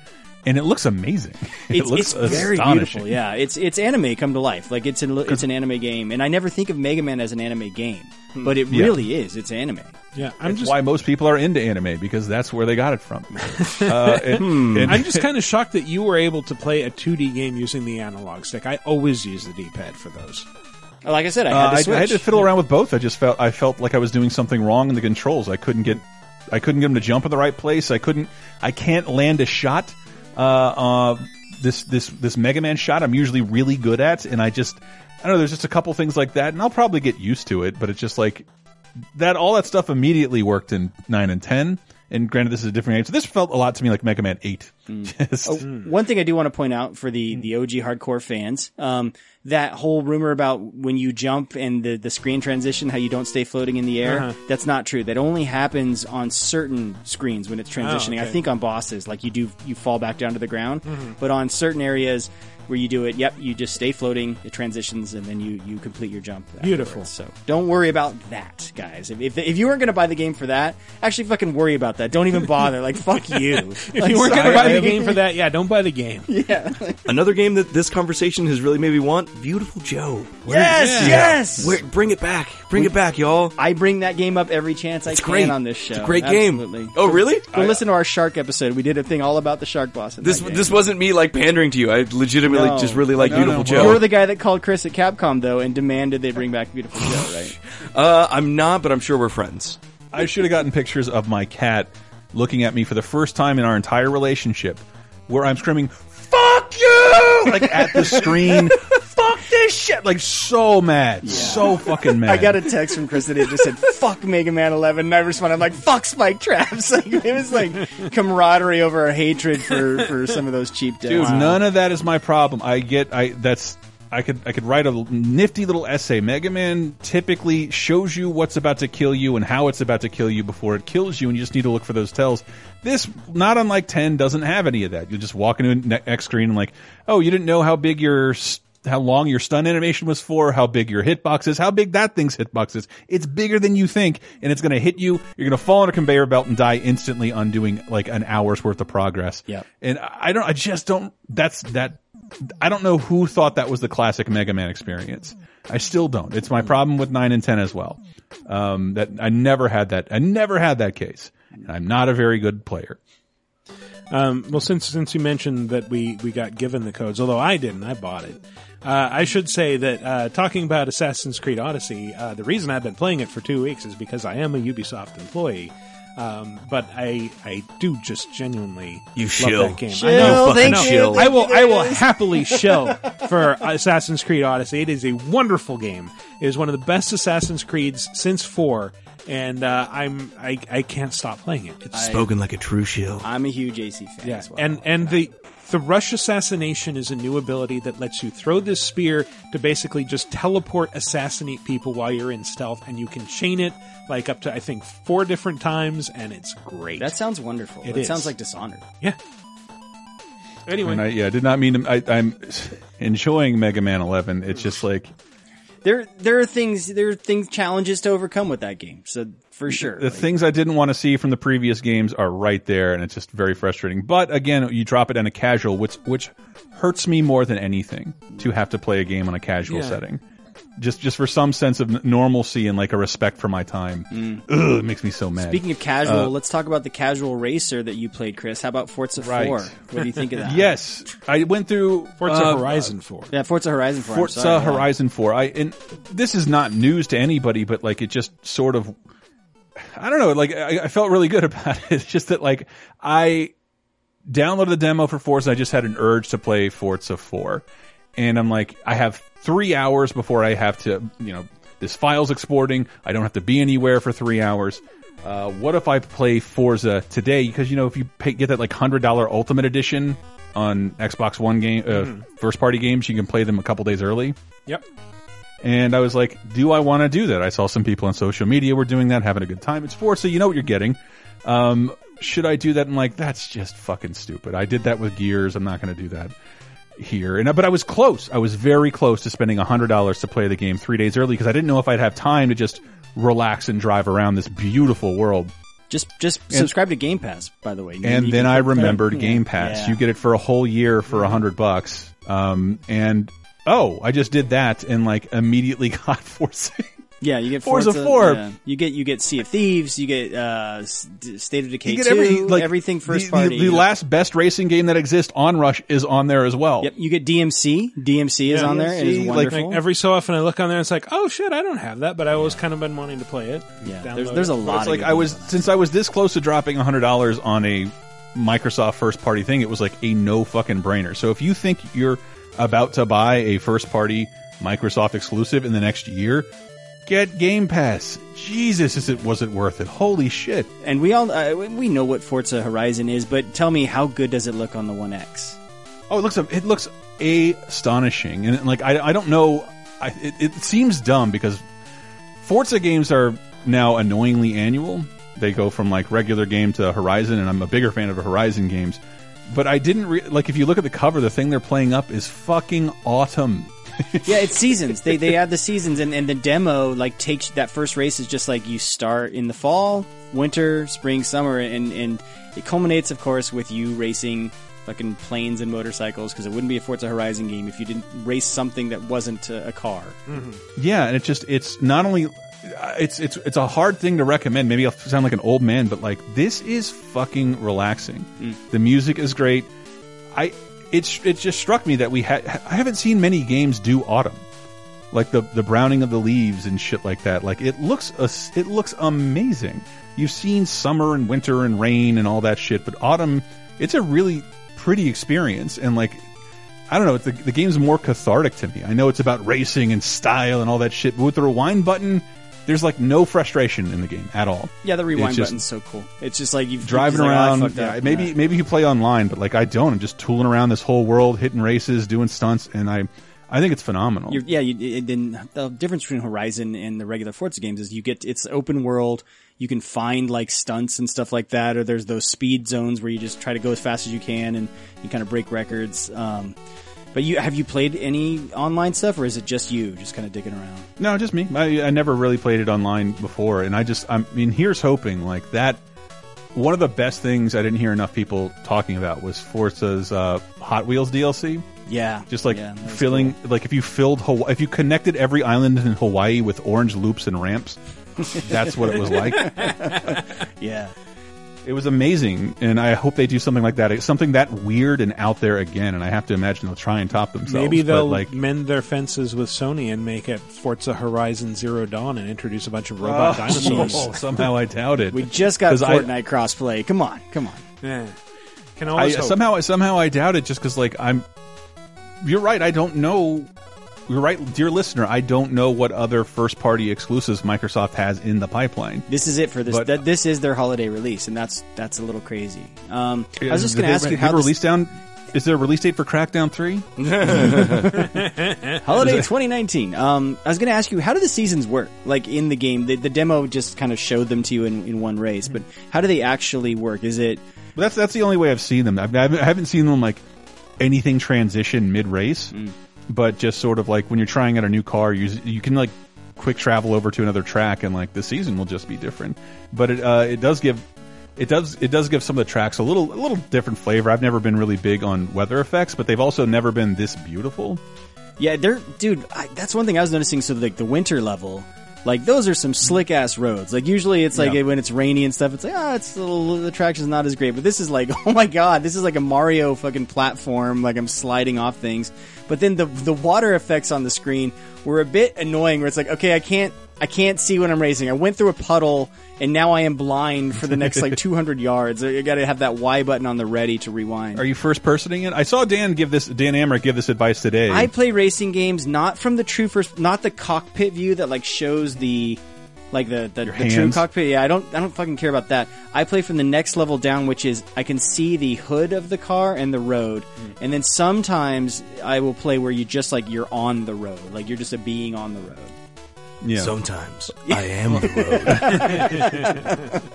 and it looks amazing. It it's, looks it's very beautiful. Yeah, it's it's anime come to life. Like it's an it's an anime game, and I never think of Mega Man as an anime game, but it Yeah. really is. It's anime. Yeah, That's why most people are into anime because that's where they got it from. uh, and- Hmm. and- I'm just kind of shocked that you were able to play a 2D game using the analog stick. I always use the D-pad for those. Like I said, I Uh, had to I, switch. I had to fiddle around with both. I just felt I felt like I was doing something wrong in the controls. I couldn't get I couldn't get them to jump in the right place. I couldn't I can't land a shot. Uh, uh, this this this Mega Man shot I'm usually really good at, and I just I don't know. There's just a couple things like that, and I'll probably get used to it. But it's just like that. All that stuff immediately worked in nine and ten. And granted, this is a different age. So this felt a lot to me like Mega Man Eight. Just- Oh, One thing I do want to point out for the, the OG hardcore fans, um, that whole rumor about when you jump and the, the screen transition, how you don't stay floating in the air, Uh-huh. that's not true. That only happens on certain screens when it's transitioning. I okay. think on bosses, like you do, you fall back down to the ground. Mhm. But on certain areas where you do it, yep, you just stay floating, it transitions, and then you, you complete your jump. Beautiful. afterwards. So don't worry about that, guys. If, if, if you weren't going to buy the game for that, actually fucking worry about that. Don't even bother. like, fuck you. If you weren't going to buy the game for that, yeah, don't buy the game. Yeah. Another game that this conversation has really made me want: Beautiful Joe. Yes, Yeah. yes. Where- bring it back. Bring it back, y'all. I bring that game up every chance I It's can great. on this show. It's a great game. Oh, really? Go listen to our shark episode. We did a thing all about the shark boss. In This this wasn't me like pandering to you. I legitimately No. just really like No, Beautiful no. Joe. You're the guy that called Chris at Capcom though and demanded they bring back Beautiful Joe, right? Uh, I'm not, but I'm sure we're friends. I should have gotten pictures of my cat looking at me for the first time in our entire relationship, where I'm screaming "fuck you" like at the screen. Fuck this shit! Like so mad, so fucking mad. I got a text from Chris that it just said "fuck Mega Man 11," and I responded I'm like "fuck Spike Traps." Like, it was like camaraderie over hatred for for some of those cheap dudes. Dude, decks. none of that is my problem. I get I that's I could I could write a nifty little essay. Mega Man typically shows you what's about to kill you and how it's about to kill you before it kills you, and you just need to look for those tells. This, not unlike ten, doesn't have any of that. You just walk into a ne- X screen and like, oh, you didn't know how big your how long your stun animation was for, how big your hitbox is, how big that thing's hitbox is. It's bigger than you think, and it's going to hit you. You're going to fall on a conveyor belt and die instantly, undoing like an hour's worth of progress. Yeah. And I don't, I just don't, that's, that, I don't know who thought that was the classic Mega Man experience. I still don't. It's my problem with 9 and 10 as well. Um, that I never had that, I never had that case. And I'm not a very good player. Um, well, since since you mentioned that we we got given the codes, although I didn't, I bought it. Uh, I should say that uh, talking about Assassin's Creed Odyssey, uh, the reason I've been playing it for two weeks is because I am a Ubisoft employee. Um, but I I do just genuinely You love shill. that game. Shill, I know, fucking I know. shill. I will I will happily shill for Assassin's Creed Odyssey. It is a wonderful game. It is one of the best Assassin's Creeds since four, and uh, I'm I, I can't stop playing it. It's Spoken like a true shill. I'm a huge AC fan yeah, as well. and and the the rush assassination is a new ability that lets you throw this spear to basically just teleport assassinate people while you're in stealth, and you can chain it like up to I think four different times, and it's great. that sounds wonderful. It It, is. sounds like Dishonored. yeah. Anyway, I, yeah, I did not mean to, I, I'm enjoying Mega Man 11. It's just like, There there are things there are things challenges to overcome with that game. So for sure. the things I didn't want to see from the previous games are right there, and it's just very frustrating. But again, you drop it on a casual, which which hurts me more than anything to have to play a game on a casual Yeah. setting. Just just for some sense of normalcy and like a respect for my time. Ugh, it makes me so mad. Speaking of casual, Uh, let's talk about the casual racer that you played, Chris. How about Forza Right. 4? What do you think of that? yes, I went through Forza uh, Horizon Four. Yeah, Forza Horizon 4. I'm Forza sorry, yeah. Horizon 4. I and this is not news to anybody, but like it just sort of I don't know, like I, I felt really good about it. It's just that like I downloaded the demo for Forza. I just had an urge to play Forza 4. And I'm like, I have three hours before I have to, you know, this file's exporting. I don't have to be anywhere for three hours. Uh, what if I play Forza today? Because, you know, if you pay, get that like $100 Ultimate Edition on Xbox One game, uh, Mhm. first party games, you can play them a couple days early. Yep. And I was like, do I want to do that? I saw some people on social media were doing that, having a good time. It's Forza, you know what you're getting. Um, should I do that? I'm like, that's just fucking stupid. I did that with Gears. I'm not going to do that here. And but I was close. I was very close to spending hundred dollars to play the game three days early because I didn't know if I'd have time to just relax and drive around this beautiful world. Just just And- subscribe to Game Pass, by the way. And then I remembered. Game Pass. Yeah. You get it for a whole year for a hundred bucks. Um, and oh, I just did that and like immediately got Forza. Yeah, you get Forza Forza, 4. yeah. You get you get Sea of Thieves. You get uh, S- D- State of Decay You get 2, every like everything first the, party. The, the last best racing game that exists on Rush is on there as well. Yep, you get DMC. DMC is Yeah, on there. It is DMC, like, wonderful. like, every so often I look on there and it's like, oh shit, I don't have that, but I always kind of been wanting to play it. Yeah, there's- there's a lot But it's like I was since I was this close to dropping hundred dollars on a Microsoft first party thing, it was like a no fucking brainer. So if you think you're about to buy a first party Microsoft exclusive in the next year, get Game Pass. Jesus, is it was it worth it? Holy shit! and we all uh, we know what Forza Horizon is, but tell me how good does it look on the One X? Oh, it looks it looks astonishing, and like I I don't know, I, it, it seems dumb because Forza games are now annoyingly annual. They go from like regular game to Horizon, and I'm a bigger fan of the Horizon games. But I didn't re like if you look at the cover, the thing they're playing up is fucking autumn. yeah, it's seasons. They they add the seasons, and, and the demo like takes that first race is just like you start in the fall, winter, spring, summer, and and it culminates, of course, with you racing fucking planes and motorcycles because it wouldn't be a Forza Horizon game if you didn't race something that wasn't a, a car. Mm-hmm. Yeah, and it just it's not only uh, it's it's it's a hard thing to recommend. Maybe I'll sound like an old man, but like this is fucking relaxing. Mm. The music is great. I it's it just struck me that we had I haven't seen many games do autumn. Like the the browning of the leaves and shit like that. Like it looks it looks amazing. You've seen summer and winter and rain and all that shit, but autumn it's a really pretty experience and like I don't know. The, the game's more cathartic to me. I know it's about racing and style and all that shit, but with the rewind button, there's like no frustration in the game at all. Yeah, the rewind just button's so cool. It's just like you've driving you're just like, oh, around. fucked yeah, maybe maybe you play online, but like I don't. I'm just tooling around this whole world, hitting races, doing stunts, and I I think it's phenomenal. You're, yeah, you, then the difference between Horizon and the regular Forza games is you get it's open world. You can find like stunts and stuff like that, or there's those speed zones where you just try to go as fast as you can and you kind of break records. Um, but you have you played any online stuff, or is it just you just kind of digging around? No, just me. I, I never really played it online before, and I just, I mean, here's hoping like that. One of the best things I didn't hear enough people talking about was Forza's uh, Hot Wheels DLC. Yeah, just like Yeah, filling, like if you filled Hawaii, if you connected every island in Hawaii with orange loops and ramps, that's what it was like. yeah. It was amazing, and I hope they do something like that. It's something that weird and out there again, and I have to imagine they'll try and top themselves. Maybe they'll like mend their fences with Sony and make it Forza Horizon Zero Dawn and introduce a bunch of robot Oh, dinosaurs. somehow I doubt it. We just got 'Cause I- Fortnite crossplay. Come on, come on. Yeah. Can I, hope. somehow somehow I doubt it just because like I'm. You're right. I don't know. You're right, dear listener. I don't know what other first party exclusives Microsoft has in the pipeline. This is it for this. But- that, this is their holiday release, and that's that's a little crazy. Um, I was just going to ask you have how a this, release down. Is there a release date for Crackdown Three? Holiday 2019. Um, I was going to ask you, how do the seasons work? Like in the game, the, the demo just kind of showed them to you in, in one race, but how do they actually work? Is it? But that's that's the only way I've seen them. I've, I haven't- I haven't seen them like anything transition mid race, Mm. But just sort of like when you're trying out a new car, you you can like quick travel over to another track, and like the season will just be different. But it uh, it does give. It does. It does give some of the tracks a little, a little different flavor. I've never been really big on weather effects, but they've also never been this beautiful. Yeah, they're dude. I, that's one thing I was noticing. So like the winter level, like those are some slick ass roads. Like usually it's like Yeah. when it's rainy and stuff, it's like ah, it's a little, the traction's not as great. But this is like, oh my god, this is like a Mario fucking platform. Like I'm sliding off things. But then the the water effects on the screen were a bit annoying. Where it's like, okay, I can't I can't see when I'm racing. I went through a puddle and now I am blind for the next like 200 yards. I got to have that Y button on the ready to rewind. Are you first personing it? I saw Dan give this Dan Amrich give this advice today. I play racing games not from the true first, not the cockpit view that like shows the like the the, the true cockpit. Yeah, I don't I don't fucking care about that. I play from the next level down, which is I can see the hood of the car and the road, mm. and then sometimes I will play where you just like you're on the road, like you're just a being on the road. Yeah. Sometimes I am the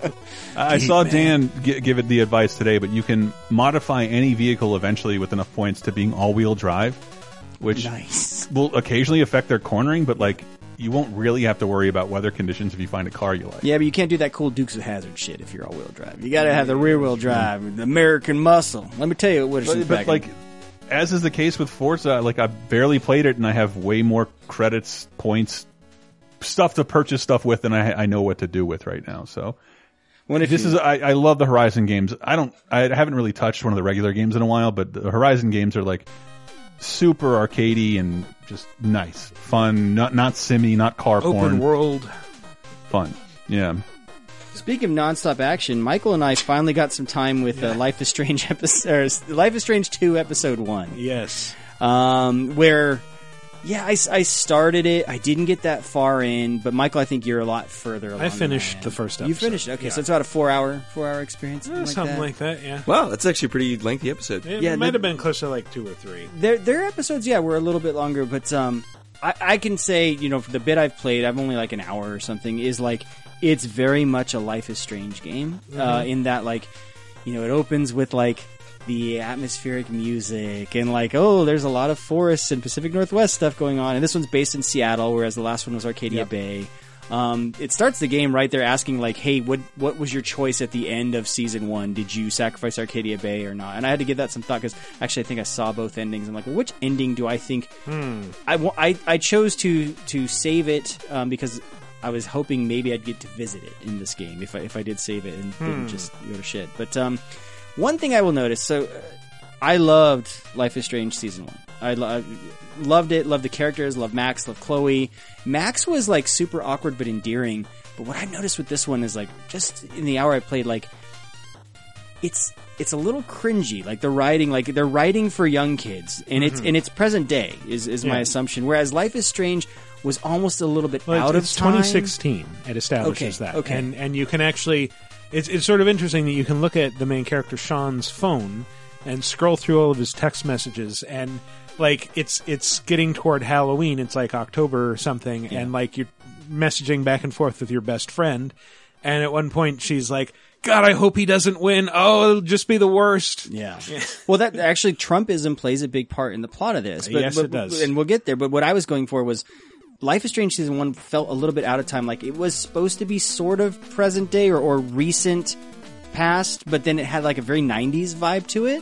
road. I saw Dan gi- give it the advice today, but you can modify any vehicle eventually with enough points to being all-wheel drive, which Nice. will occasionally affect their cornering, but like you won't really have to worry about weather conditions if you find a car you like. Yeah, but you can't do that cool Dukes of Hazzard shit if you're all wheel drive. You got to have the rear wheel drive, the American muscle. Let me tell you what But, but like, as is the case with Forza, like I've barely played it, and I have way more credits, points, stuff to purchase stuff with than I, I know what to do with right now. So. If this you- is I, I love the Horizon games. I don't I haven't really touched one of the regular games in a while, but the Horizon games are like super arcadey and just nice, fun, not not simmy, not car Open porn, world. fun. Yeah. Speaking of nonstop action, Michael and I finally got some time with uh, Life is Strange episode, Life is Strange two episode one. Yes. um, where yeah, I, I started it. I didn't get that far in, but Michael, I think you're a lot further. along I than finished am. the first episode. You episode. finished, okay? Yeah. So it's about a four hour four hour experience, Eh, something, like, something that. like that, yeah. Wow, that's actually a pretty lengthy episode. It Yeah, might the- have been close to like two or three. Their their episodes, yeah, were a little bit longer, but um, I, I can say, you know, for the bit I've played, I've only like an hour or something. Is like it's very much a Life is Strange game uh, Mhm. in that, like, you know, it opens with like the atmospheric music and like, oh, there's a lot of forests and Pacific Northwest stuff going on. And this one's based in Seattle, whereas the last one was Arcadia Bay. Um, it starts the game right there asking like, "Hey, what what was your choice at the end of season one? Did you sacrifice Arcadia Bay or not?" And I had to give that some thought because actually I think I saw both endings. I'm like, well, which ending do I think? Hmm. I, I I chose to to save it um, because I was hoping maybe I'd get to visit it in this game if I if I did save it and Hmm. didn't just go to shit. But um, one thing I will notice. So uh, I loved Life is Strange season one. I lo- loved it. Loved the characters. Loved Max. Loved Chloe. Max was like super awkward but endearing. But what I noticed with this one is like just in the hour I played, like it's it's a little cringy. Like the writing, like they're writing for young kids, and it's Mhm. and it's present day is is my assumption. Whereas Life is Strange was almost a little bit Well, out it's, of time. 2016. It establishes Okay, that. okay. And and you can actually, it's it's sort of interesting that you can look at the main character Sean's phone and scroll through all of his text messages and like it's it's getting toward Halloween. It's like October or something, and like you're messaging back and forth with your best friend. And at one point, she's like, "God, I hope he doesn't win. Oh, it'll just be the worst." Yeah. well, that actually Trumpism plays a big part in the plot of this. But, Yes, but- it does. and we'll get there. But what I was going for was Life is Strange season one felt a little bit out of time. Like it was supposed to be sort of present day or, or recent past, but then it had like a very '90s vibe to it.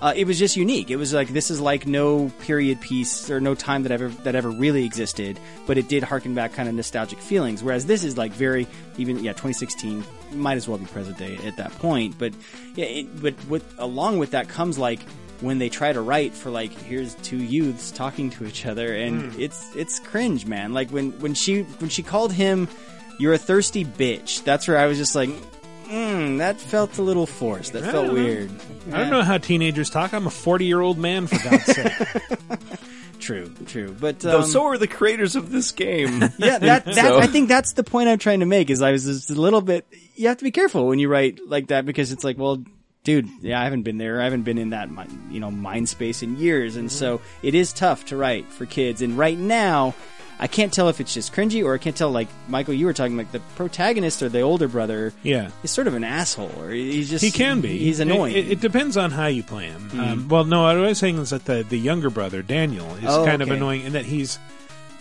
Uh, it was just unique. It was like this is like no period piece or no time that ever that ever really existed, but it did harken back kind of nostalgic feelings. Whereas this is like very even yeah 2016 might as well be present day at that point. But yeah, it, but with along with that comes like when they try to write for like here's two youths talking to each other and Hmm. it's it's cringe man like when when she when she called him you're a thirsty bitch that's where i was just like mm, that felt a little forced that I felt don't know. weird I don't know how teenagers talk. I'm a 40 year old man, for God's sake. true true but Though um, so are the creators of this game. yeah, that, that So- I think that's the point I'm trying to make. Is I was just a little bit. You have to be careful when you write like that because it's like, well, dude, yeah, I haven't been there. I haven't been in that you know mind space in years, and so it is tough to write for kids. And right now, I can't tell if it's just cringy or I can't tell. Like Michael, you were talking like the protagonist or the older brother. Yeah. he's sort of an asshole, or he's just he can be. He's annoying. It, it depends on how you play him. Mhm. Um, well, no, what I was saying is that the the younger brother Daniel is Oh, kind of annoying in that he's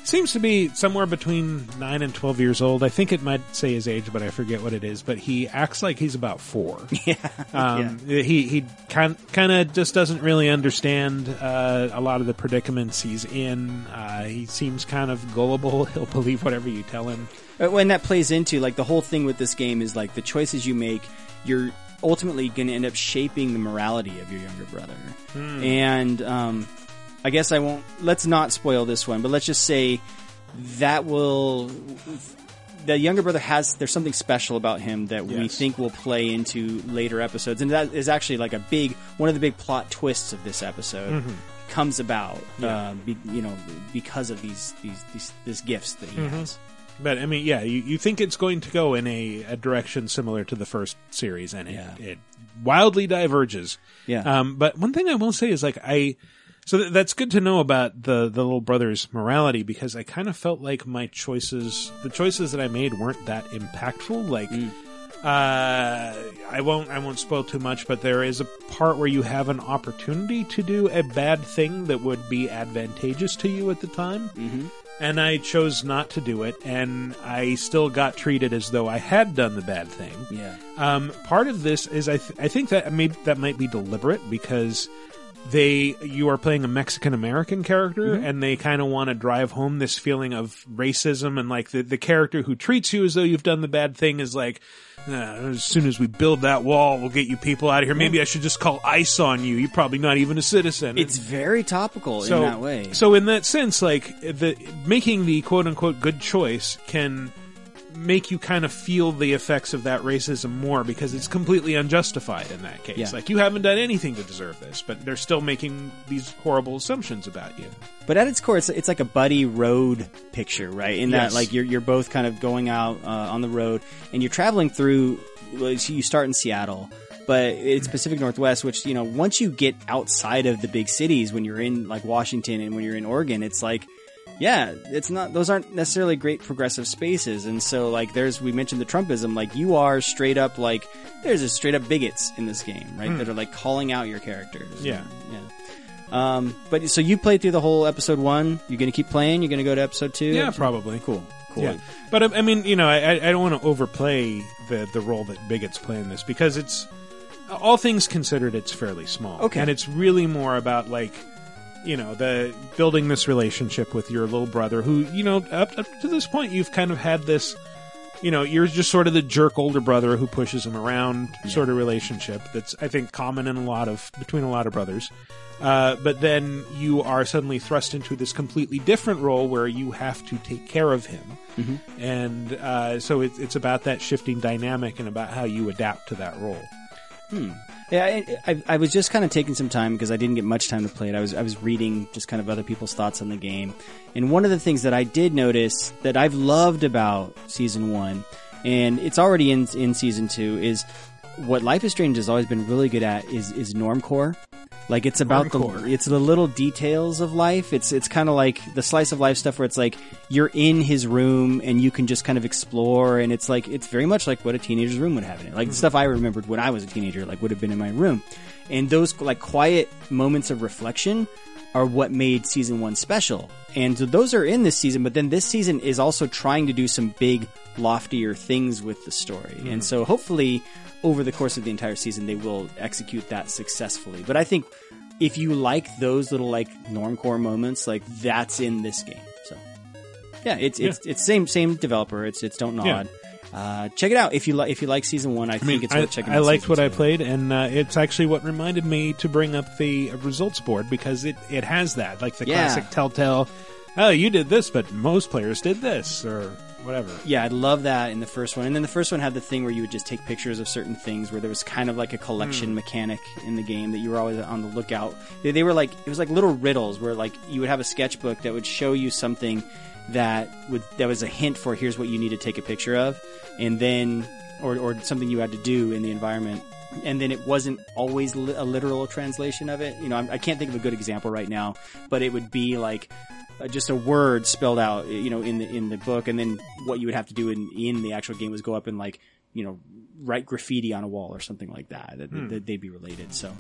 seems to be somewhere between nine and twelve years old. I think it might say his age, but I forget what it is. But he acts like he's about four. Yeah, Um, He he kind kind of just doesn't really understand uh, a lot of the predicaments he's in. Uh, he seems kind of gullible. He'll believe whatever you tell him. Uh, When that plays into like the whole thing with this game is like the choices you make, you're ultimately going to end up shaping the morality of your younger brother. Hmm. And um, I guess I won't. Let's not spoil this one, but let's just say that will the younger brother has there's something special about him that we think will play into later episodes, and that is actually like a big one of the big plot twists of this episode. Mhm. Comes about, Yeah. uh, be, you know, because of these these these, these gifts that he Mhm. has. But I mean, yeah, you, you think it's going to go in a, a direction similar to the first series, and it, it wildly diverges. Yeah. Um, but one thing I will say is like I, so th- that's good to know about the the little brother's morality because I kind of felt like my choices, the choices that I made, weren't that impactful. Like. Uh, I won't. I won't spoil too much, but there is a part where you have an opportunity to do a bad thing that would be advantageous to you at the time, mm-hmm. and I chose not to do it, and I still got treated as though I had done the bad thing. Yeah. Um, part of this is I th- I think that maybe that might be deliberate because they you are playing a Mexican American character Mhm. and they kind of want to drive home this feeling of racism and like the the character who treats you as though you've done the bad thing is like "Uh, as soon as we build that wall we'll get you people out of here maybe I should just call ice on you you're probably not even a citizen It's very topical so, in that way. So in that sense, like the making the quote unquote good choice can make you kind of feel the effects of that racism more because it's completely unjustified in that case. Yeah. Like you haven't done anything to deserve this, but they're still making these horrible assumptions about you. But at its core, it's, it's like a buddy road picture, right? In that, Yes. like, you're, you're both kind of going out uh, on the road and you're traveling through, you start in Seattle, but it's Pacific Northwest, which, you know, once you get outside of the big cities, when you're in, like, Washington and when you're in Oregon, it's like, yeah, it's not, those aren't necessarily great progressive spaces. And so, like, there's, we mentioned the Trumpism, like, you are straight up, like, there's a straight up bigots in this game, right? Hmm. That are, like, calling out your characters. Yeah. Yeah. Um, but so you played through the whole episode one. You're going to keep playing. You're going to go to episode two. Yeah, probably. Cool. Cool. Yeah. But I I mean, you know, I, I don't want to overplay the the role that bigots play in this because it's all things considered, it's fairly small. Okay. and it's really more about like you know the building this relationship with your little brother, who you know up, up to this point you've kind of had this. You know, you're just sort of the jerk older brother who pushes him around, sort of relationship that's I think common in a lot of between a lot of brothers. Uh, but then you are suddenly thrust into this completely different role where you have to take care of him. Mhm. And uh, so it, it's about that shifting dynamic and about how you adapt to that role. Hmm. Yeah, I, I, I was just kind of taking some time because I didn't get much time to play it. I was I was reading just kind of other people's thoughts on the game, and one of the things that I did notice that I've loved about season one, and it's already in in season two, is what Life is Strange has always been really good at is is normcore. Like it's about Normcore. the it's the little details of life. It's it's kind of like the slice of life stuff where it's like you're in his room and you can just kind of explore and it's like it's very much like what a teenager's room would have in it. Like the hmm. stuff I remembered when I was a teenager like would have been in my room. And those like quiet moments of reflection are what made season 1 special. And so those are in this season, but then this season is also trying to do some big loftier things with the story. Mhm. And so hopefully over the course of the entire season they will execute that successfully. But I think if you like those little like normcore moments, like that's in this game. So yeah, it's it's it's same same developer. It's it's Don't Nod. Uh, check it out if you like if you like season one. I, I think mean, it's I, worth checking. Out. I liked what I played, and uh, it's actually what reminded me to bring up the results board because it, it has that, like the Yeah. classic Telltale. Oh, you did this, but most players did this, or whatever. Yeah, I love that in the first one. And then the first one had the thing where you would just take pictures of certain things, where there was kind of like a collection Hmm. mechanic in the game that you were always on the lookout. They, they were like it was like little riddles where like you would have a sketchbook that would show you something that would that was a hint for here's what you need to take a picture of, and then or or something you had to do in the environment. And then it wasn't always li- a literal translation of it. You know, I'm, I can't think of a good example right now, but it would be like Uh, just a word spelled out, you know, in the in the book, and then what you would have to do in in the actual game was go up and like, you know, write graffiti on a wall or something like that. That, Hmm. that they'd be related. So,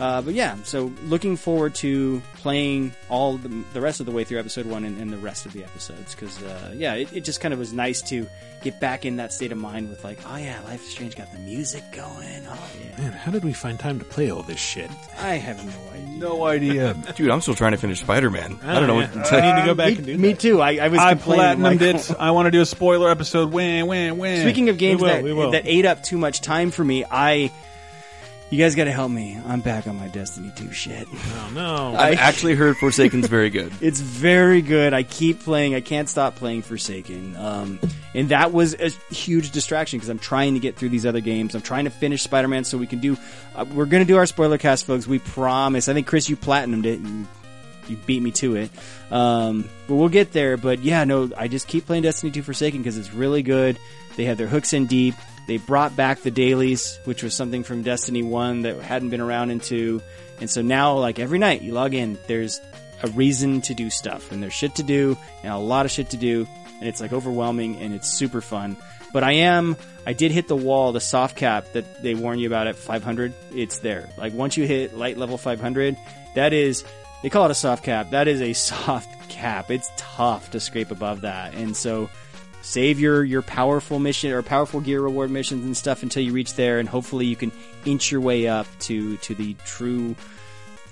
uh, but yeah, so looking forward to playing all the, the rest of the way through episode one and, and the rest of the episodes because uh, yeah, it, it just kind of was nice to get back in that state of mind with like, oh yeah, Life is Strange got the music going. Oh yeah, Man, how did we find time to play all this shit? I have no idea. No idea. Dude, I'm still trying to finish Spider Man. I don't know yeah. what I need to go back me, and do me that. too. I, I was I complaining, platinumed like- it. I want to do a spoiler episode. Wham, wham, wham. Speaking of games will, that, we will. that ate up too much time for me, I You guys got to help me. I'm back on my Destiny 2 shit. Oh no! I've actually heard Forsaken's very good. It's very good. I keep playing. I can't stop playing Forsaken. Um, and that was a huge distraction because I'm trying to get through these other games. I'm trying to finish Spider-Man so we can do. Uh, we're going to do our spoiler cast, folks. We promise. I think Chris, you platinumed it. You, you beat me to it. Um, but we'll get there. But yeah, no, I just keep playing Destiny 2 Forsaken because it's really good. They have their hooks in deep. They brought back the dailies, which was something from Destiny 1 that hadn't been around in 2. And so now, like every night you log in, there's a reason to do stuff and there's shit to do and a lot of shit to do. And it's like overwhelming and it's super fun. But I am, I did hit the wall, the soft cap that they warn you about at 500. It's there. Like once you hit light level 500, that is, they call it a soft cap. That is a soft cap. It's tough to scrape above that. And so save your, your powerful mission or powerful gear reward missions and stuff until you reach there. And hopefully you can inch your way up to, to the true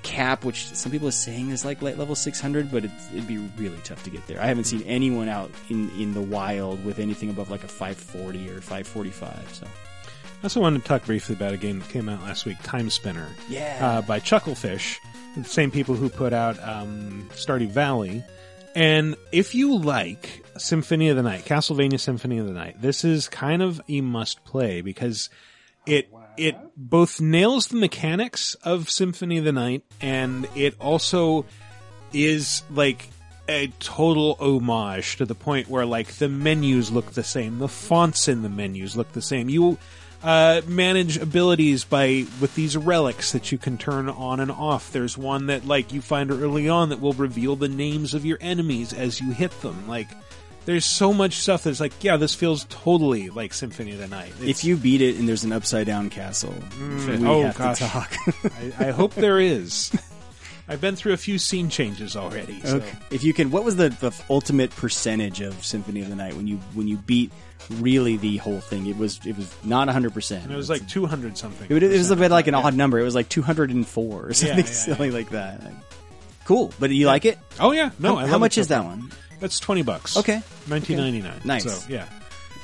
cap, which some people are saying is like light level 600, but it'd be really tough to get there. I haven't seen anyone out in, in the wild with anything above like a 540 or 545. So I also wanted to talk briefly about a game that came out last week, Timespinner. Yeah. Uh, by Chucklefish, the same people who put out um, Stardew Valley. And if you like Symphony of the Night, Castlevania Symphony of the Night, this is kind of a must play because it it both nails the mechanics of Symphony of the Night and it also is like a total homage to the point where like the menus look the same, the fonts in the menus look the same. You uh, manage abilities by with these relics that you can turn on and off. There's one that like you find early on that will reveal the names of your enemies as you hit them. Like there's so much stuff that's like, yeah, this feels totally like Symphony of the Night. if you beat it and there's an upside down castle, Mm, we oh have gosh, to talk. I, I hope there is. I've been through a few scene changes already. So. Okay. If you can, what was the, the ultimate percentage of Symphony of the Night when you when you beat really the whole thing? It was it was not hundred percent. And it was like 200 something. It, it was a bit like an odd number. It was like two hundred and four or something yeah, silly like that. Like, cool, but you like it? Oh yeah, no. How, how much is that one? That's twenty bucks. Okay, nineteen ninety nine. Nice. So yeah.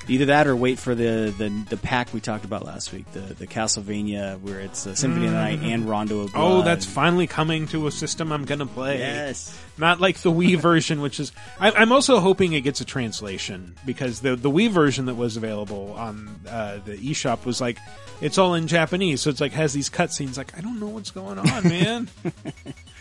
Either that or wait for the, the, the pack we talked about last week, the the Castlevania where it's uh, Symphony of the Night and Rondo of Blood. Oh, that's finally coming to a system I'm gonna play. Yes. Not like the Wii version, which is. I, I'm also hoping it gets a translation because the the Wii version that was available on uh, the eShop was like it's all in Japanese, so it's like has these cutscenes. Like I don't know what's going on, man.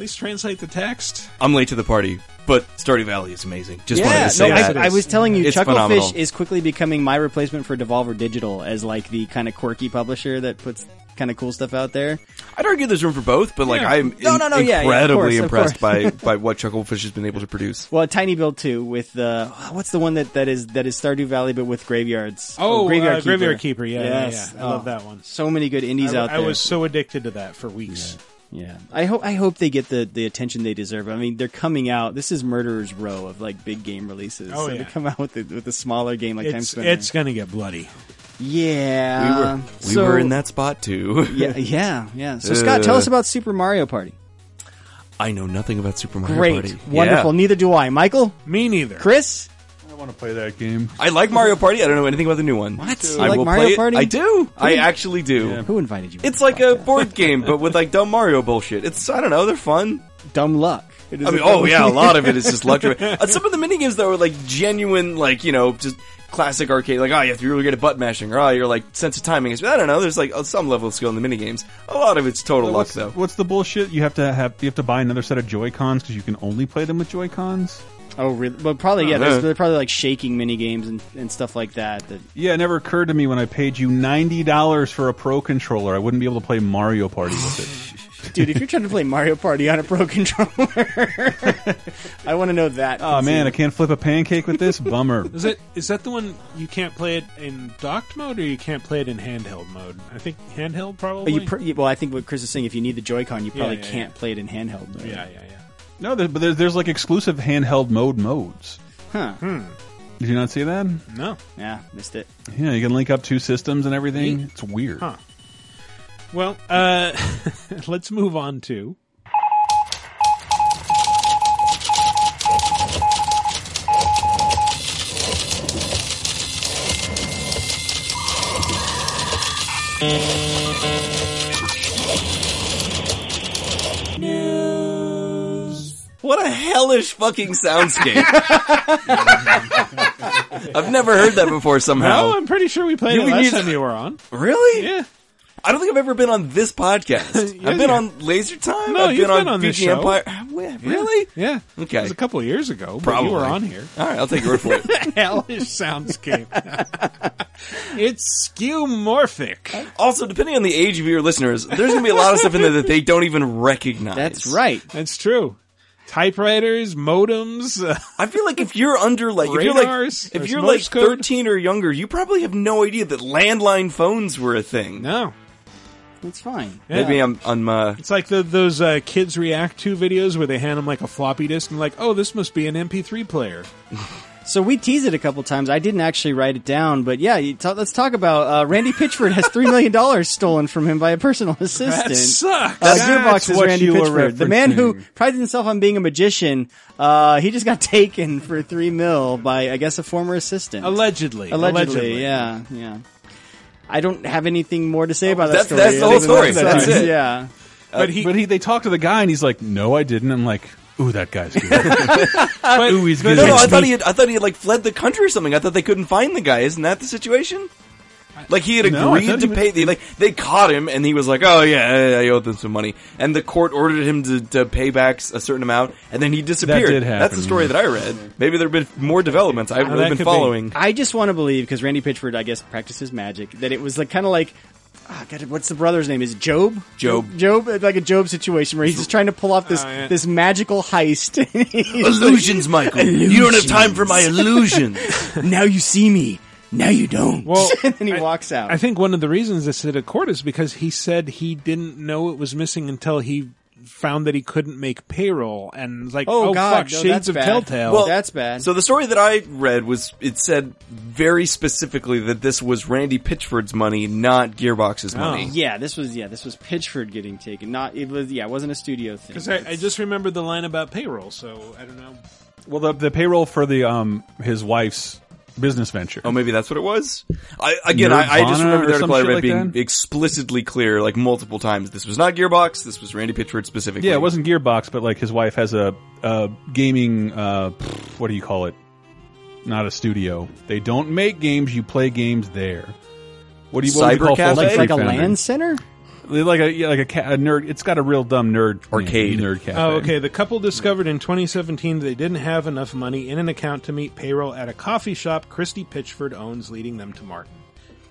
At least translate the text. I'm late to the party, but Stardew Valley is amazing. Just yeah, wanted to say no, that. I, I was telling you, It's Chucklefish phenomenal. is quickly becoming my replacement for Devolver Digital as like the kind of quirky publisher that puts kind of cool stuff out there. I'd argue there's room for both, but like Yeah. I'm No, no, no, yeah, yeah, of incredibly course, of impressed by by what Chucklefish has been able to produce. Well, Tiny Build too with uh, what's the one that, that is that is Stardew Valley but with graveyards. Oh, Graveyard uh, Keeper. Graveyard Keeper, yeah, yeah, yes. yeah. I love Oh, that one. So many good indies I, out I there. was so addicted to that for weeks. Yeah, I hope I hope they get the, the attention they deserve. I mean, they're coming out. This is Murderer's Row of like big game releases. Oh, so yeah. to come out with the, with a smaller game like Time It's Spinner. it's gonna get bloody. yeah, we were we so- were in that spot too. yeah, yeah, yeah. So Scott, tell Uh, us about Super Mario Party. I know nothing about Super Mario Great, Party. wonderful. Yeah. Neither do I. Michael, Me neither. Chris. I want to play that game. I like Mario Party. I don't know anything about the new one. What? You I like will Mario play it. Party? I do. I actually do. Who invited you? It's like a board game, but with like dumb Mario bullshit. It's I don't know. They're fun. Dumb luck. It is I mean, oh dumb- yeah, a lot of it is just luck. Uh, some of the mini games though are like genuine, like you know, just classic arcade. Like oh, you have to be really good at butt mashing, or oh, your like sense of timing is. I don't know. There's like uh, some level of skill in the mini games. A lot of it's total luck What's, though. what's the bullshit? You have to have you have to buy another set of Joy Cons because you can only play them with Joy Cons. Oh, really? But probably yeah. Uh-huh. They're probably like shaking mini games and, and stuff like that. That Yeah, it never occurred to me when I paid you ninety dollars for a Pro controller, I wouldn't be able to play Mario Party with it. dude, if you're trying to play Mario Party on a Pro controller, I want to know that. Oh man, I can't flip a pancake with this. Bummer. Is it is that the one you can't play it in docked mode or you can't play it in handheld mode? I think handheld probably. You pr- well, I think what Chris is saying, if you need the Joy-Con, you probably yeah, can't play it in handheld mode. yeah, yeah, yeah. No, there, but there's, there's like exclusive handheld mode modes. Huh. Hmm. Did you not see that? No. Yeah, missed it. Yeah, you can link up two systems and everything. It's weird. Huh. Well, uh, let's move on to. What a hellish fucking soundscape. I've never heard that before somehow. No, I'm pretty sure we played You it would last use- time you were on. Really? Yeah. I don't think I've ever been on this podcast. Yeah, I've been yeah. on Laser Time. No, I've you've been, been on this VG show. Empire. Where- Really? Yeah. Okay. It was a couple of years ago, but Probably. you were on here. All right, I'll take your word for it. Hellish soundscape. it's skeuomorphic. Also, depending on the age of your listeners, there's going to be a lot of stuff in there that they don't even recognize. That's right. That's true. Typewriters, modems. Uh, I feel like if you're under like if you're like if you're like Morse code. 13 or younger, you probably have no idea that landline phones were a thing. no. It's fine. Maybe I'm I'm uh, It's like the, those uh, kids react to videos where they hand them like a floppy disk and like, oh, this must be an MP3 player. So we teased it a couple times. I didn't actually write it down, but yeah, you ta- let's talk about uh, Randy Pitchford has three million dollars stolen from him by a personal assistant. That sucks. Uh, That's Gearbox is what Randy you were Pitchford, the man who prides himself on being a magician. Uh, he just got taken for three mil by, I guess, a former assistant. Allegedly. Allegedly, yeah, yeah. I don't have anything more to say about that That's- story. that's the whole story. That's it. Yeah. but he, but he, they talk to the guy, and he's like, "No, I didn't." I'm like, "Ooh, that guy's good." But, Ooh, he's no, good. no, I thought he had, I thought he had like fled the country or something. I thought they couldn't find the guy. Isn't that the situation? Like he had No, I agreed thought to he was- pay. They like they caught him, and he was like, "Oh yeah, I owed them some money." And the court ordered him to, to pay back a certain amount, and then he disappeared. did happen, That's the story that I read. Maybe there have been more developments. I haven't Oh, really that been could be. following. I just want to believe because Randy Pitchford, I guess, practices magic. That it was like kind of like, ah, God, what's the brother's name? Is it Job? Job. Job, like a Job situation where he's just trying to pull off this Oh, yeah. this magical heist. Illusions, Michael. You don't have time for my illusions. now you see me. Now you don't. Well, and then he walks out. I think one of the reasons this hit a court is because he said he didn't know it was missing until he found that he couldn't make payroll and was like, Oh, oh, God, fuck, no, shades of bad. Telltale. Well, that's bad. So the story that I read was it said very specifically that this was Randy Pitchford's money, not Gearbox's money. yeah, this was yeah, this was Pitchford getting taken. Not it was yeah, it wasn't a studio thing. Because I, I just remembered the line about payroll, so I don't know. well, the, the payroll for the um his wife's business venture. Oh, maybe that's what it was. I again, I, I just remember the or article I read like being that? explicitly clear, like multiple times. This was not Gearbox. This was Randy Pitchford specifically. Yeah, it wasn't Gearbox, but like his wife has a, a gaming. Uh, what do you call it? Not a studio. They don't make games. You play games there. What do you what would you call Cafe? Like like a LAN center. Like a yeah, like a, ca- a nerd. It's got a real dumb nerd Arcade. nerd cafe. Oh, okay. The couple discovered in 2017 they didn't have enough money in an account to meet payroll at a coffee shop Kristy Pitchford owns, leading them to Martin.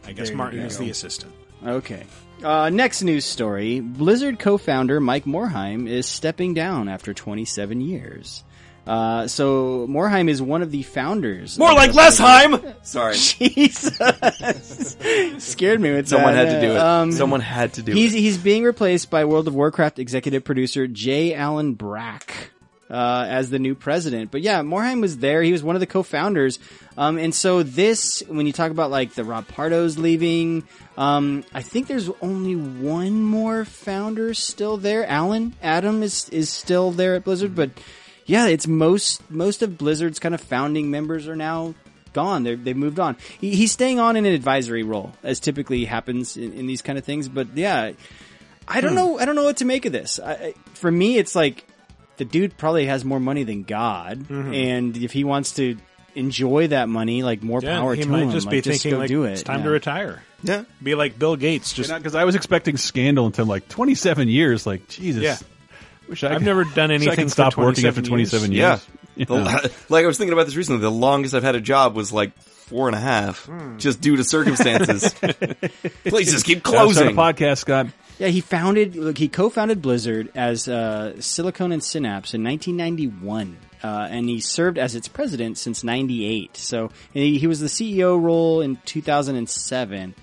I guess There you Martin go. is the assistant. Okay. Uh, next news story: Blizzard co-founder Mike Morhaime is stepping down after 27 years. Uh, so Morhaime is one of the founders. More like Blizzard. Lesheim. Sorry, Jesus, scared me with someone that. had to do it. Um, someone had to do he's it. he's being replaced by World of Warcraft executive producer J. Allen Brack uh, as the new president. But yeah, Morhaime was there. He was one of the co-founders. Um, and so this, when you talk about like the Rob Pardo's leaving, um, I think there's only one more founder still there. Allen Adham is is still there at Blizzard, but yeah, it's most most of Blizzard's kind of founding members are now gone. They're, they've moved on. He, he's staying on in an advisory role, as typically happens in, in these kind of things. But yeah, I don't know. I don't know what to make of this. I, I- for me, it's like the dude probably has more money than God, Mhm. and if he wants to enjoy that money, like more Yeah, power he to might him. just like, be thinking go like do it. it's time yeah. to retire. Yeah, be like Bill Gates. Just because I was expecting scandal until like 27 years. Like Jesus. Yeah. Wish I I've never done wish I anything stop working 27 after 27 Yeah. years. You The- like I was thinking about this recently. The longest I've had a job was like four and a half, Hmm. just due to circumstances. Places keep Gotta start a closing. podcast, Scott. Yeah, he founded, look, he co-founded Blizzard as uh, Silicon and Synapse in 1991, uh, and he served as its president since '98. So and he, he was the CEO role in 2007.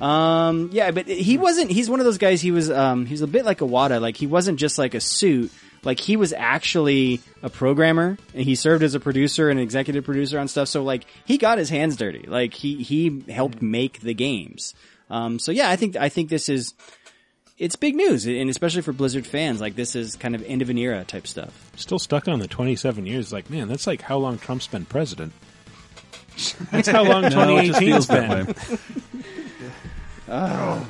Um, yeah, but he wasn't. He's one of those guys. He was. Um, he was a bit like Iwata. Like he wasn't just like a suit. Like he was actually a programmer, and he served as a producer and executive producer on stuff. So like he got his hands dirty. Like he he helped make the games. Um, so yeah, I think I think this is it's big news, and especially for Blizzard fans. Like this is kind of end of an era type stuff. still stuck on the 27 years. Like, man, that's like how long Trump's been president. That's how long No, it just 2018's feels that been. Oh,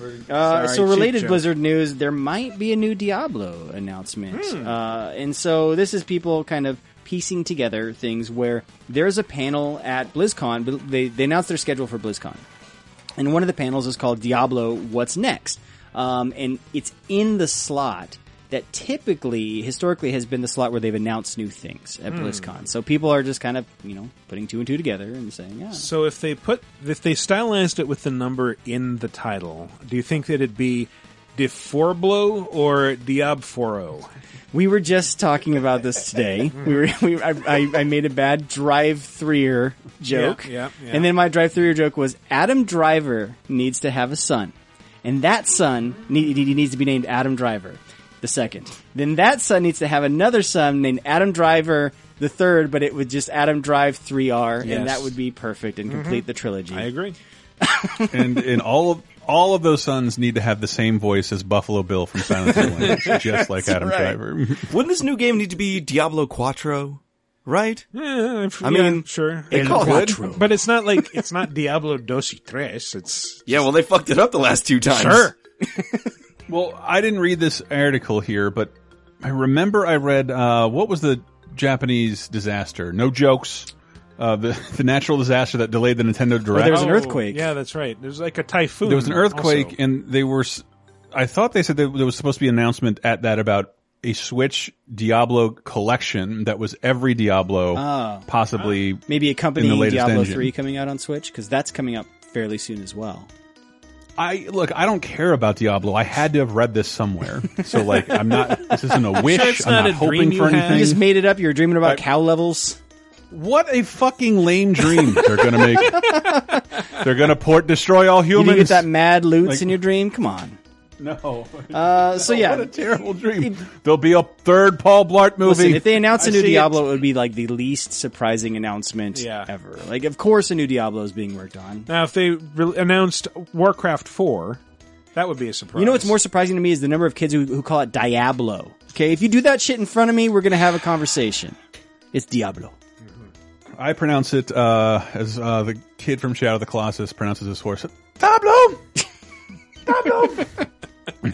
Uh, Sorry, so cheap related joke. Blizzard news, there might be a new Diablo announcement. Hmm. Uh, and so this is people kind of piecing together things where there's a panel at BlizzCon, but they, they announced their schedule for BlizzCon. And one of the panels is called Diablo What's Next? Um, and it's in the slot that typically, historically, has been the slot where they've announced new things at Hmm. BlizzCon. So people are just kind of, you know, putting two and two together and saying, yeah. So if they put if they stylized it with the number in the title, do you think that it'd be Diforblo or Diabforo? We were just talking about this today. we were, we, I, I, I made a bad drive threer joke, Yeah, yeah, yeah. and then my drive threer joke was Adam Driver needs to have a son, and that son need, he needs to be named Adam Driver, the second. Then that son needs to have another son named Adam Driver the third, but it would just Adam Drive three R, Yes. and that would be perfect and complete Mhm. the trilogy. I agree. and and all of all of those sons need to have the same voice as Buffalo Bill from Silent Hill, just like That's Adam right. Driver. Wouldn't this new game need to be Diablo Quattro? Right? Yeah, if- I yeah, mean, sure. They And call it. Quattro. But it's not like it's not Diablo dos y tres. It's Yeah, well, they fucked it up the last two times. Sure. Well, I didn't read this article here, but I remember I read uh, what was the Japanese disaster? No jokes. Uh, the the natural disaster that delayed the Nintendo Direct. Oh, there was an earthquake. Oh, Yeah, that's right. There's like a typhoon. There was an earthquake, also. and they were. I thought they said that there was supposed to be an announcement at that about a Switch Diablo collection that was every Diablo, Ah. possibly Maybe accompanying the Diablo engine. three coming out on Switch because that's coming up fairly soon as well. I look. I don't care about Diablo. I had to have read this somewhere. So like, I'm not. This isn't a wish. Sure it's I'm not not a hoping dream you for had? anything. You just made it up. You were dreaming about cow levels. What a fucking lame dream they're gonna make. they're gonna port destroy all You humans. didn't get that mad loots Like- in your dream? Come on. No. Uh, so yeah, what a terrible dream. There'll be a third Paul Blart movie. Listen, if they announce a new see it. Diablo, it. would be like the least surprising announcement Yeah. ever. Like, of course, a new Diablo is being worked on. Now, if they re- announced Warcraft 4, that would be a surprise. You know what's more surprising to me is the number of kids who, who call it Diablo. Okay, if you do that shit in front of me, we're gonna have a conversation. It's Diablo. I pronounce it uh, as uh, the kid from Shadow of the Colossus pronounces his horse. Diablo. Diablo.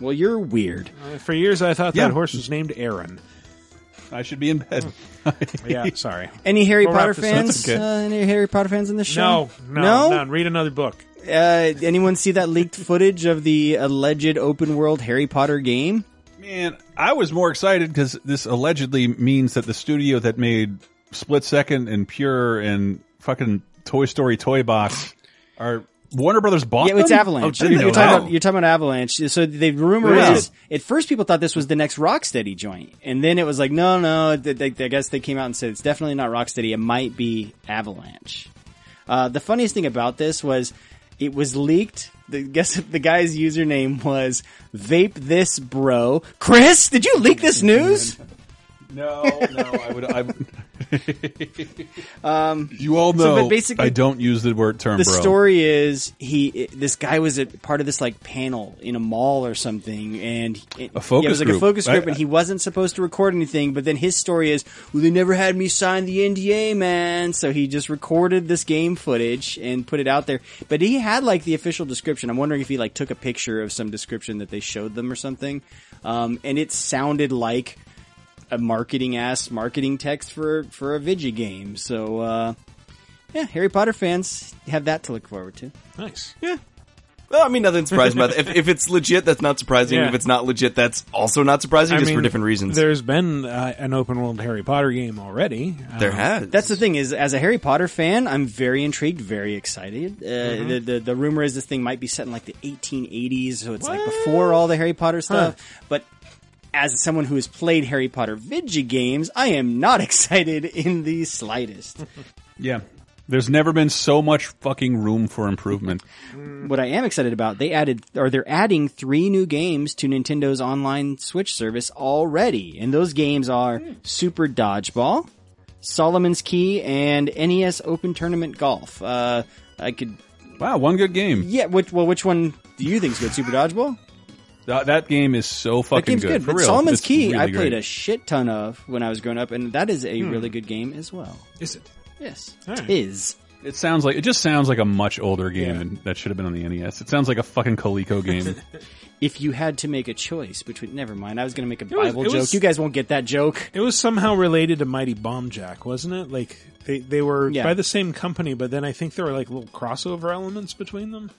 Well, you're weird. Uh, for years, I thought Yeah. that horse was named Aaron. I should be in bed. yeah, sorry. Any Harry We'll wrap Potter this up. fans? Uh, any Harry Potter fans in the show? No, no, none. Read another book. Uh, anyone see that leaked footage of the alleged open world Harry Potter game? Man, I was more excited because this allegedly means that the studio that made Split Second and Pure and fucking Toy Story Toy Box are Warner Brothers bought Yeah, it's them? Avalanche. Oh, you're, talking that. about, you're talking about Avalanche. So the rumor Yeah. is, at first people thought this was the next Rocksteady joint, and then it was like, no, no. th- th- I guess they came out and said it's definitely not Rocksteady. It might be Avalanche. Uh, the funniest thing about this was it was leaked. The guess the guy's username was vape this bro. Chris, did you leak this news? No, no, I would. I would. um, you all know but basically, I don't use the word term. the bro. story is he this guy was a part of this like panel in a mall or something and it, A focus yeah, it was like group. a focus group I- and he wasn't supposed to record anything but then his story is well they never had me sign the NDA man so he just recorded this game footage and put it out there but he had like the official description I'm wondering if he like took a picture of some description that they showed them or something um, and it sounded like a marketing ass marketing text for for a Vigi game so uh yeah, Harry Potter fans have that to look forward to. Nice. Yeah. Well, I mean, nothing surprising about that. If, if it's legit, that's not surprising. Yeah. If it's not legit, that's also not surprising, I just mean, for different reasons. There's been uh, an open world Harry Potter game already. There Um, has. That's the thing is, as a Harry Potter fan, I'm very intrigued, very excited. Uh, Mhm. the, the the rumor is this thing might be set in like the 1880s, so it's like before all the Harry Potter stuff. But as someone who has played Harry Potter Vigi games, I am not excited in the slightest. Yeah, there's never been so much fucking room for improvement. what I am excited about, they added or they're adding three new games to Nintendo's online Switch service already, and those games are Super Dodgeball, Solomon's Key, and NES Open Tournament Golf. Uh, I could. Wow, one good game. Yeah. Which well, which one do you think is good? Super Dodgeball. That, that game is so fucking that game's good. good. For but real. Solomon's It's Key, really I played great. a shit ton of when I was growing up, and that is a Hmm. really good game as well. Is it? Yes, All right. it is. It sounds like it just sounds like a much older game and that should have been on the NES. It sounds like a fucking Coleco game. If you had to make a choice between, never mind. I was going to make a was- Bible it joke. was- you guys won't get that joke. It was somehow related to Mighty Bomb Jack, wasn't it? Like they they were Yeah. by the same company, but then I think there were like little crossover elements between them.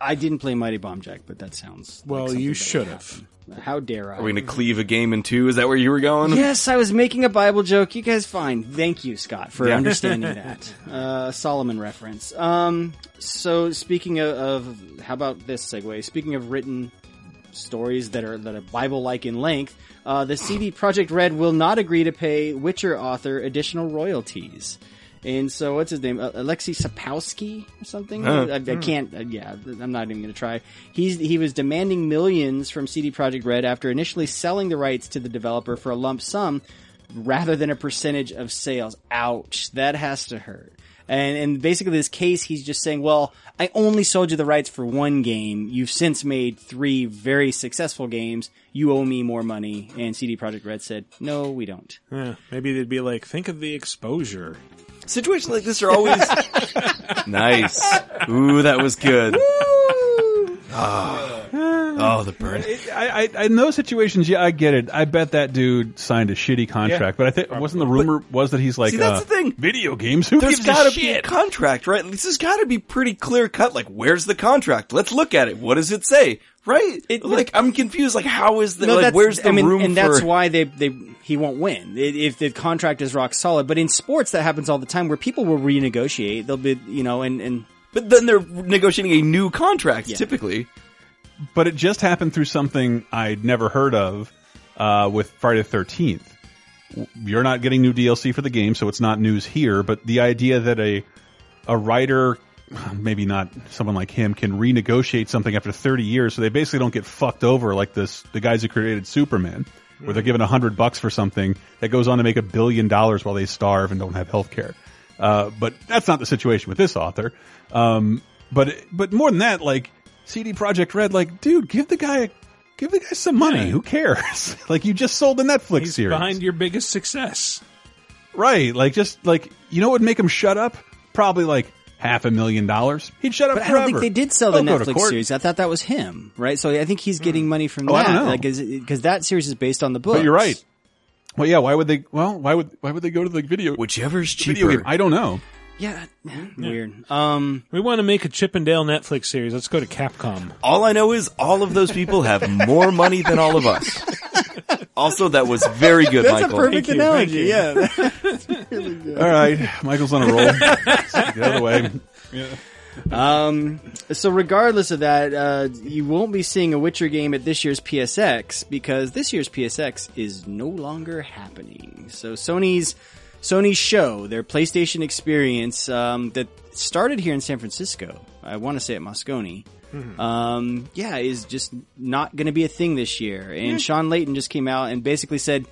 I didn't play Mighty Bomb Jack, but that sounds. Well, something you should have. How dare I? Are we going to cleave a game in two? Is that where you were going? Yes, I was making a Bible joke. You guys fine. Thank you, Scott, for Yeah. understanding that. Uh, Solomon reference. Um, so speaking of, of, how about this segue? Speaking of written stories that are that are Bible-like in length, uh, the CD Projekt Red will not agree to pay Witcher author additional royalties. And so, what's his name? Uh, Alexei Sapowski or something? Huh. I, I can't. Uh, yeah, I'm not even going to try. He's he was demanding millions from CD Projekt Red after initially selling the rights to the developer for a lump sum rather than a percentage of sales. Ouch, that has to hurt. And and basically, this case, he's just saying, "Well, I only sold you the rights for one game. You've since made three very successful games. You owe me more money." And CD Projekt Red said, "No, we don't." Yeah, maybe they'd be like, think of the exposure. Situations like this are always nice. Ooh, that was good. Ah. oh, the burn. I, I, in those situations, yeah, I get it. I bet that dude signed a shitty contract, but I think wasn't the rumor was that he's like, See, that's uh, the thing. video games. Who There's gives got a to be a contract, right? This has got to be pretty clear cut. Like, where's the contract? Let's look at it. What does it say? Right? like, I'm confused. Like, how is the No, like? that's- Where's the I mean, room and for? that's why they they he won't win if the contract is rock solid. But in sports, that happens all the time, where people will renegotiate. They'll be, you know, and and but then they're negotiating a new contract. Typically, but it just happened through something I'd never heard of uh, with Friday the Thirteenth. You're not getting new DLC for the game, so it's not news here. But the idea that a a writer, maybe not someone like him, can renegotiate something after 30 years, so they basically don't get fucked over like this the guys who created Superman, where they're given a hundred bucks for something that goes on to make a billion dollars while they starve and don't have health care. Uh, but that's not the situation with this author. Um, but but more than that, like CD Projekt Red, like dude, give the guy give the guy some money. Who cares? like you just sold the Netflix He's series, behind your biggest success. right? Like just like you know what would make him shut up? Probably like half a million dollars. He'd shut up but I don't think they did sell the They'll Netflix series. I thought that was him, right? So I think he's getting money from Oh, I that, don't know. like because that series is based on the book. But you're right. Well, yeah. Why would they? Well, why would why would they go to the video? Whichever's video cheaper. game? I don't know. Yeah, weird. Um, we want to make a Chippendale Netflix series. Let's go to Capcom. all I know is all of those people have more money than all of us. Also, that was very good, That's Michael. a perfect analogy. Yeah. All right, Michael's on a roll. Get out of the way. Um, so regardless of that, uh, you won't be seeing a Witcher game at this year's PSX because this year's PSX is no longer happening. So Sony's Sony's show, their PlayStation experience, um, that started here in San Francisco. I want to say at Moscone. Um, yeah, is just not going to be a thing this year. And Shawn Layden just came out and basically said,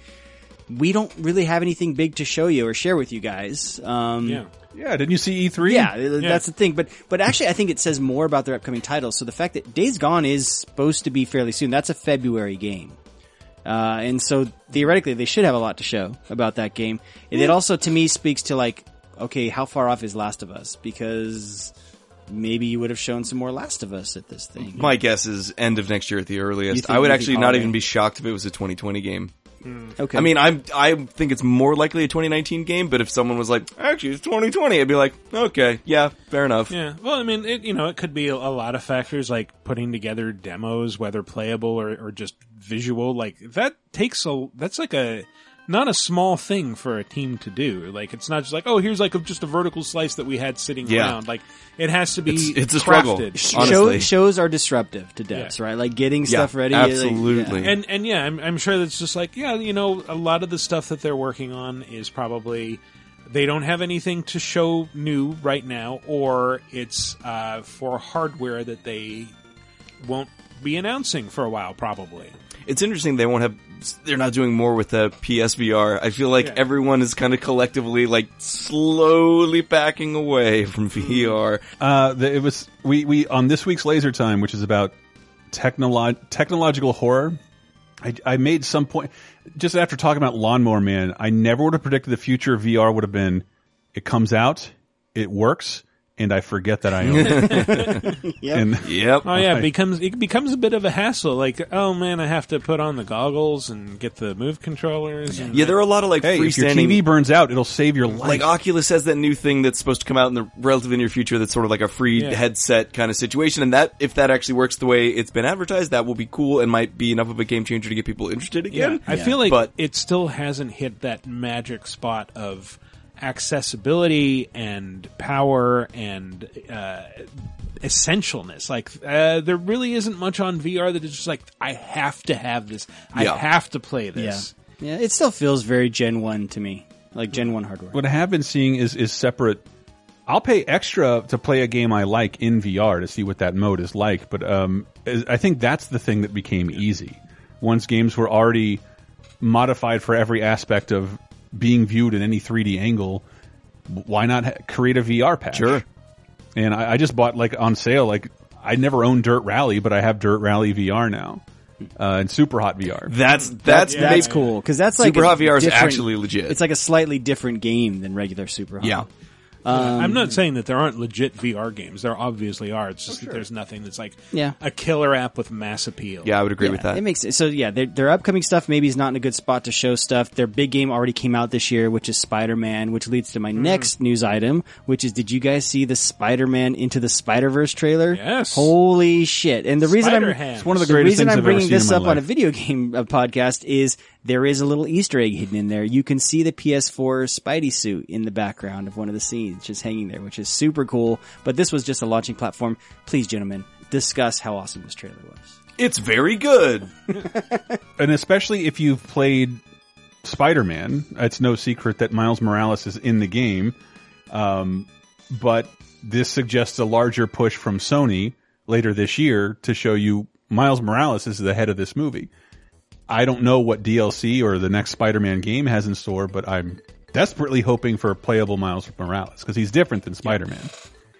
"We don't really have anything big to show you or share with you guys." Um, Yeah. Yeah, didn't you see E3? yeah, that's the thing. But but actually, I think it says more about their upcoming titles. So the fact that Days Gone is supposed to be fairly soon, that's a February game. Uh, and so theoretically, they should have a lot to show about that game. And it also, to me, speaks to like, okay, how far off is Last of Us? Because maybe you would have shown some more Last of Us at this thing. My guess is end of next year at the earliest. I would actually not even be shocked if it was a 2020 game. Mm. Okay. I mean, I'm I think it's more likely a 2019 game, but if someone was like, actually, it's 2020, I'd be like, okay, yeah, fair enough. Yeah. Well, I mean, it, you know, it could be a, a lot of factors like putting together demos, whether playable or, or just visual. Like that takes a, that's like a, not a small thing for a team to do. Like it's not just like, oh, here's like a, just a vertical slice that we had sitting Yeah. around. Like it has to be It's- it's a struggle, crafted. Show, honestly. shows are disruptive to devs, right? Like getting stuff ready. like, absolutely. yeah. And and yeah, I'm, I'm sure that's just like yeah, you know, a lot of the stuff that they're working on is probably they don't have anything to show new right now, or it's uh, for hardware that they won't be announcing for a while, probably. It's interesting they won't have. They're not doing more with the PSVR. I feel like Yeah. everyone is kind of collectively like slowly backing away from. VR. Uh, the, it was we we on this week's Laser Time, which is about technolo technological horror. I, I made some point just after talking about Lawnmower Man. I never would have predicted the future of VR would have been. It comes out, it works, and I forget that I own it. Yep. And- Oh yeah, it becomes it becomes a bit of a hassle. Like, oh man, I have to put on the goggles and get the move controllers. And Yeah, there are a lot of like Hey, if your. TV burns out, it'll save your life. Like Oculus has that new thing that's supposed to come out in the relatively near future. That's sort of like a free Yeah. headset kind of situation, and that if that actually works the way it's been advertised, that will be cool and might be enough of a game changer to get people interested again. Yeah, again. I feel like but it still hasn't hit that magic spot of accessibility and power and uh, essentialness. Like uh, there really isn't much on VR that is just like I have to have this. I Yeah. have to play this. Yeah. yeah, it still feels very Gen One to me, like Gen One hardware. what I have been seeing is is separate. I'll pay extra to play a game I like in VR to see what that mode is like, but um, I think that's the thing that became easy. Once games were already modified for every aspect of being viewed in any 3D angle, why not create a VR patch? Sure. And I, I just bought like on sale. Like I never owned Dirt Rally, but I have Dirt Rally VR now, uh, and Superhot VR. That's that's that's maybe- cool because that's like Superhot VR is actually legit. It's like a slightly different game than regular Superhot. Yeah. Um, I'm not saying that there aren't legit VR games. There obviously are. It's just that there's nothing that's like Yeah. a killer app with mass appeal. Yeah, I would agree with that. It makes so yeah. Their, their upcoming stuff maybe is not in a good spot to show stuff. Their big game already came out this year, which is Spider Man, which leads to my Mm-hmm. next news item, which is did you guys see the Spider Man into the Spider Verse trailer? Yes. Holy shit! And the reason I'm Spider-Ham. It's one of the greatest reason I'm bringing this my up on a video game uh, podcast is there is a little Easter egg hidden in there. You can see the PS4 Spidey suit in the background of one of the scenes, just hanging there, which is super cool. But this was just a launching platform. Please, gentlemen, discuss how awesome this trailer was. It's very good. and especially if you've played Spider-Man, it's no secret that Miles Morales is in the game. Um, but this suggests a larger push from Sony later this year to show you Miles Morales is the head of this movie. I don't know what DLC or the next Spider-Man game has in store, but I'm desperately hoping for a playable Miles Morales because he's different than Spider-Man.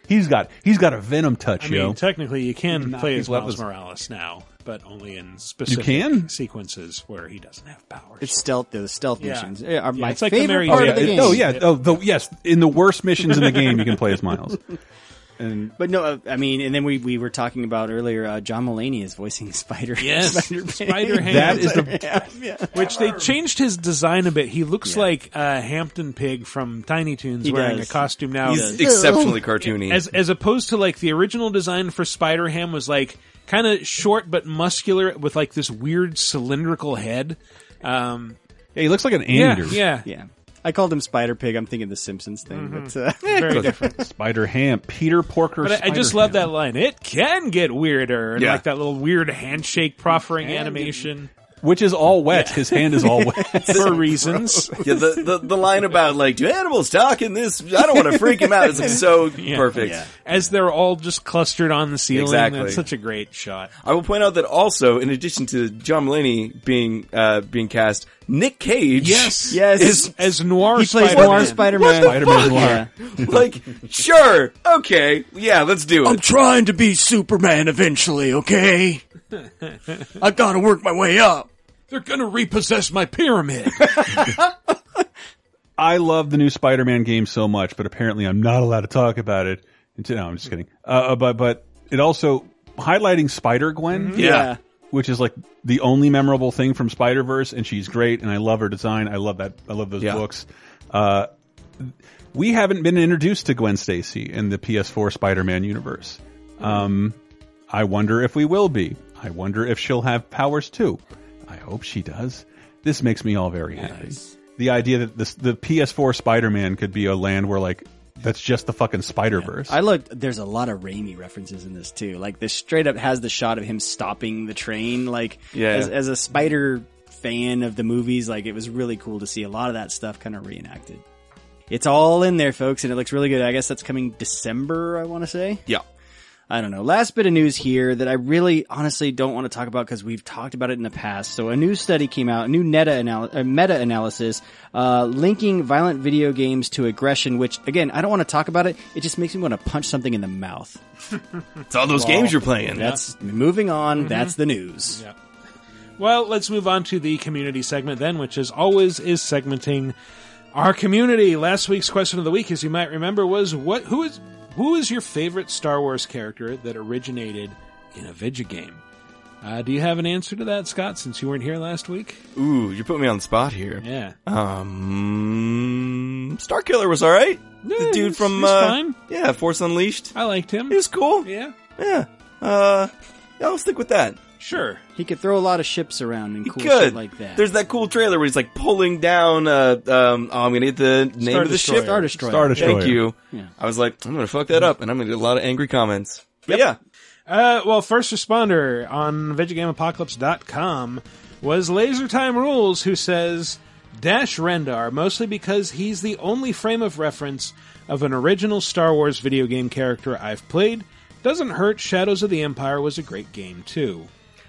He's got he's got a Venom touch, I mean, yo. technically, you can Knock play as Miles levels- Morales now, but only in specific can? sequences where he doesn't have powers. It's stealth. The stealth Yeah. missions are Yeah, my it's like the favorite Mary part Jane of the It- game. Oh yeah, oh the, yes, in the worst missions in the game, you can play as Miles. And But no, uh, I mean, and then we, we were talking about earlier. Uh, John Mulaney is voicing Spider. Yes, Spider. Spider Ham. That is the- which they changed his design a bit. He looks like uh, Hampton Pig from Tiny Toons He wearing does. a costume now. He's exceptionally cartoony. As as opposed to like the original design for Spider Ham was like kind of short but muscular with like this weird cylindrical head. Um, Yeah, he looks like an yeah, yeah, Yeah, I called him Spider Pig. I'm thinking the Simpsons thing, but uh, very different. Spider Ham, Peter Porker. But I, I just love that line. It can get weirder, and Yeah. like that little weird handshake proffering animation which is all wet. His hand is all wet. for reasons. yeah, the, the the line about like, do animals talk in this? I don't want to freak him out. It's like so Yeah. perfect. Yeah. As they're all just clustered on the ceiling. Exactly. That's such a great shot. I will point out that also, in addition to John Mulaney being uh, being cast, Nick Cage, Yes, Yes. is as noir. he plays Spider-Man. Noir Spider-Man. Spider-Man Noir. Like, sure, okay, yeah, let's do it. I'm trying to be Superman eventually. Okay, I gotta work my way up. They're gonna repossess my pyramid. I love the new Spider-Man game so much, but apparently I'm not allowed to talk about it. No, I'm just kidding. Uh, but but it also highlighting Spider Gwen, Yeah. Which is like the only memorable thing from Spider Verse, and she's great, and I love her design. I love that. I love those Yeah. books. Uh, we haven't been introduced to Gwen Stacy in the PS4 Spider-Man universe. Um, I wonder if we will be. I wonder if she'll have powers too. I hope she does. This makes me all very happy. The idea that this, the PS4 Spider-Man could be a land where like that's just the fucking Spider Verse. I looked. There's a lot of Raimi references in this too. Like this straight up has the shot of him stopping the train. Like Yeah. as, as a Spider fan of the movies, like it was really cool to see a lot of that stuff kind of reenacted. It's all in there, folks, and it looks really good. I guess that's coming December. I want to say. Yeah. I don't know. Last bit of news here that I really honestly don't want to talk about because we've talked about it in the past. So a new study came out, a new meta anal- uh, meta analysis, uh, linking violent video games to aggression. Which again, I don't want to talk about it. It just makes me want to punch something in the mouth. It's all those games you're playing. That's moving on. That's the news. Yeah. Well, let's move on to the community segment then, which as always is segmenting our community. Last week's question of the week, as you might remember, was what who is Who is your favorite Star Wars character that originated in a video game? Uh, do you have an answer to that, Scott, since you weren't here last week? Ooh, you put me on the spot here. Yeah. Um, Starkiller was all right. the dude from uh, yeah, Force Unleashed. I liked him. He was cool. Yeah. Yeah. Uh, yeah, I'll stick with that. Sure. He could throw a lot of ships around and cool Good. shit like that. There's that cool trailer where he's like pulling down. Uh, um, oh, I'm gonna get the name Star of the Destroyer. ship. Star Destroyer. Star Destroyer. Thank you. Yeah. I was like, I'm gonna fuck that up, and I'm gonna get a lot of angry comments. But yeah, Uh, well, first responder on VidjagameApocalypse.com was Laser Time Rules, who says Dash Rendar, mostly because he's the only frame of reference of an original Star Wars video game character I've played. Doesn't hurt. Shadows of the Empire was a great game too.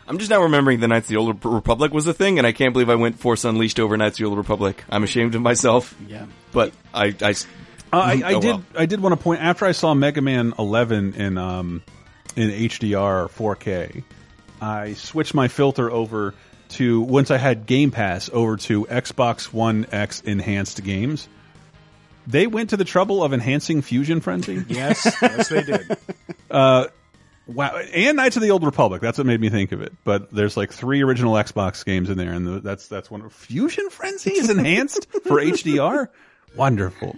I'm just now remembering the Knights of the Old Republic was a thing, and I can't believe I went Force Unleashed over Knights of the Old Republic. I'm ashamed of myself. Yeah. but I, I, Uh, I, I oh, did. well. I did want to point after I saw Mega Man 11 in um, in HDR 4K. I switched my filter over to once I had Game Pass over to Xbox One X enhanced games. They went to the trouble of enhancing Fusion Frenzy. Yes, yes, they did. Uh, wow, and Knights of the Old Republic. That's what made me think of it. But there's like three original Xbox games in there, and the, that's that's one. Fusion Frenzy is enhanced for HDR. Wonderful.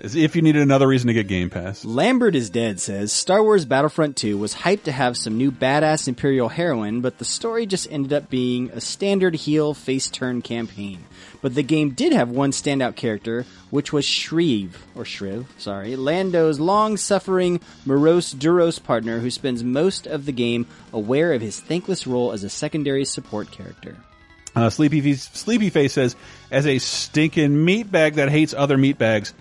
As if you needed another reason to get Game Pass. Lambert is Dead says Star Wars Battlefront 2 was hyped to have some new badass Imperial heroine, but the story just ended up being a standard heel face turn campaign. But the game did have one standout character, which was Shreve, or Shriv, sorry, Lando's long suffering, morose Duros partner who spends most of the game aware of his thankless role as a secondary support character. Uh, Sleepy, Sleepy Face says, as a stinking meatbag that hates other meatbags,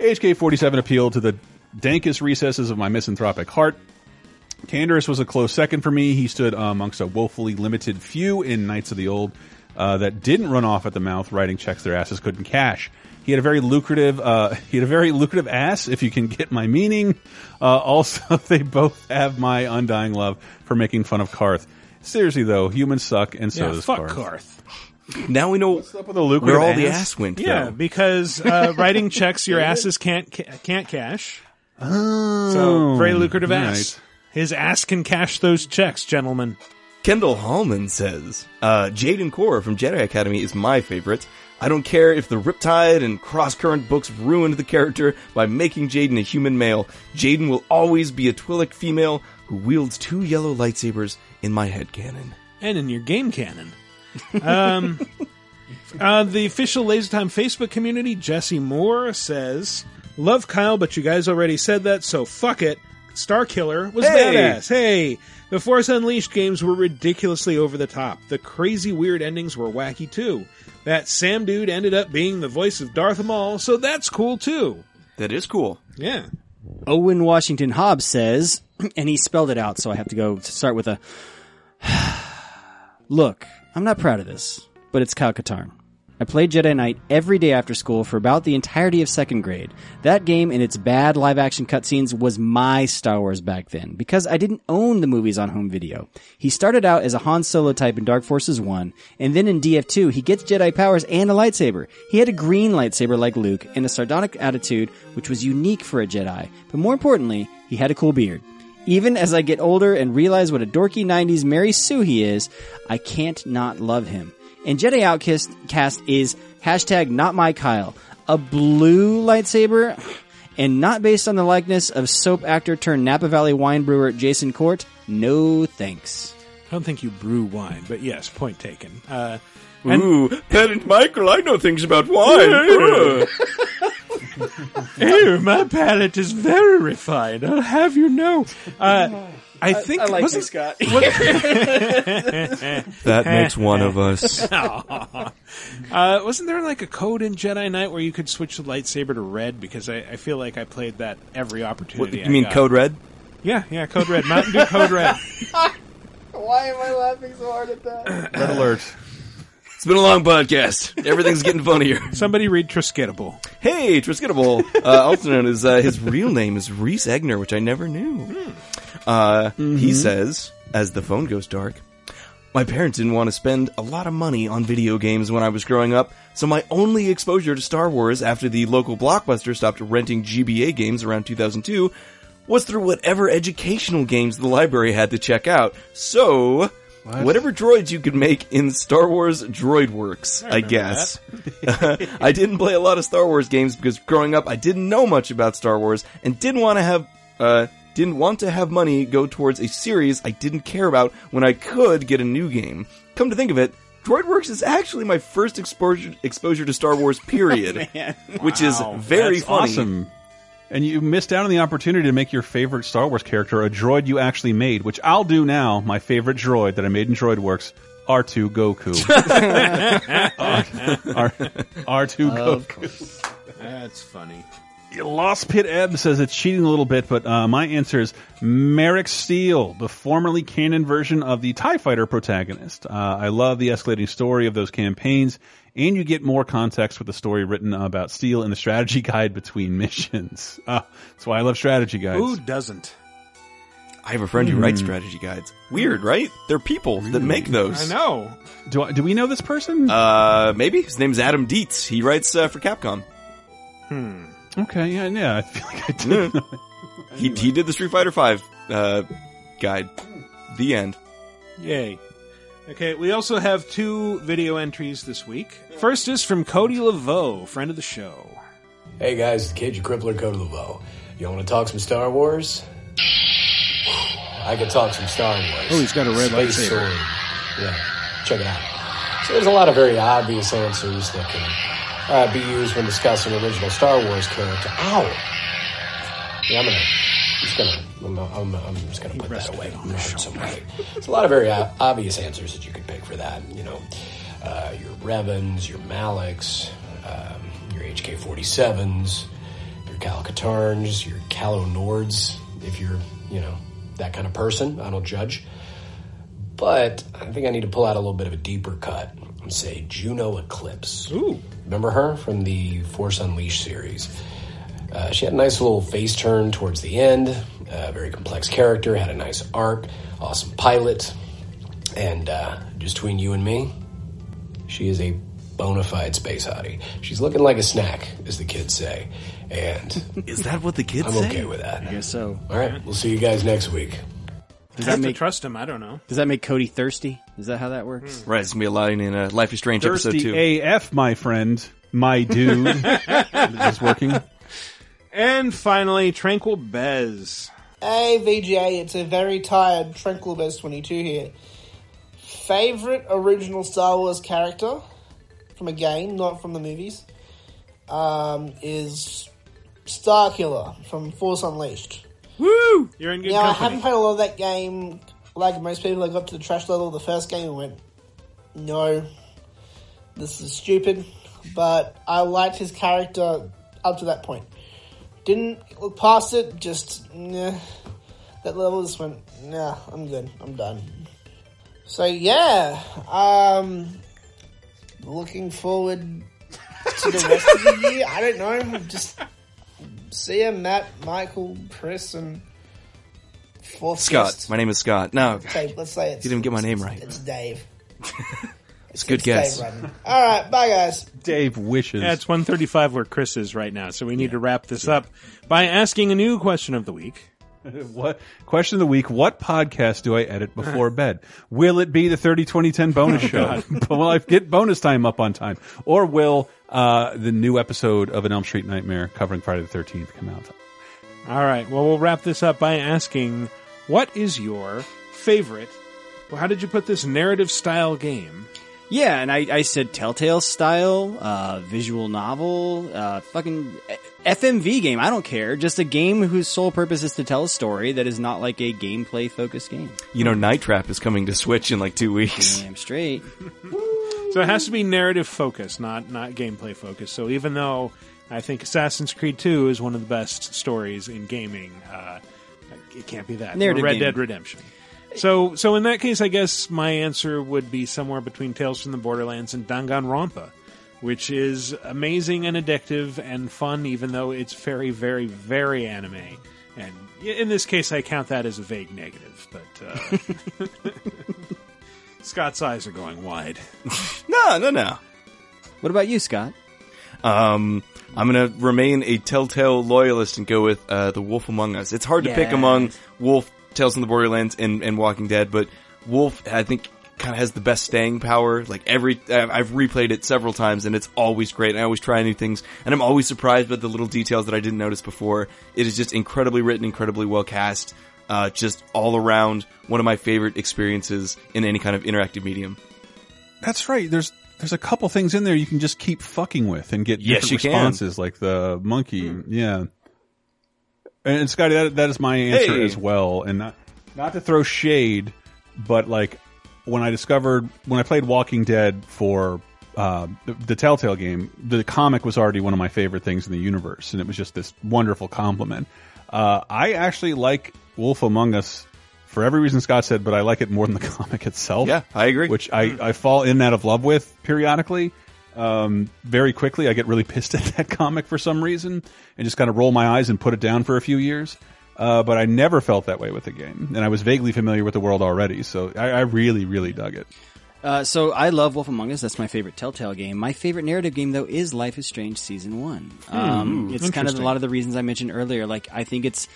HK47 appealed to the dankest recesses of my misanthropic heart. Canderous was a close second for me. He stood amongst a woefully limited few in Knights of the Old uh, that didn't run off at the mouth writing checks their asses couldn't cash. He had a very lucrative, uh, he had a very lucrative ass, if you can get my meaning. Uh, also, they both have my undying love for making fun of Carth. Seriously though, humans suck, and so yeah, does fuck Carth. Carth. now we know up with the lucrative where all the ass? ass went. Yeah, though. because uh, writing checks your asses can't ca- can't cash. Oh, So very lucrative right. ass. His ass can cash those checks, gentlemen. Kendall Hallman says, uh, Jaden Korr from Jedi Academy is my favorite. I don't care if the Riptide and Cross Current books ruined the character by making Jaden a human male. Jaden will always be a Twi'lek female who wields two yellow lightsabers in my headcanon. and in your game canon. Um, uh, the official Laser Time Facebook community, Jesse Moore says, "Love Kyle, but you guys already said that, so fuck it." Starkiller was Hey! badass. Hey, the Force Unleashed games were ridiculously over the top. The crazy weird endings were wacky too. That Sam dude ended up being the voice of Darth Maul, so that's cool too. That is cool. Yeah. Owen Washington Hobbs says, and he spelled it out, so I have to go to start with a. Look, I'm not proud of this, but it's Kyle Katarn. I played Jedi Knight every day after school for about the entirety of second grade. That game and its bad live action cutscenes was my Star Wars back then, because I didn't own the movies on home video. He started out as a Han Solo type in Dark Forces 1, and then in DF2 he gets Jedi powers and a lightsaber. He had a green lightsaber like Luke, and a sardonic attitude, which was unique for a Jedi. But more importantly, he had a cool beard. Even as I get older and realize what a dorky 90s Mary Sue he is, I can't not love him. And Jedi Outcast cast is hashtag not my Kyle. A blue lightsaber and not based on the likeness of soap actor turned Napa Valley wine brewer Jason Court. No thanks. I don't think you brew wine, but yes, point taken. Uh, and- Ooh, Parent Michael, I know things about wine. oh, my palate is very refined. I'll have you know. Uh, I think wasn't- Scott. that makes one of us. uh, wasn't there like a code in Jedi Knight where you could switch the lightsaber to red? Because I, I feel like I played that every opportunity. What, opportunity. you I mean got. Code Red? Yeah, yeah, code red. Mountain Dew code red. Why am I laughing so hard at that? Red alert. It's been a long podcast. Everything's getting funnier. Somebody read Triskidable. Hey, Triskidable, uh, also known as uh, his real name is Reese Egner, which I never knew. Uh, He says, as the phone goes dark, my parents didn't want to spend a lot of money on video games when I was growing up, so my only exposure to Star Wars after the local Blockbuster stopped renting GBA games around 2002 was through whatever educational games the library had to check out. So, whatever droids you could make in Star Wars DroidWorks, I, guess. I didn't play a lot of Star Wars games because growing up I didn't know much about Star Wars and didn't want to have uh didn't want to have money go towards a series I didn't care about when I could get a new game. Come to think of it, DroidWorks is actually my first exposure exposure to Star Wars period, which is very That's funny. awesome. And you missed out on the opportunity to make your favorite Star Wars character a droid you actually made, which I'll do now. My favorite droid that I made in DroidWorks, R2 Goku. R, R, 2 Of Goku. That's funny. Lost Pit Ebb says it's cheating a little bit, but uh, my answer is Maarek Stele, the formerly canon version of the TIE Fighter protagonist. Uh, I love the escalating story of those campaigns, and you get more context with the story written about Stele in the strategy guide between missions. Uh, that's why I love strategy guides. Who doesn't? I have a friend who writes Hmm. strategy guides. Weird, right? They're people that make those. I know. Do I, do we know this person? Uh, maybe his name's Adam Deats. He writes uh, for Capcom. Hmm. Okay, yeah, yeah. I feel like I did. know. He he did the Street Fighter Five uh, guide. The end. Yay. Okay, we also have two video entries this week. First is from Cody Laveau, friend of the show. Hey guys, it's Cage Crippler Code Laveau. You want to talk some Star Wars? I could talk some Star Wars. Oh, he's got a red Space lightsaber. sword. Yeah, check it out. So there's a lot of very obvious answers that can uh, be used when discussing original Star Wars character. Ow! Yeah, I'm gonna. I'm just gonna. I'm, I'm, I'm just gonna put that away. I'm gonna hurt somebody. There's a lot of very o- obvious answers that you could pick for that. You know, uh, your Revans, your Malaks, um, your HK-47s, your Kyle Katarns, your Calo Nords. If you're, you know, that kind of person, I don't judge. But I think I need to pull out a little bit of a deeper cut and say Juno Eclipse. Ooh. Remember her from the Force Unleashed series? Uh, she had a nice little face turn towards the end. Uh, very complex character, had a nice arc, awesome pilot. And uh, just between you and me, she is a bona fide space hottie. She's looking like a snack, as the kids say. And is that what the kids say? I'm say? okay with that. I guess so. All right, we'll see you guys next week. Does I have that to make trust him. I don't know. Does that make Cody thirsty? Is that how that works? Right, it's gonna be a line in uh, Life is Strange episode Thirsty two. AF, my friend, my dude. is this working? And finally, Tranquil Bez. Hey VGA, it's a very tired Tranquil Bez 22 here. Favorite original Star Wars character from a game, not from the movies, um, is Starkiller from Force Unleashed. Woo! You're in good Now, I haven't played a lot of that game like most people. I got to the trash level of the first game and went, no, this is stupid. But I liked his character up to that point. Didn't look past it, just, nah. That level just went, nah, I'm good, I'm done. So, yeah, um, looking forward to the rest of the year. I don't know, just see ya, Matt, Michael, Chris, and fourth Scott. guest. My name is Scott. No, Say, let's say it's. you didn't get my name right. It's Dave. It's a good guess. Dave All right, bye guys. Dave wishes. Yeah, it's 135 where Chris is right now, so we need to wrap this up by asking a new question of the week. What question of the week? What podcast do I edit before bed? Will it be the 30 2010 bonus show? will I get bonus time up on time? Or will uh, the new episode of An Elm Street Nightmare covering Friday the 13th come out? All right, well, we'll wrap this up by asking what is your favorite, well, how did you put this narrative style game? Yeah, and I, I said Telltale style, uh, visual novel, uh, fucking FMV game. I don't care. Just a game whose sole purpose is to tell a story that is not like a gameplay focused game. You know, Night Trap is coming to Switch in like two weeks. Damn straight. So it has to be narrative focused, not not gameplay focused. So even though I think Assassin's Creed 2 is one of the best stories in gaming, uh, it can't be that. Or Narrative Red game. Dead Redemption. So so in that case, I guess my answer would be somewhere between Tales from the Borderlands and Danganronpa, which is amazing and addictive and fun, even though it's very very very anime. And in this case, I count that as a vague negative, but. Uh, Scott's eyes are going wide. no, no, no. What about you, Scott? Um, I'm gonna remain a Telltale loyalist and go with uh, the Wolf Among Us. It's hard to pick among Wolf, Tales from the Borderlands, and, and Walking Dead, but Wolf, I think, kind of has the best staying power. Like every, I- I've replayed it several times, and it's always great. I always try new things, and I'm always surprised by the little details that I didn't notice before. It is just incredibly written, incredibly well cast. Uh, just all around one of my favorite experiences in any kind of interactive medium. That's right. There's there's a couple things in there you can just keep fucking with and get Yes, different you can. responses, like the monkey. Yeah. And Scotty, that that is my answer Hey. as well. And not not to throw shade, but like when I discovered when I played Walking Dead for uh, the, the Telltale game, the comic was already one of my favorite things in the universe, and it was just this wonderful compliment. Uh, I actually like Wolf Among Us for every reason Scott said, but I like it more than the comic itself. Yeah, I agree. Which I, I fall in and out of love with periodically. Um, very quickly, I get really pissed at that comic for some reason and just kind of roll my eyes and put it down for a few years. Uh, but I never felt that way with the game, and I was vaguely familiar with the world already, so I, I really, really dug it. Uh, so I love Wolf Among Us. That's my favorite Telltale game. My favorite narrative game, though, is Life is Strange Season One. Um, Hmm, it's kind of a lot of the reasons I mentioned earlier. Like I think it's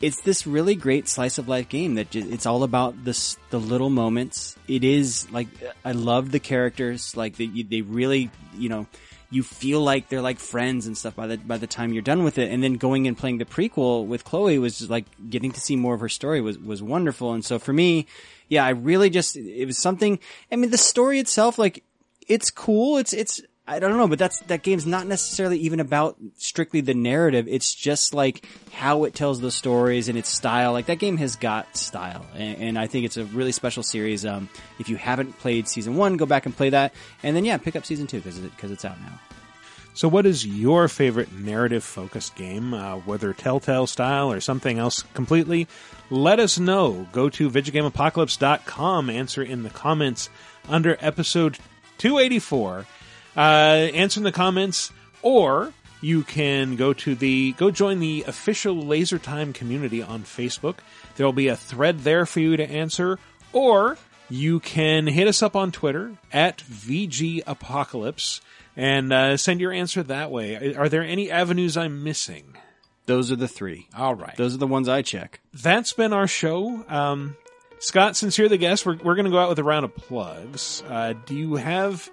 it's this really great slice of life game that it's all about this the little moments. It is like I love the characters. Like they they really you know you feel like they're like friends and stuff by the by the time you're done with it. And then going and playing the prequel with Chloe was just like getting to see more of her story was was wonderful. And so for me, yeah, I really just it was something. I mean, the story itself, like it's cool. It's it's I don't know, but that's that game's not necessarily even about strictly the narrative. It's just like how it tells the stories and its style. Like that game has got style, and, and I think it's a really special series. Um, if you haven't played season one, go back and play that, and then yeah, pick up season two because it because it's out now. So, what is your favorite narrative focused game, uh, whether Telltale style or something else completely? Let us know. Go to VidjagameApocalypse.com, answer in the comments under episode 284. Uh, answer in the comments, or you can go to the go join the official Laser Time community on Facebook. There will be a thread there for you to answer, or you can hit us up on Twitter at VG Apocalypse and uh, send your answer that way. Are there any avenues I'm missing? Those are the three. All right. Those are the ones I check. That's been our show. Um, Scott, since you're the guest, we're, we're going to go out with a round of plugs. Uh, do you have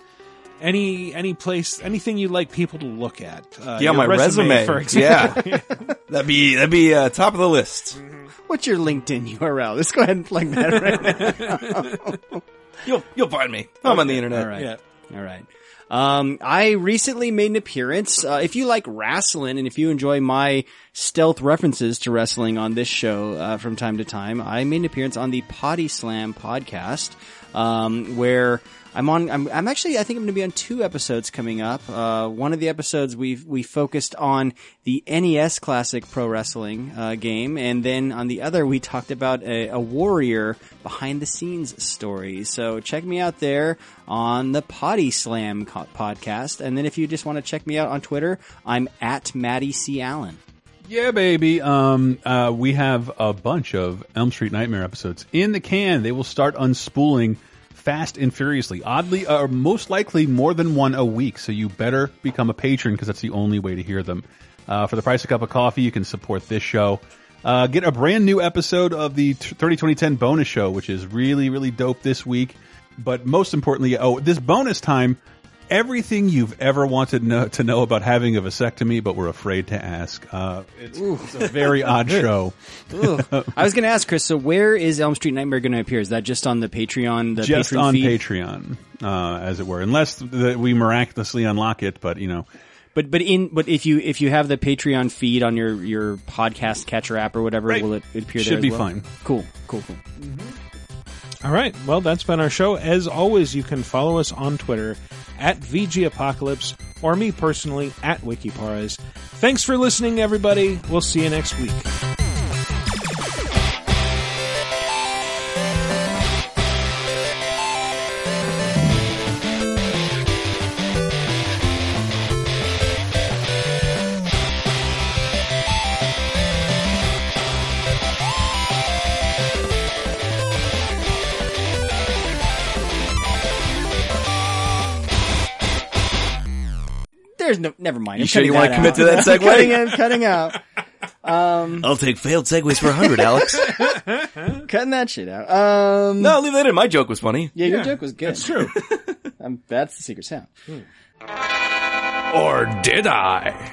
any any place, anything you'd like people to look at? Uh, yeah, my resume. for example. Yeah, that'd be that'd be uh, top of the list. What's your LinkedIn URL? Let's go ahead and plug that right now. You'll you'll find me. I'm on the internet. All right. All right. Um, I recently made an appearance. Uh, if you like wrestling and if you enjoy my stealth references to wrestling on this show uh, from time to time, I made an appearance on the Potty Slam podcast, um, where I'm on. I'm, I'm actually. I think I'm going to be on two episodes coming up. Uh, one of the episodes we we focused on the NES classic pro wrestling uh, game, and then on the other we talked about a, a warrior behind the scenes story. So check me out there on the Potty Slam co- podcast, and then if you just want to check me out on Twitter, I'm at Maddie C Allen. Yeah, baby. Um, uh, we have a bunch of Elm Street Nightmare episodes in the can. They will start unspooling fast and furiously. Oddly, or most likely more than one a week. So you better become a patron because that's the only way to hear them. Uh, for the price of a cup of coffee, you can support this show. Uh, get a brand new episode of the 30 2010 bonus show, which is really, really dope this week. But most importantly, oh, this bonus time, everything you've ever wanted know, to know about having a vasectomy, but were afraid to ask. Uh, it's, it's a very odd show. I was going to ask Chris. So where is Elm Street Nightmare going to appear? Is that just on the Patreon? The just Patreon on feed? Patreon, uh, as it were, unless the, we miraculously unlock it. But you know, But but in but if you if you have the Patreon feed on your your podcast catcher app or whatever, will it appear? Should there as be well? fine. Cool, cool, cool. All right. Well, that's been our show. As always, you can follow us on Twitter at VG Apocalypse or me personally at Wikiparas. Thanks for listening, everybody. We'll see you next week. There's no. Never mind. You I'm sure you wanna commit out. to that segue? cutting in, cutting out. Um, I'll take failed segues for a hundred, Alex. cutting that shit out. Um, no, leave that in. My joke was funny. yeah, your joke was good. That's true. Um, that's the secret sound. Or did I?